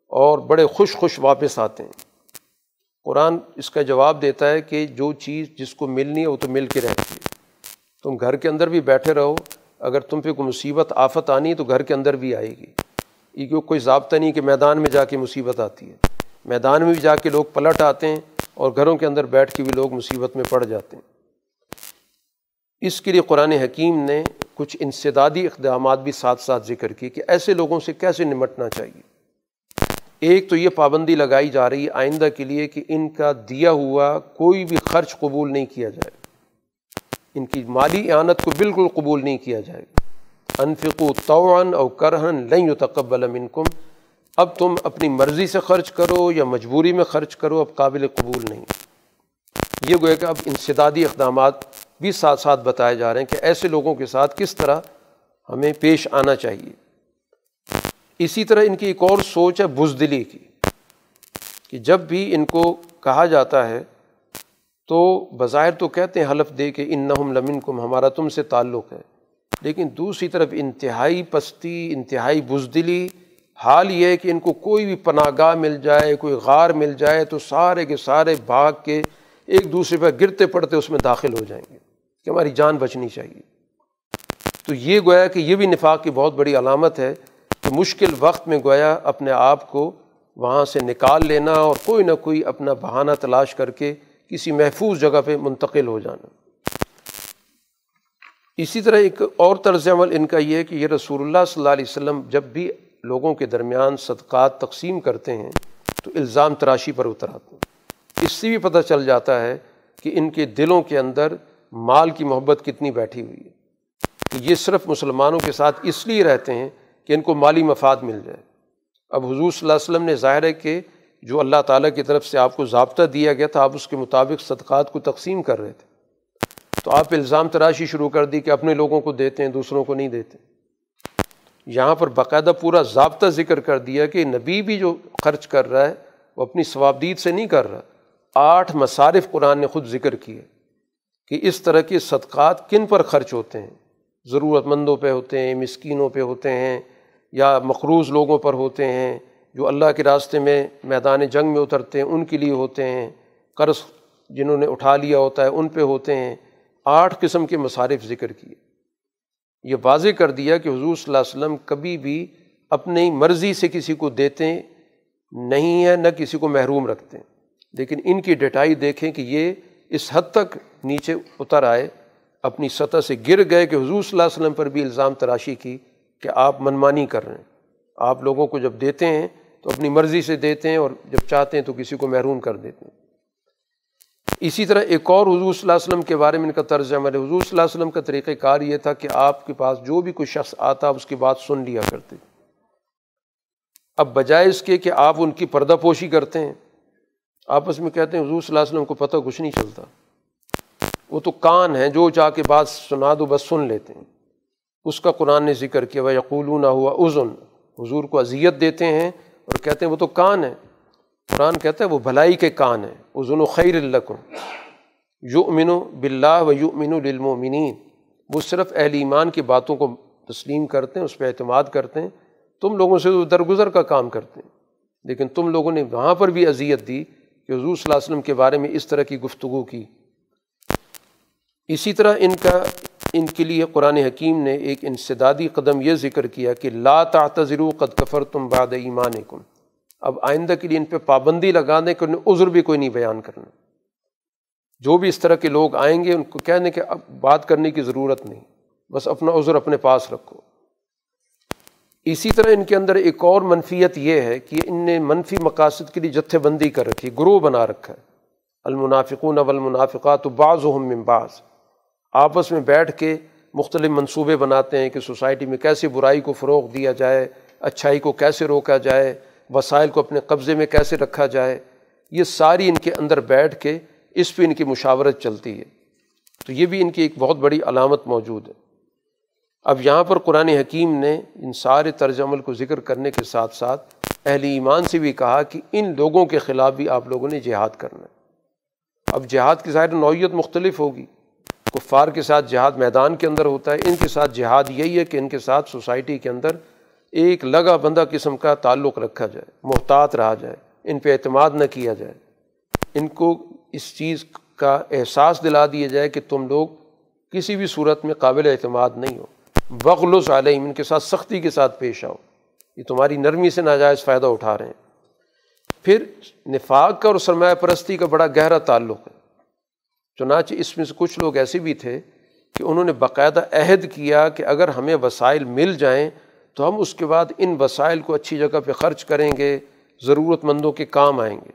اور بڑے خوش خوش واپس آتے۔ ہیں قرآن اس کا جواب دیتا ہے کہ جو چیز جس کو ملنی ہے وہ تو مل کے رہتی ہے۔ تم گھر کے اندر بھی بیٹھے رہو، اگر تم پہ کوئی مصیبت، آفت آنی ہے تو گھر کے اندر بھی آئے گی۔ یہ کوئی ضابطہ نہیں کہ میدان میں جا کے مصیبت آتی ہے۔ میدان میں بھی جا کے لوگ پلٹ آتے ہیں اور گھروں کے اندر بیٹھ کے بھی لوگ مصیبت میں پڑ جاتے ہیں۔ اس کے لیے قرآن حکیم نے کچھ انسدادی اقدامات بھی ساتھ ساتھ ذکر کیے کہ ایسے لوگوں سے کیسے نمٹنا چاہیے۔ ایک تو یہ پابندی لگائی جا رہی ہے آئندہ کے لیے کہ ان کا دیا ہوا کوئی بھی خرچ قبول نہیں کیا جائے۔ ان کی مالی اعانت کو بالکل قبول نہیں کیا جائے۔ گا انفق و توان اور کرہن لیں و تقبل منکم۔ اب تم اپنی مرضی سے خرچ کرو یا مجبوری میں خرچ کرو، اب قابل قبول نہیں۔ یہ گویا کہ اب انسدادی اقدامات بھی ساتھ ساتھ بتائے جا رہے ہیں کہ ایسے لوگوں کے ساتھ کس طرح ہمیں پیش آنا چاہیے۔ اسی طرح ان کی ایک اور سوچ ہے بزدلی کی، کہ جب بھی ان کو کہا جاتا ہے تو بظاہر تو کہتے ہیں حلف دے کہ ان نہم لمن کم ہمارا تم سے تعلق ہے۔ لیکن دوسری طرف انتہائی پستی، انتہائی بزدلی، حال یہ ہے کہ ان کو کوئی بھی پناہ گاہ مل جائے، کوئی غار مل جائے تو سارے کے سارے بھاگ کے ایک دوسرے پہ گرتے پڑتے اس میں داخل ہو جائیں گے۔ کہ ہماری جان بچنی چاہیے۔ تو یہ گویا کہ یہ بھی نفاق کی بہت بڑی علامت ہے کہ مشکل وقت میں گویا اپنے آپ کو وہاں سے نکال لینا اور کوئی نہ کوئی اپنا بہانہ تلاش کر کے کسی محفوظ جگہ پہ منتقل ہو جانا۔ اسی طرح ایک اور طرز عمل ان کا یہ ہے کہ یہ رسول اللہ صلی اللہ علیہ وسلم جب بھی لوگوں کے درمیان صدقات تقسیم کرتے ہیں تو الزام تراشی پر اتر آتے ہیں۔ اس سے بھی پتہ چل جاتا ہے کہ ان کے دلوں کے اندر مال کی محبت کتنی بیٹھی ہوئی ہے۔ کہ یہ صرف مسلمانوں کے ساتھ اس لیے رہتے ہیں کہ ان کو مالی مفاد مل جائے۔ اب حضور صلی اللہ علیہ وسلم نے ظاہر ہے کہ جو اللہ تعالیٰ کی طرف سے آپ کو ضابطہ دیا گیا تھا، آپ اس کے مطابق صدقات کو تقسیم کر رہے تھے۔ تو آپ الزام تراشی شروع کر دی کہ اپنے لوگوں کو دیتے ہیں، دوسروں کو نہیں دیتے۔ یہاں پر باقاعدہ پورا ضابطہ ذکر کر دیا کہ نبی بھی جو خرچ کر رہا ہے، وہ اپنی ثوابدید سے نہیں کر رہا۔ آٹھ مصارف قرآن نے خود ذکر کیے۔ کہ اس طرح کے صدقات کن پر خرچ ہوتے ہیں؟ ضرورت مندوں پہ ہوتے ہیں، مسکینوں پہ ہوتے ہیں یا مقروض لوگوں پر ہوتے ہیں جو اللہ کے راستے میں میدان جنگ میں اترتے ہیں، ان کے لیے ہوتے ہیں۔ قرض جنہوں نے اٹھا لیا ہوتا ہے، ان پہ ہوتے ہیں۔ آٹھ قسم کے مصارف ذکر کیے۔ یہ واضح کر دیا کہ حضور صلی اللہ علیہ وسلم کبھی بھی اپنی مرضی سے کسی کو دیتے نہیں ہیں، نہ کسی کو محروم رکھتے ہیں۔ لیکن ان کی ڈٹائی دیکھیں کہ یہ اس حد تک نیچے اتر آئے، اپنی سطح سے گر گئے کہ حضور صلی اللہ علیہ وسلم پر بھی الزام تراشی کی کہ آپ منمانی کر رہے ہیں۔ آپ لوگوں کو جب دیتے ہیں تو اپنی مرضی سے دیتے ہیں اور جب چاہتے ہیں تو کسی کو محروم کر دیتے ہیں۔ اسی طرح ایک اور حضور صلی اللہ علیہ وسلم کے بارے میں ان کا طرز عمل ہے۔ حضور صلی اللہ علیہ وسلم کا طریقہ کار یہ تھا کہ آپ کے پاس جو بھی کوئی شخص آتا اس کی بات سن لیا کرتے۔ اب بجائے اس کے کہ آپ ان کی پردہ پوشی کرتے ہیں آپس میں کہتے ہیں، حضور صلی اللہ علیہ وسلم کو پتہ کچھ نہیں چلتا۔ وہ تو کان ہیں، جو چاہ کے بات سنا دو بس سن لیتے ہیں۔ اس کا قرآن نے ذکر کیا وہ یقول نہ ہوا عزن حضور کو اذیت دیتے ہیں اور کہتے ہیں، وہ تو کان ہے قرآن کہتا ہے، وہ بھلائی کے کان ہیں۔ عزن و خیر الکم یو امن و بلّہ و یو امن للمومنین وہ صرف اہل ایمان کی باتوں کو تسلیم کرتے ہیں، اس پہ اعتماد کرتے ہیں۔ تم لوگوں سے درگزر کا کام کرتے ہیں۔ لیکن تم لوگوں نے وہاں پر بھی اذیت دی کہ حضور صلی اللہ علیہ وسلم کے بارے میں اس طرح کی گفتگو کی۔ اسی طرح ان کا، ان کے لیے قرآن حکیم نے ایک انسدادی قدم یہ ذکر کیا کہ لا تعتذرو قد کفر تم باد ایمان کم اب آئندہ کے لیے ان پہ پابندی لگا دیں کہ انہیں عذر بھی کوئی نہیں بیان کرنا۔ جو بھی اس طرح کے لوگ آئیں گے، ان کو کہہ دیں کہ اب بات کرنے کی ضرورت نہیں۔ بس اپنا عذر اپنے پاس رکھو۔ اسی طرح ان کے اندر ایک اور منفیت یہ ہے کہ ان نے منفی مقاصد کے لیے جتھے بندی کر رکھی، گروہ بنا رکھا ہے۔ المنافقون والمنافقات بعض من بعض۔ آپس میں بیٹھ کے مختلف منصوبے بناتے ہیں کہ سوسائٹی میں کیسے برائی کو فروغ دیا جائے، اچھائی کو کیسے روکا جائے، وسائل کو اپنے قبضے میں کیسے رکھا جائے۔ یہ ساری ان کے اندر بیٹھ کے اس پہ ان کی مشاورت چلتی ہے۔ تو یہ بھی ان کی ایک بہت بڑی علامت موجود ہے۔ اب یہاں پر قرآن حکیم نے ان سارے طرز عمل کو ذکر کرنے کے ساتھ ساتھ اہل ایمان سے بھی کہا کہ ان لوگوں کے خلاف بھی آپ لوگوں نے جہاد کرنا ہے۔ اب جہاد کی ظاہر نوعیت مختلف ہوگی۔ کفار کے ساتھ جہاد میدان کے اندر ہوتا ہے، ان کے ساتھ جہاد یہی ہے کہ ان کے ساتھ سوسائٹی کے اندر ایک لگا بندہ قسم کا تعلق رکھا جائے، محتاط رہا جائے، ان پہ اعتماد نہ کیا جائے۔ ان کو اس چیز کا احساس دلا دیا جائے کہ تم لوگ کسی بھی صورت میں قابل اعتماد نہیں ہو۔ بغل و علیہم ان کے ساتھ سختی کے ساتھ پیش آؤ۔ یہ تمہاری نرمی سے ناجائز فائدہ اٹھا رہے ہیں۔ پھر نفاق کا اور سرمایہ پرستی کا بڑا گہرا تعلق ہے۔ چنانچہ اس میں سے کچھ لوگ ایسے بھی تھے کہ انہوں نے باقاعدہ عہد کیا کہ اگر ہمیں وسائل مل جائیں تو ہم اس کے بعد ان وسائل کو اچھی جگہ پہ خرچ کریں گے، ضرورت مندوں کے کام آئیں گے۔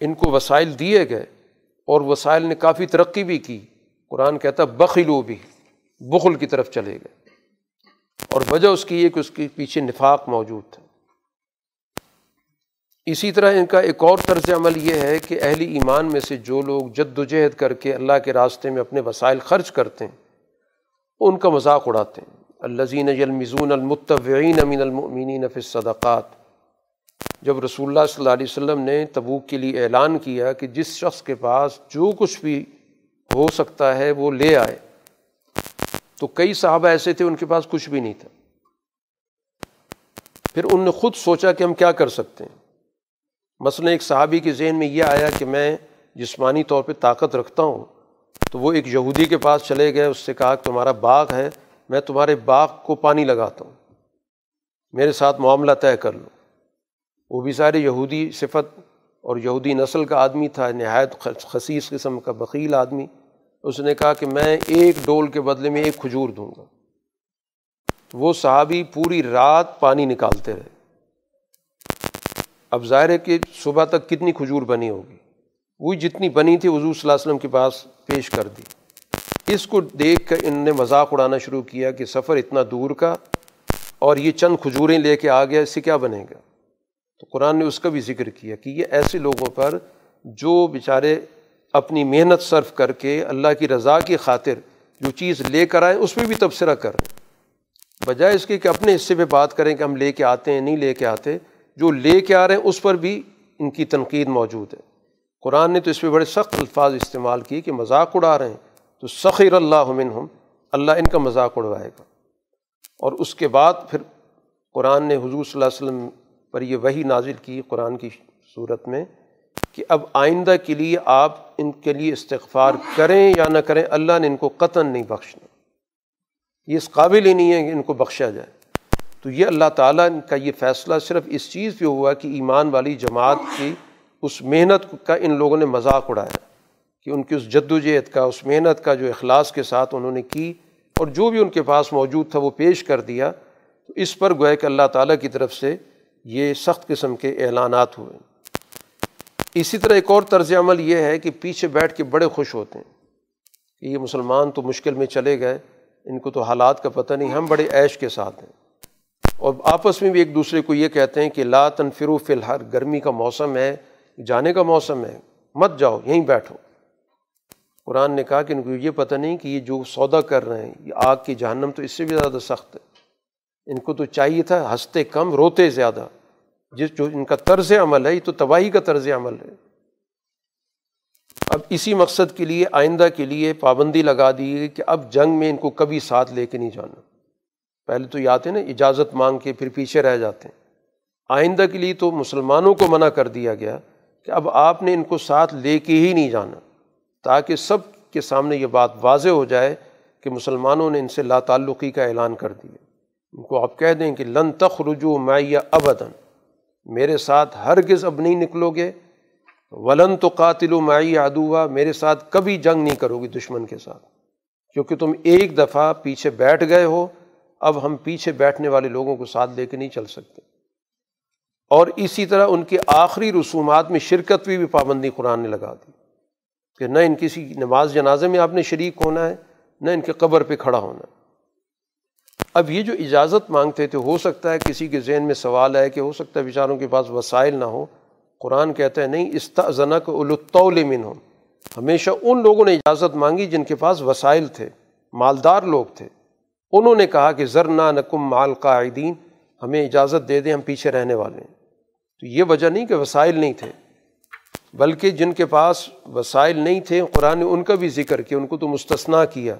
ان کو وسائل دیے گئے اور وسائل نے کافی ترقی بھی کی۔ قرآن کہتا بخلو بھی۔ بخل کی طرف چلے گئے۔ اور وجہ اس کی یہ کہ اس کے پیچھے نفاق موجود تھا۔ اسی طرح ان کا ایک اور طرز عمل یہ ہے کہ اہل ایمان میں سے جو لوگ جد و جہد کر کے اللہ کے راستے میں اپنے وسائل خرچ کرتے ہیں، ان کا مذاق اڑاتے ہیں۔ الزین المزون المتوعین امین المنی نف صدقات جب رسول اللہ صلی اللہ علیہ وسلم نے تبوک کے لیے اعلان کیا کہ جس شخص کے پاس جو کچھ بھی ہو سکتا ہے وہ لے آئے۔ تو کئی صحابہ ایسے تھے ان کے پاس کچھ بھی نہیں تھا۔ پھر ان نے خود سوچا کہ ہم کیا کر سکتے ہیں۔ مثلاً ایک صحابی کے ذہن میں یہ آیا کہ میں جسمانی طور پہ طاقت رکھتا ہوں تو وہ ایک یہودی کے پاس چلے گئے، اس سے کہا کہ تمہارا باغ ہے، میں تمہارے باغ کو پانی لگاتا ہوں۔ میرے ساتھ معاملہ طے کر لو۔ وہ بھی سارے یہودی صفت اور یہودی نسل کا آدمی تھا، نہایت خصیص قسم کا بخیل آدمی۔ اس نے کہا کہ میں ایک ڈول کے بدلے میں ایک کھجور دوں گا۔ وہ صحابی پوری رات پانی نکالتے رہے۔ اب ظاہر ہے کہ صبح تک کتنی کھجور بنی ہوگی۔ وہی جتنی بنی تھی حضور صلی اللہ علیہ وسلم کے پاس پیش کر دی۔ اس کو دیکھ کر ان نے مذاق اڑانا شروع کیا کہ سفر اتنا دور کا اور یہ چند کھجوریں لے کے آ گیا، اس سے کیا بنے گا؟ تو قرآن نے اس کا بھی ذکر کیا کہ یہ ایسے لوگوں پر جو بیچارے اپنی محنت صرف کر کے اللہ کی رضا کی خاطر جو چیز لے کر آئیں، اس میں بھی تبصرہ کریں بجائے اس کے کہ اپنے حصے پہ بات کریں کہ ہم لے کے آتے ہیں، نہیں لے کے آتے، جو لے کے آ رہے ہیں، اس پر بھی ان کی تنقید موجود ہے۔ قرآن نے تو اس پہ بڑے سخت الفاظ استعمال کیے کہ مذاق اڑا رہے ہیں۔ تو سخیر اللہ منہم، اللہ ان کا مذاق اڑوائے گا۔ اور اس کے بعد پھر قرآن نے حضور صلی اللہ علیہ وسلم پر یہ وہی نازل کی قرآن کی صورت میں۔ کہ اب آئندہ کے لیے آپ ان کے لیے استغفار کریں یا نہ کریں، اللہ نے ان کو قطن نہیں بخشنا۔ یہ اس قابل ہی نہیں ہے کہ ان کو بخشا جائے۔ تو یہ اللہ تعالیٰ کا یہ فیصلہ صرف اس چیز پہ ہوا کہ ایمان والی جماعت کی اس محنت کا ان لوگوں نے مذاق اڑایا، کہ ان کی اس جد و جہد کا، اس محنت کا جو اخلاص کے ساتھ انہوں نے کی اور جو بھی ان کے پاس موجود تھا وہ پیش کر دیا۔ تو اس پر گویا کہ اللہ تعالیٰ کی طرف سے یہ سخت قسم کے اعلانات ہوئے۔ اسی طرح ایک اور طرز عمل یہ ہے کہ پیچھے بیٹھ کے بڑے خوش ہوتے ہیں کہ یہ مسلمان تو مشکل میں چلے گئے، ان کو تو حالات کا پتہ نہیں، ہم بڑے عیش کے ساتھ ہیں۔ اور آپس میں بھی ایک دوسرے کو یہ کہتے ہیں کہ لا تنفرو فی الحال گرمی کا موسم ہے، جانے کا موسم ہے، مت جاؤ، یہیں بیٹھو۔ قرآن نے کہا کہ ان کو یہ پتہ نہیں کہ یہ جو سودا کر رہے ہیں، یہ آگ کی جہنم تو اس سے بھی زیادہ سخت ہے۔ ان کو تو چاہیے تھا ہنستے کم، روتے زیادہ۔ جس جو ان کا طرز عمل ہے، یہ تو تباہی کا طرز عمل ہے۔ اب اسی مقصد کے لیے، آئندہ کے لیے پابندی لگا دی گئی کہ اب جنگ میں ان کو کبھی ساتھ لے کے نہیں جانا۔ پہلے تو یہ آتے نا، اجازت مانگ کے پھر پیچھے رہ جاتے ہیں۔ آئندہ کے لیے تو مسلمانوں کو منع کر دیا گیا کہ اب آپ نے ان کو ساتھ لے کے ہی نہیں جانا۔ تاکہ سب کے سامنے یہ بات واضح ہو جائے کہ مسلمانوں نے ان سے لا تعلقی کا اعلان کر دیا۔ ان کو آپ کہہ دیں کہ لن تخ رجوع ابدن میرے ساتھ ہرگز اب نہیں نکلو گے، ولن تو قاتل و معی ادوا میرے ساتھ کبھی جنگ نہیں کرو گی دشمن کے ساتھ۔ کیونکہ تم ایک دفعہ پیچھے بیٹھ گئے ہو، اب ہم پیچھے بیٹھنے والے لوگوں کو ساتھ لے کے نہیں چل سکتے۔ اور اسی طرح ان کے آخری رسومات میں شرکت بھی بھی پابندی قرآن نے لگا دی کہ نہ ان کسی نماز جنازے میں آپ نے شریک ہونا ہے، نہ ان کے قبر پہ کھڑا ہونا ہے۔ اب یہ جو اجازت مانگتے تھے، ہو سکتا ہے کسی کے ذہن میں سوال ہے کہ ہو سکتا ہے بیچاروں کے پاس وسائل نہ ہو قرآن کہتا ہے، نہیں استنق الطول ہو ہمیشہ ان لوگوں نے اجازت مانگی جن کے پاس وسائل تھے، مالدار لوگ تھے۔ انہوں نے کہا کہ ذرنا نقم مال قائدین ہمیں اجازت دے دیں، ہم پیچھے رہنے والے ہیں۔ تو یہ وجہ نہیں کہ وسائل نہیں تھے، بلکہ جن کے پاس وسائل نہیں تھے، قرآن نے ان کا بھی ذکر کیا، ان کو تو مستثنا کیا۔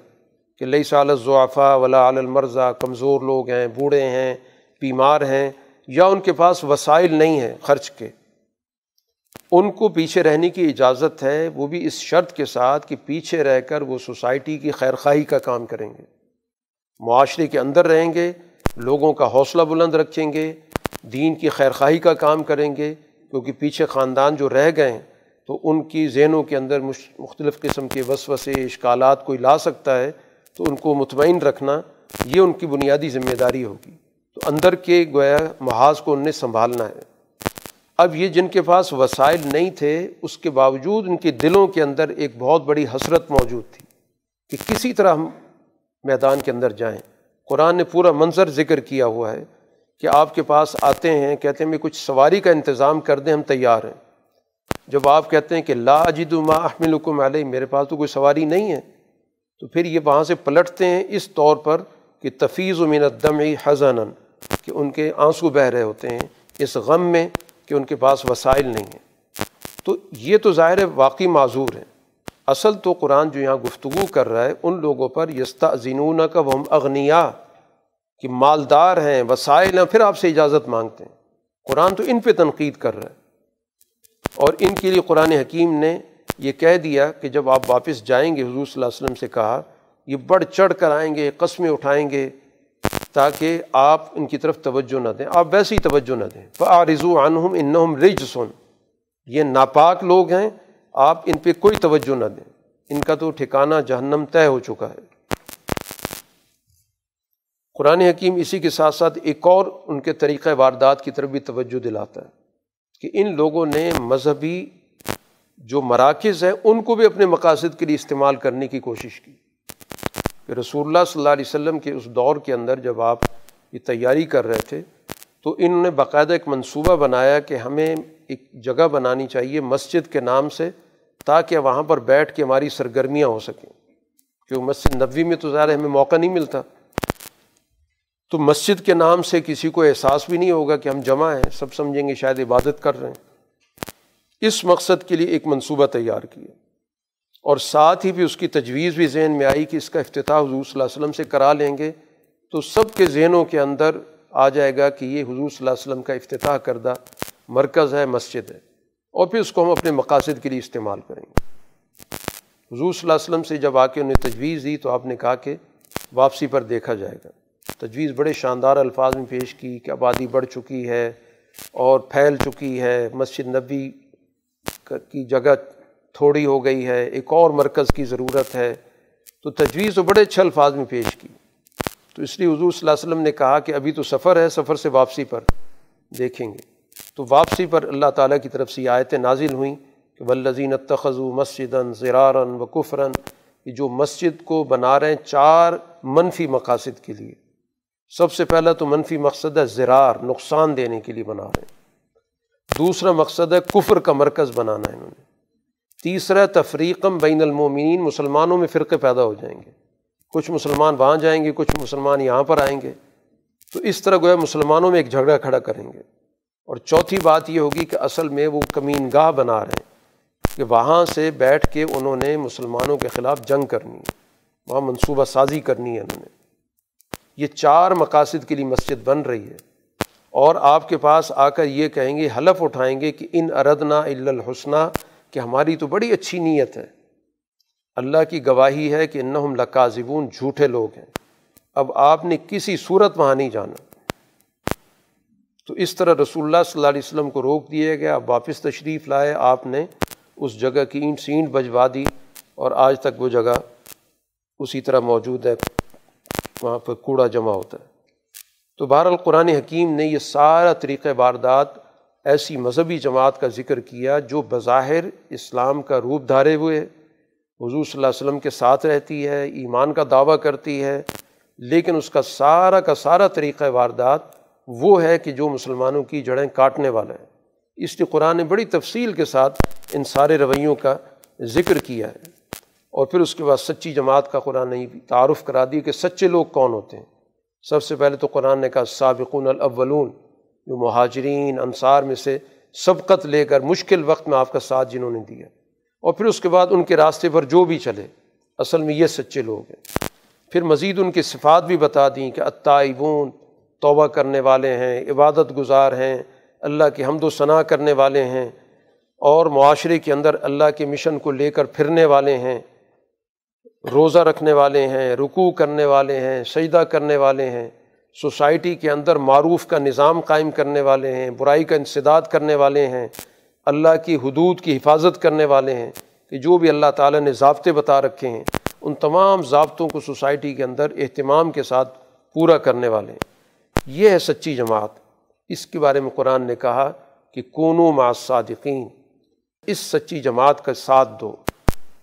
کہ لئی سال ضعفہ ولا المرضہ کمزور لوگ ہیں، بوڑھے ہیں، بیمار ہیں، یا ان کے پاس وسائل نہیں ہیں خرچ کے۔ ان کو پیچھے رہنے کی اجازت ہے، وہ بھی اس شرط کے ساتھ کہ پیچھے رہ کر وہ سوسائٹی کی خیر خواہی کا کام کریں گے۔ معاشرے کے اندر رہیں گے، لوگوں کا حوصلہ بلند رکھیں گے، دین کی خیر خواہی کا کام کریں گے، کیونکہ پیچھے خاندان جو رہ گئے ہیں، تو ان کی ذہنوں کے اندر مختلف قسم کے وسوسے، اشکالات کوئی لا سکتا ہے۔ تو ان کو مطمئن رکھنا یہ ان کی بنیادی ذمہ داری ہوگی۔ تو اندر کے گویا محاذ کو ان نے سنبھالنا ہے۔ اب یہ جن کے پاس وسائل نہیں تھے، اس کے باوجود ان کے دلوں کے اندر ایک بہت بڑی حسرت موجود تھی کہ کسی طرح ہم میدان کے اندر جائیں۔ قرآن نے پورا منظر ذکر کیا ہوا ہے کہ آپ کے پاس آتے ہیں، کہتے ہیں، میں کچھ سواری کا انتظام کر دیں، ہم تیار ہیں۔ جب آپ کہتے ہیں کہ لا اجد ما احمل حکم علیہ میرے پاس تو کوئی سواری نہیں ہے۔ تو پھر یہ وہاں سے پلٹتے ہیں اس طور پر کہ تفیظ و الدم حضن کہ ان کے آنسو بہہ رہے ہوتے ہیں اس غم میں کہ ان کے پاس وسائل نہیں ہیں۔ تو یہ تو ظاہر واقعی معذور ہیں۔ اصل تو قرآن جو یہاں گفتگو کر رہا ہے، ان لوگوں پر یستا زینون کا وہ اغنیا کہ مالدار ہیں، وسائل ہیں، پھر آپ سے اجازت مانگتے ہیں۔ قرآن تو ان پہ تنقید کر رہا ہے۔ اور ان کے لیے قرآن حکیم نے یہ کہہ دیا کہ جب آپ واپس جائیں گے، حضور صلی اللہ علیہ وسلم سے کہا، یہ بڑھ چڑھ کر آئیں گے، قسمیں اٹھائیں گے تاکہ آپ ان کی طرف توجہ نہ دیں۔ آپ ویسی توجہ نہ دیں۔ فعارضو عنہم انہم رجسن یہ ناپاک لوگ ہیں، آپ ان پہ کوئی توجہ نہ دیں۔ ان کا تو ٹھکانہ جہنم طے ہو چکا ہے۔ قرآن حکیم اسی کے ساتھ ساتھ ایک اور ان کے طریقۂ واردات کی طرف بھی توجہ دلاتا ہے کہ ان لوگوں نے مذہبی جو مراکز ہیں، ان کو بھی اپنے مقاصد کے لیے استعمال کرنے کی کوشش کی۔ کہ رسول اللہ صلی اللہ علیہ وسلم کے اس دور کے اندر جب آپ یہ تیاری کر رہے تھے، تو انہوں نے باقاعدہ ایک منصوبہ بنایا کہ ہمیں ایک جگہ بنانی چاہیے مسجد کے نام سے، تاکہ وہاں پر بیٹھ کے ہماری سرگرمیاں ہو سکیں۔ کیونکہ مسجد نبوی میں تو ظاہر ہمیں موقع نہیں ملتا۔ تو مسجد کے نام سے کسی کو احساس بھی نہیں ہوگا کہ ہم جمع ہیں، سب سمجھیں گے شاید عبادت کر رہے ہیں۔ اس مقصد کے لیے ایک منصوبہ تیار کیا اور ساتھ ہی بھی اس کی تجویز بھی ذہن میں آئی کہ اس کا افتتاح حضور صلی اللہ علیہ وسلم سے کرا لیں گے، تو سب کے ذہنوں کے اندر آ جائے گا کہ یہ حضور صلی اللہ علیہ وسلم کا افتتاح کردہ مرکز ہے، مسجد ہے۔ اور پھر اس کو ہم اپنے مقاصد کے لیے استعمال کریں گے۔ حضور صلی اللہ علیہ وسلم سے جب آ کے انہیں تجویز دی تو آپ نے کہا کہ واپسی پر دیکھا جائے گا۔ تجویز بڑے شاندار الفاظ میں پیش کی کہ آبادی بڑھ چکی ہے اور پھیل چکی ہے، مسجد نبی کی جگہ تھوڑی ہو گئی ہے، ایک اور مرکز کی ضرورت ہے۔ تو تجویز تو بڑے اچھے الفاظ میں پیش کی۔ تو اس لیے حضور صلی اللہ علیہ وسلم نے کہا کہ ابھی تو سفر ہے، سفر سے واپسی پر دیکھیں گے۔ تو واپسی پر اللہ تعالیٰ کی طرف سے یہ آیتیں نازل ہوئیں کہ ولزین تخذو مسجد زرارن و کفرن جو مسجد کو بنا رہے ہیں چار منفی مقاصد کے لیے۔ سب سے پہلا تو منفی مقصد ہے زرار، نقصان دینے کے لیے بنا رہے ہیں۔ دوسرا مقصد ہے کفر کا مرکز بنانا ہے انہوں نے۔ تیسرا تفریقم بین المومنین مسلمانوں میں فرقے پیدا ہو جائیں گے۔ کچھ مسلمان وہاں جائیں گے، کچھ مسلمان یہاں پر آئیں گے۔ تو اس طرح گویا مسلمانوں میں ایک جھگڑا کھڑا کریں گے۔ اور چوتھی بات یہ ہوگی کہ اصل میں وہ کمین گاہ بنا رہے ہیں کہ وہاں سے بیٹھ کے انہوں نے مسلمانوں کے خلاف جنگ کرنی ہے۔ وہاں منصوبہ سازی کرنی ہے انہوں نے۔ یہ چار مقاصد کے لیے مسجد بن رہی ہے۔ اور آپ کے پاس آ کر یہ کہیں گے، حلف اٹھائیں گے کہ ان اردنا الحسنہ کہ ہماری تو بڑی اچھی نیت ہے۔ اللہ کی گواہی ہے کہ انہم لکاذبون، جھوٹے لوگ ہیں۔ اب آپ نے کسی صورت وہاں نہیں جانا۔ تو اس طرح رسول اللہ صلی اللہ علیہ وسلم کو روک دیا گیا، اب واپس تشریف لائے۔ آپ نے اس جگہ کی اینٹ سینٹ بجوا دی اور آج تک وہ جگہ اسی طرح موجود ہے۔ وہاں پہ کوڑا جمع ہوتا ہے۔ تو بہر القرآن حکیم نے یہ سارا طریقۂ واردات ایسی مذہبی جماعت کا ذکر کیا جو بظاہر اسلام کا روپ دھارے ہوئے حضور صلی اللہ علیہ وسلم کے ساتھ رہتی ہے، ایمان کا دعویٰ کرتی ہے، لیکن اس کا سارا کا سارا طریقۂ واردات وہ ہے کہ جو مسلمانوں کی جڑیں کاٹنے والا ہے۔ اس لیے قرآن نے بڑی تفصیل کے ساتھ ان سارے رویوں کا ذکر کیا ہے۔ اور پھر اس کے بعد سچی جماعت کا قرآن نے تعارف کرا دیا کہ سچے لوگ کون ہوتے ہیں۔ سب سے پہلے تو قرآن نے کہا، سابقون الاولون، جو مہاجرین، انصار میں سے سبقت لے کر مشکل وقت میں آپ کا ساتھ جنہوں نے دیا۔ اور پھر اس کے بعد ان کے راستے پر جو بھی چلے، اصل میں یہ سچے لوگ ہیں۔ پھر مزید ان کی صفات بھی بتا دیں کہ عطائبون توبہ کرنے والے ہیں، عبادت گزار ہیں، اللہ کی حمد و ثناء کرنے والے ہیں اور معاشرے کے اندر اللہ کے مشن کو لے کر پھرنے والے ہیں۔ روزہ رکھنے والے ہیں، رکوع کرنے والے ہیں، سجدہ کرنے والے ہیں۔ سوسائٹی کے اندر معروف کا نظام قائم کرنے والے ہیں، برائی کا انسداد کرنے والے ہیں۔ اللہ کی حدود کی حفاظت کرنے والے ہیں۔ کہ جو بھی اللہ تعالیٰ نے ضابطے بتا رکھے ہیں، ان تمام ضابطوں کو سوسائٹی کے اندر اہتمام کے ساتھ پورا کرنے والے ہیں۔ یہ ہے سچی جماعت۔ اس کے بارے میں قرآن نے کہا کہ کونو مع صادقین اس سچی جماعت کا ساتھ دو۔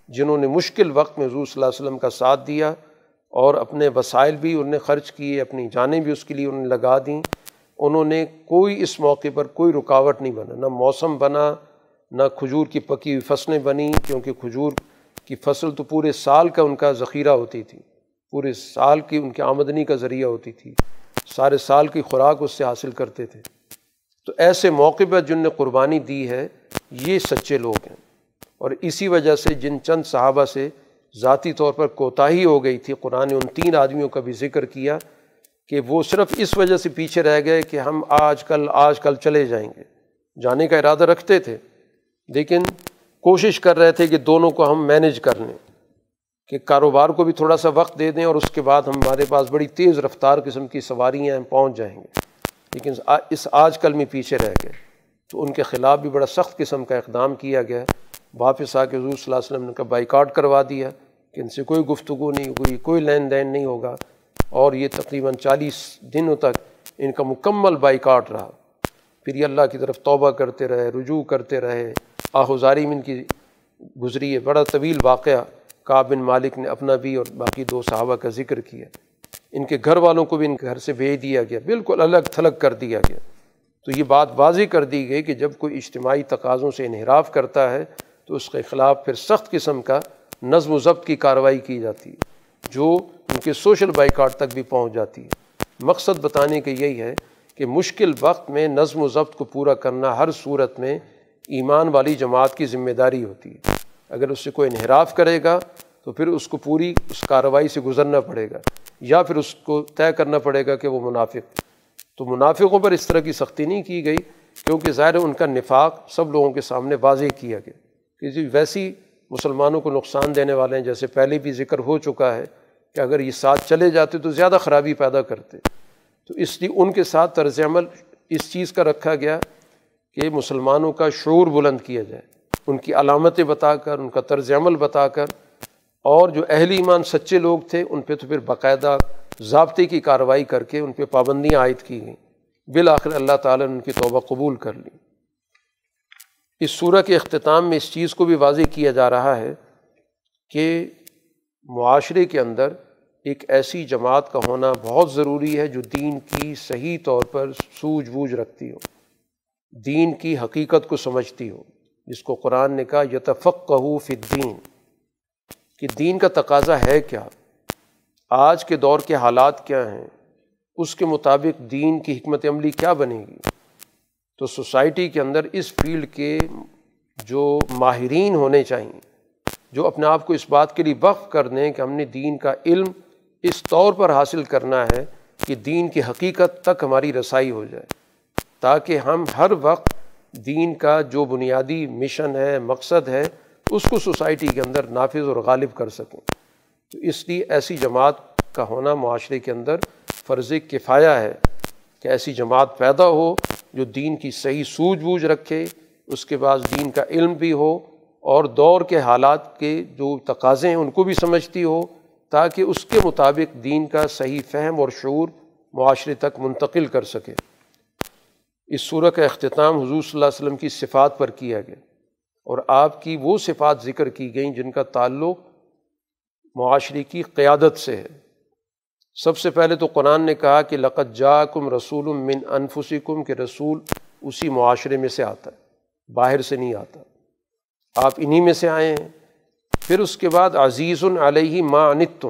جنہوں نے مشکل وقت میں حضور صلی اللہ علیہ وسلم کا ساتھ دیا اور اپنے وسائل بھی انہوں نے خرچ کیے، اپنی جانیں بھی اس کے لیے انہوں نے لگا دیں۔ انہوں نے کوئی اس موقع پر کوئی رکاوٹ نہیں بنا، نہ موسم بنا، نہ کھجور کی پکی ہوئی فصلیں بنیں، کیونکہ کھجور کی فصل تو پورے سال کا ان کا ذخیرہ ہوتی تھی، پورے سال کی ان کی آمدنی کا ذریعہ ہوتی تھی، سارے سال کی خوراک اس سے حاصل کرتے تھے۔ تو ایسے موقع پر جن نے قربانی دی ہے، یہ سچے لوگ ہیں۔ اور اسی وجہ سے جن چند صحابہ سے ذاتی طور پر کوتاہی ہو گئی تھی، قرآن نے ان تین آدمیوں کا بھی ذکر کیا کہ وہ صرف اس وجہ سے پیچھے رہ گئے کہ ہم آج کل آج کل چلے جائیں گے۔ جانے کا ارادہ رکھتے تھے، لیکن کوشش کر رہے تھے کہ دونوں کو ہم مینج کر لیں، کہ کاروبار کو بھی تھوڑا سا وقت دے دیں اور اس کے بعد ہمارے پاس بڑی تیز رفتار قسم کی سواریاں ہیں پہنچ جائیں گے۔ لیکن اس آج کل میں پیچھے رہ گئے۔ تو ان کے خلاف بھی بڑا سخت قسم کا اقدام کیا گیا۔ واپس آ کے حضور صلی اللہ علیہ وسلم نے کا بائی کاٹ کروا دیا کہ ان سے کوئی گفتگو نہیں ہوئی، کوئی لین دین نہیں ہوگا۔ اور یہ تقریباً چالیس دنوں تک ان کا مکمل بائی کاٹ رہا۔ پھر یہ اللہ کی طرف توبہ کرتے رہے، رجوع کرتے رہے۔ آہوزاری میں ان کی گزری ہے۔ بڑا طویل واقعہ بن مالک نے اپنا بھی اور باقی دو صحابہ کا ذکر کیا۔ ان کے گھر والوں کو بھی ان کے گھر سے بھیج دیا گیا، بالکل الگ تھلگ کر دیا گیا۔ تو یہ بات واضح کر دی گئی کہ جب کوئی اجتماعی تقاضوں سے انحراف کرتا ہے تو اس کے خلاف پھر سخت قسم کا نظم و ضبط کی کارروائی کی جاتی ہے، جو ان کے سوشل بائیکاٹ تک بھی پہنچ جاتی ہے۔ مقصد بتانے کا یہی ہے کہ مشکل وقت میں نظم و ضبط کو پورا کرنا ہر صورت میں ایمان والی جماعت کی ذمہ داری ہوتی ہے۔ اگر اس سے کوئی انحراف کرے گا تو پھر اس کو پوری اس کارروائی سے گزرنا پڑے گا، یا پھر اس کو طے کرنا پڑے گا کہ وہ منافق تو منافقوں پر اس طرح کی سختی نہیں کی گئی، کیونکہ ظاہر ان کا نفاق سب لوگوں کے سامنے واضح کیا گیا۔ کسی ویسی مسلمانوں کو نقصان دینے والے ہیں، جیسے پہلے بھی ذکر ہو چکا ہے کہ اگر یہ ساتھ چلے جاتے تو زیادہ خرابی پیدا کرتے۔ تو اس لیے ان کے ساتھ طرز عمل اس چیز کا رکھا گیا کہ مسلمانوں کا شعور بلند کیا جائے، ان کی علامتیں بتا کر، ان کا طرز عمل بتا کر۔ اور جو اہل ایمان سچے لوگ تھے، ان پہ تو پھر باقاعدہ ضابطے کی کارروائی کر کے ان پہ پابندیاں عائد کی گئیں۔ بالآخر اللہ تعالیٰ نے ان کی توبہ قبول کر لی۔ اس صورح کے اختتام میں اس چیز کو بھی واضح کیا جا رہا ہے کہ معاشرے کے اندر ایک ایسی جماعت کا ہونا بہت ضروری ہے جو دین کی صحیح طور پر سوجھ بوجھ رکھتی ہو، دین کی حقیقت کو سمجھتی ہو۔ جس کو قرآن نے کہا یتفق کہ فی دین کہ دین کا تقاضا ہے کیا؟ آج کے دور کے حالات کیا ہیں؟ اس کے مطابق دین کی حکمت عملی کیا بنے گی؟ تو سوسائٹی کے اندر اس فیلڈ کے جو ماہرین ہونے چاہئیں، جو اپنے آپ کو اس بات کے لیے وقف کر دیں کہ ہم نے دین کا علم اس طور پر حاصل کرنا ہے کہ دین کی حقیقت تک ہماری رسائی ہو جائے، تاکہ ہم ہر وقت دین کا جو بنیادی مشن ہے، مقصد ہے، اس کو سوسائٹی کے اندر نافذ اور غالب کر سکیں۔ تو اس لیے ایسی جماعت کا ہونا معاشرے کے اندر فرض کفایہ ہے کہ ایسی جماعت پیدا ہو جو دین کی صحیح سوجھ بوجھ رکھے، اس کے بعد دین کا علم بھی ہو اور دور کے حالات کے جو تقاضے ہیں، ان کو بھی سمجھتی ہو تاکہ اس کے مطابق دین کا صحیح فہم اور شعور معاشرے تک منتقل کر سکے۔ اس صورت کا اختتام حضور صلی اللہ علیہ وسلم کی صفات پر کیا گیا۔ اور آپ کی وہ صفات ذکر کی گئیں جن کا تعلق معاشرے کی قیادت سے ہے۔ سب سے پہلے تو قرآن نے کہا کہ لقت جا کم رسول من انفسی کم کے رسول اسی معاشرے میں سے آتا ہے، باہر سے نہیں آتا۔ آپ انہی میں سے آئے ہیں۔ پھر اس کے بعد عزیز علیہ ما انت تم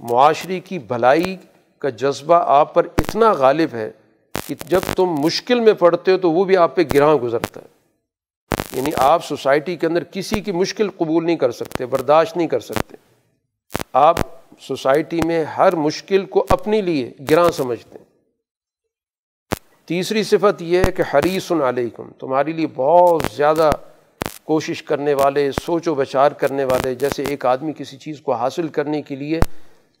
معاشرے کی بھلائی کا جذبہ آپ پر اتنا غالب ہے کہ جب تم مشکل میں پڑھتے ہو تو وہ بھی آپ پہ گراں گزرتا ہے۔ یعنی آپ سوسائٹی کے اندر کسی کی مشکل قبول نہیں کر سکتے، برداشت نہیں کر سکتے۔ آپ سوسائٹی میں ہر مشکل کو اپنے لیے گراں سمجھتے ہیں۔ تیسری صفت یہ ہے کہ حریص علیکم، تمہارے لیے بہت زیادہ کوشش کرنے والے، سوچ و بچار کرنے والے، جیسے ایک آدمی کسی چیز کو حاصل کرنے کے لیے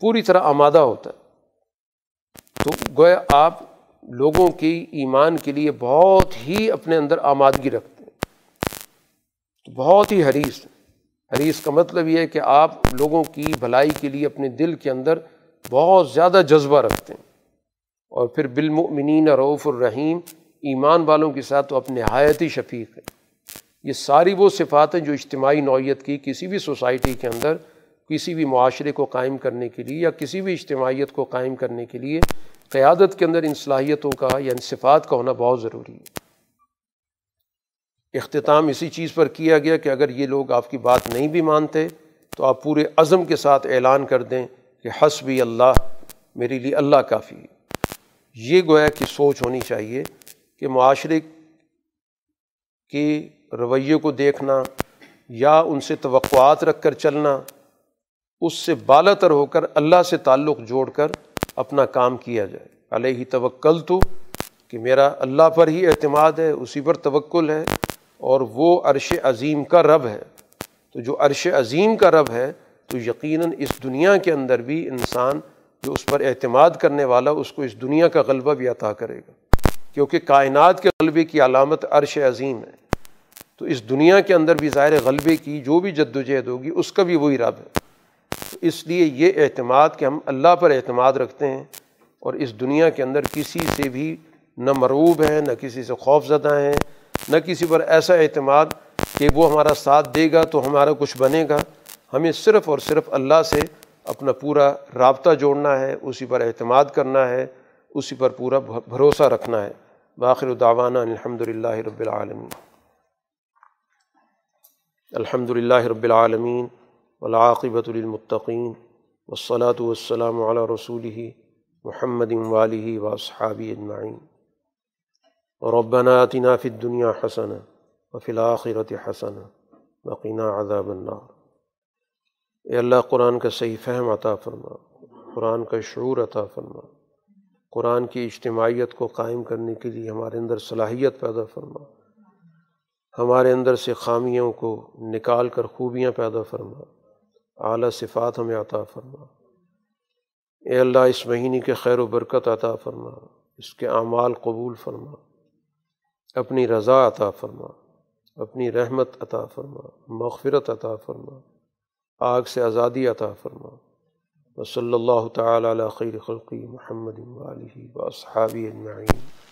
پوری طرح آمادہ ہوتا ہے۔ تو گویا آپ لوگوں کی ایمان کے لیے بہت ہی اپنے اندر آمادگی رکھتے ہیں۔ تو بہت ہی حریث حریث کا مطلب یہ ہے کہ آپ لوگوں کی بھلائی کے لیے اپنے دل کے اندر بہت زیادہ جذبہ رکھتے ہیں۔ اور پھر بالمؤمنین رعف الرحیم، ایمان والوں کے ساتھ تو اپنے نہایتی شفیق ہے یہ ساری وہ صفات ہیں جو اجتماعی نوعیت کی کسی بھی سوسائٹی کے اندر، کسی بھی معاشرے کو قائم کرنے کے لیے یا کسی بھی اجتماعیت کو قائم کرنے کے لیے، قیادت کے اندر ان صلاحیتوں کا یا ان صفات کا ہونا بہت ضروری ہے۔ اختتام اسی چیز پر کیا گیا کہ اگر یہ لوگ آپ کی بات نہیں بھی مانتے تو آپ پورے عزم کے ساتھ اعلان کر دیں کہ حسبی اللہ، میرے لیے اللہ کافی یہ گویا کی سوچ ہونی چاہیے کہ معاشرے کے رویے کو دیکھنا یا ان سے توقعات رکھ کر چلنا، اس سے بالا تر ہو کر اللہ سے تعلق جوڑ کر اپنا کام کیا جائے۔ علیہ توکل تو کہ میرا اللہ پر ہی اعتماد ہے، اسی پر توکل ہے۔ اور وہ عرش عظیم کا رب ہے۔ تو جو عرش عظیم کا رب ہے، تو یقیناً اس دنیا کے اندر بھی انسان جو اس پر اعتماد کرنے والا، اس کو اس دنیا کا غلبہ بھی عطا کرے گا۔ کیونکہ کائنات کے غلبے کی علامت عرش عظیم ہے۔ تو اس دنیا کے اندر بھی ظاہر غلبے کی جو بھی جد و جہد ہوگی، اس کا بھی وہی رب ہے۔ تو اس لیے یہ اعتماد کہ ہم اللہ پر اعتماد رکھتے ہیں اور اس دنیا کے اندر کسی سے بھی نہ مروب ہیں، نہ کسی سے خوف زدہ ہیں نہ کسی پر ایسا اعتماد کہ وہ ہمارا ساتھ دے گا تو ہمارا کچھ بنے گا۔ ہمیں صرف اور صرف اللہ سے اپنا پورا رابطہ جوڑنا ہے، اسی پر اعتماد کرنا ہے، اسی پر پورا بھروسہ رکھنا ہے۔ باخر الداوانہ الحمد للہ رب العالمین۔ الحمد للہ رب العالمین ولاقبۃ المطقین والصلاة والسلام علی رسول محمد والی و صحابی اجمعین۔ ربنا آتنا فی الدنیا حسن وفی الآخرت حسن وقنا عذاب النار۔ اے اللہ، قرآن کا صحیح فہم عطا فرما، قرآن کا شعور عطا فرما۔ قرآن کی اجتماعیت کو قائم کرنے کے لیے ہمارے اندر صلاحیت پیدا فرما۔ ہمارے اندر سے خامیوں کو نکال کر خوبیاں پیدا فرما۔ اعلیٰ صفات ہمیں عطا فرما۔ اے اللہ، اس مہینے کے خیر و برکت عطا فرما۔ اس کے اعمال قبول فرما۔ اپنی رضا عطا فرما، اپنی رحمت عطا فرما، مغفرت عطا فرما، آگ سے آزادی عطا فرما۔ وصلی اللہ تعالیٰ خیر خلقی محمد و اصحابی اجمعین۔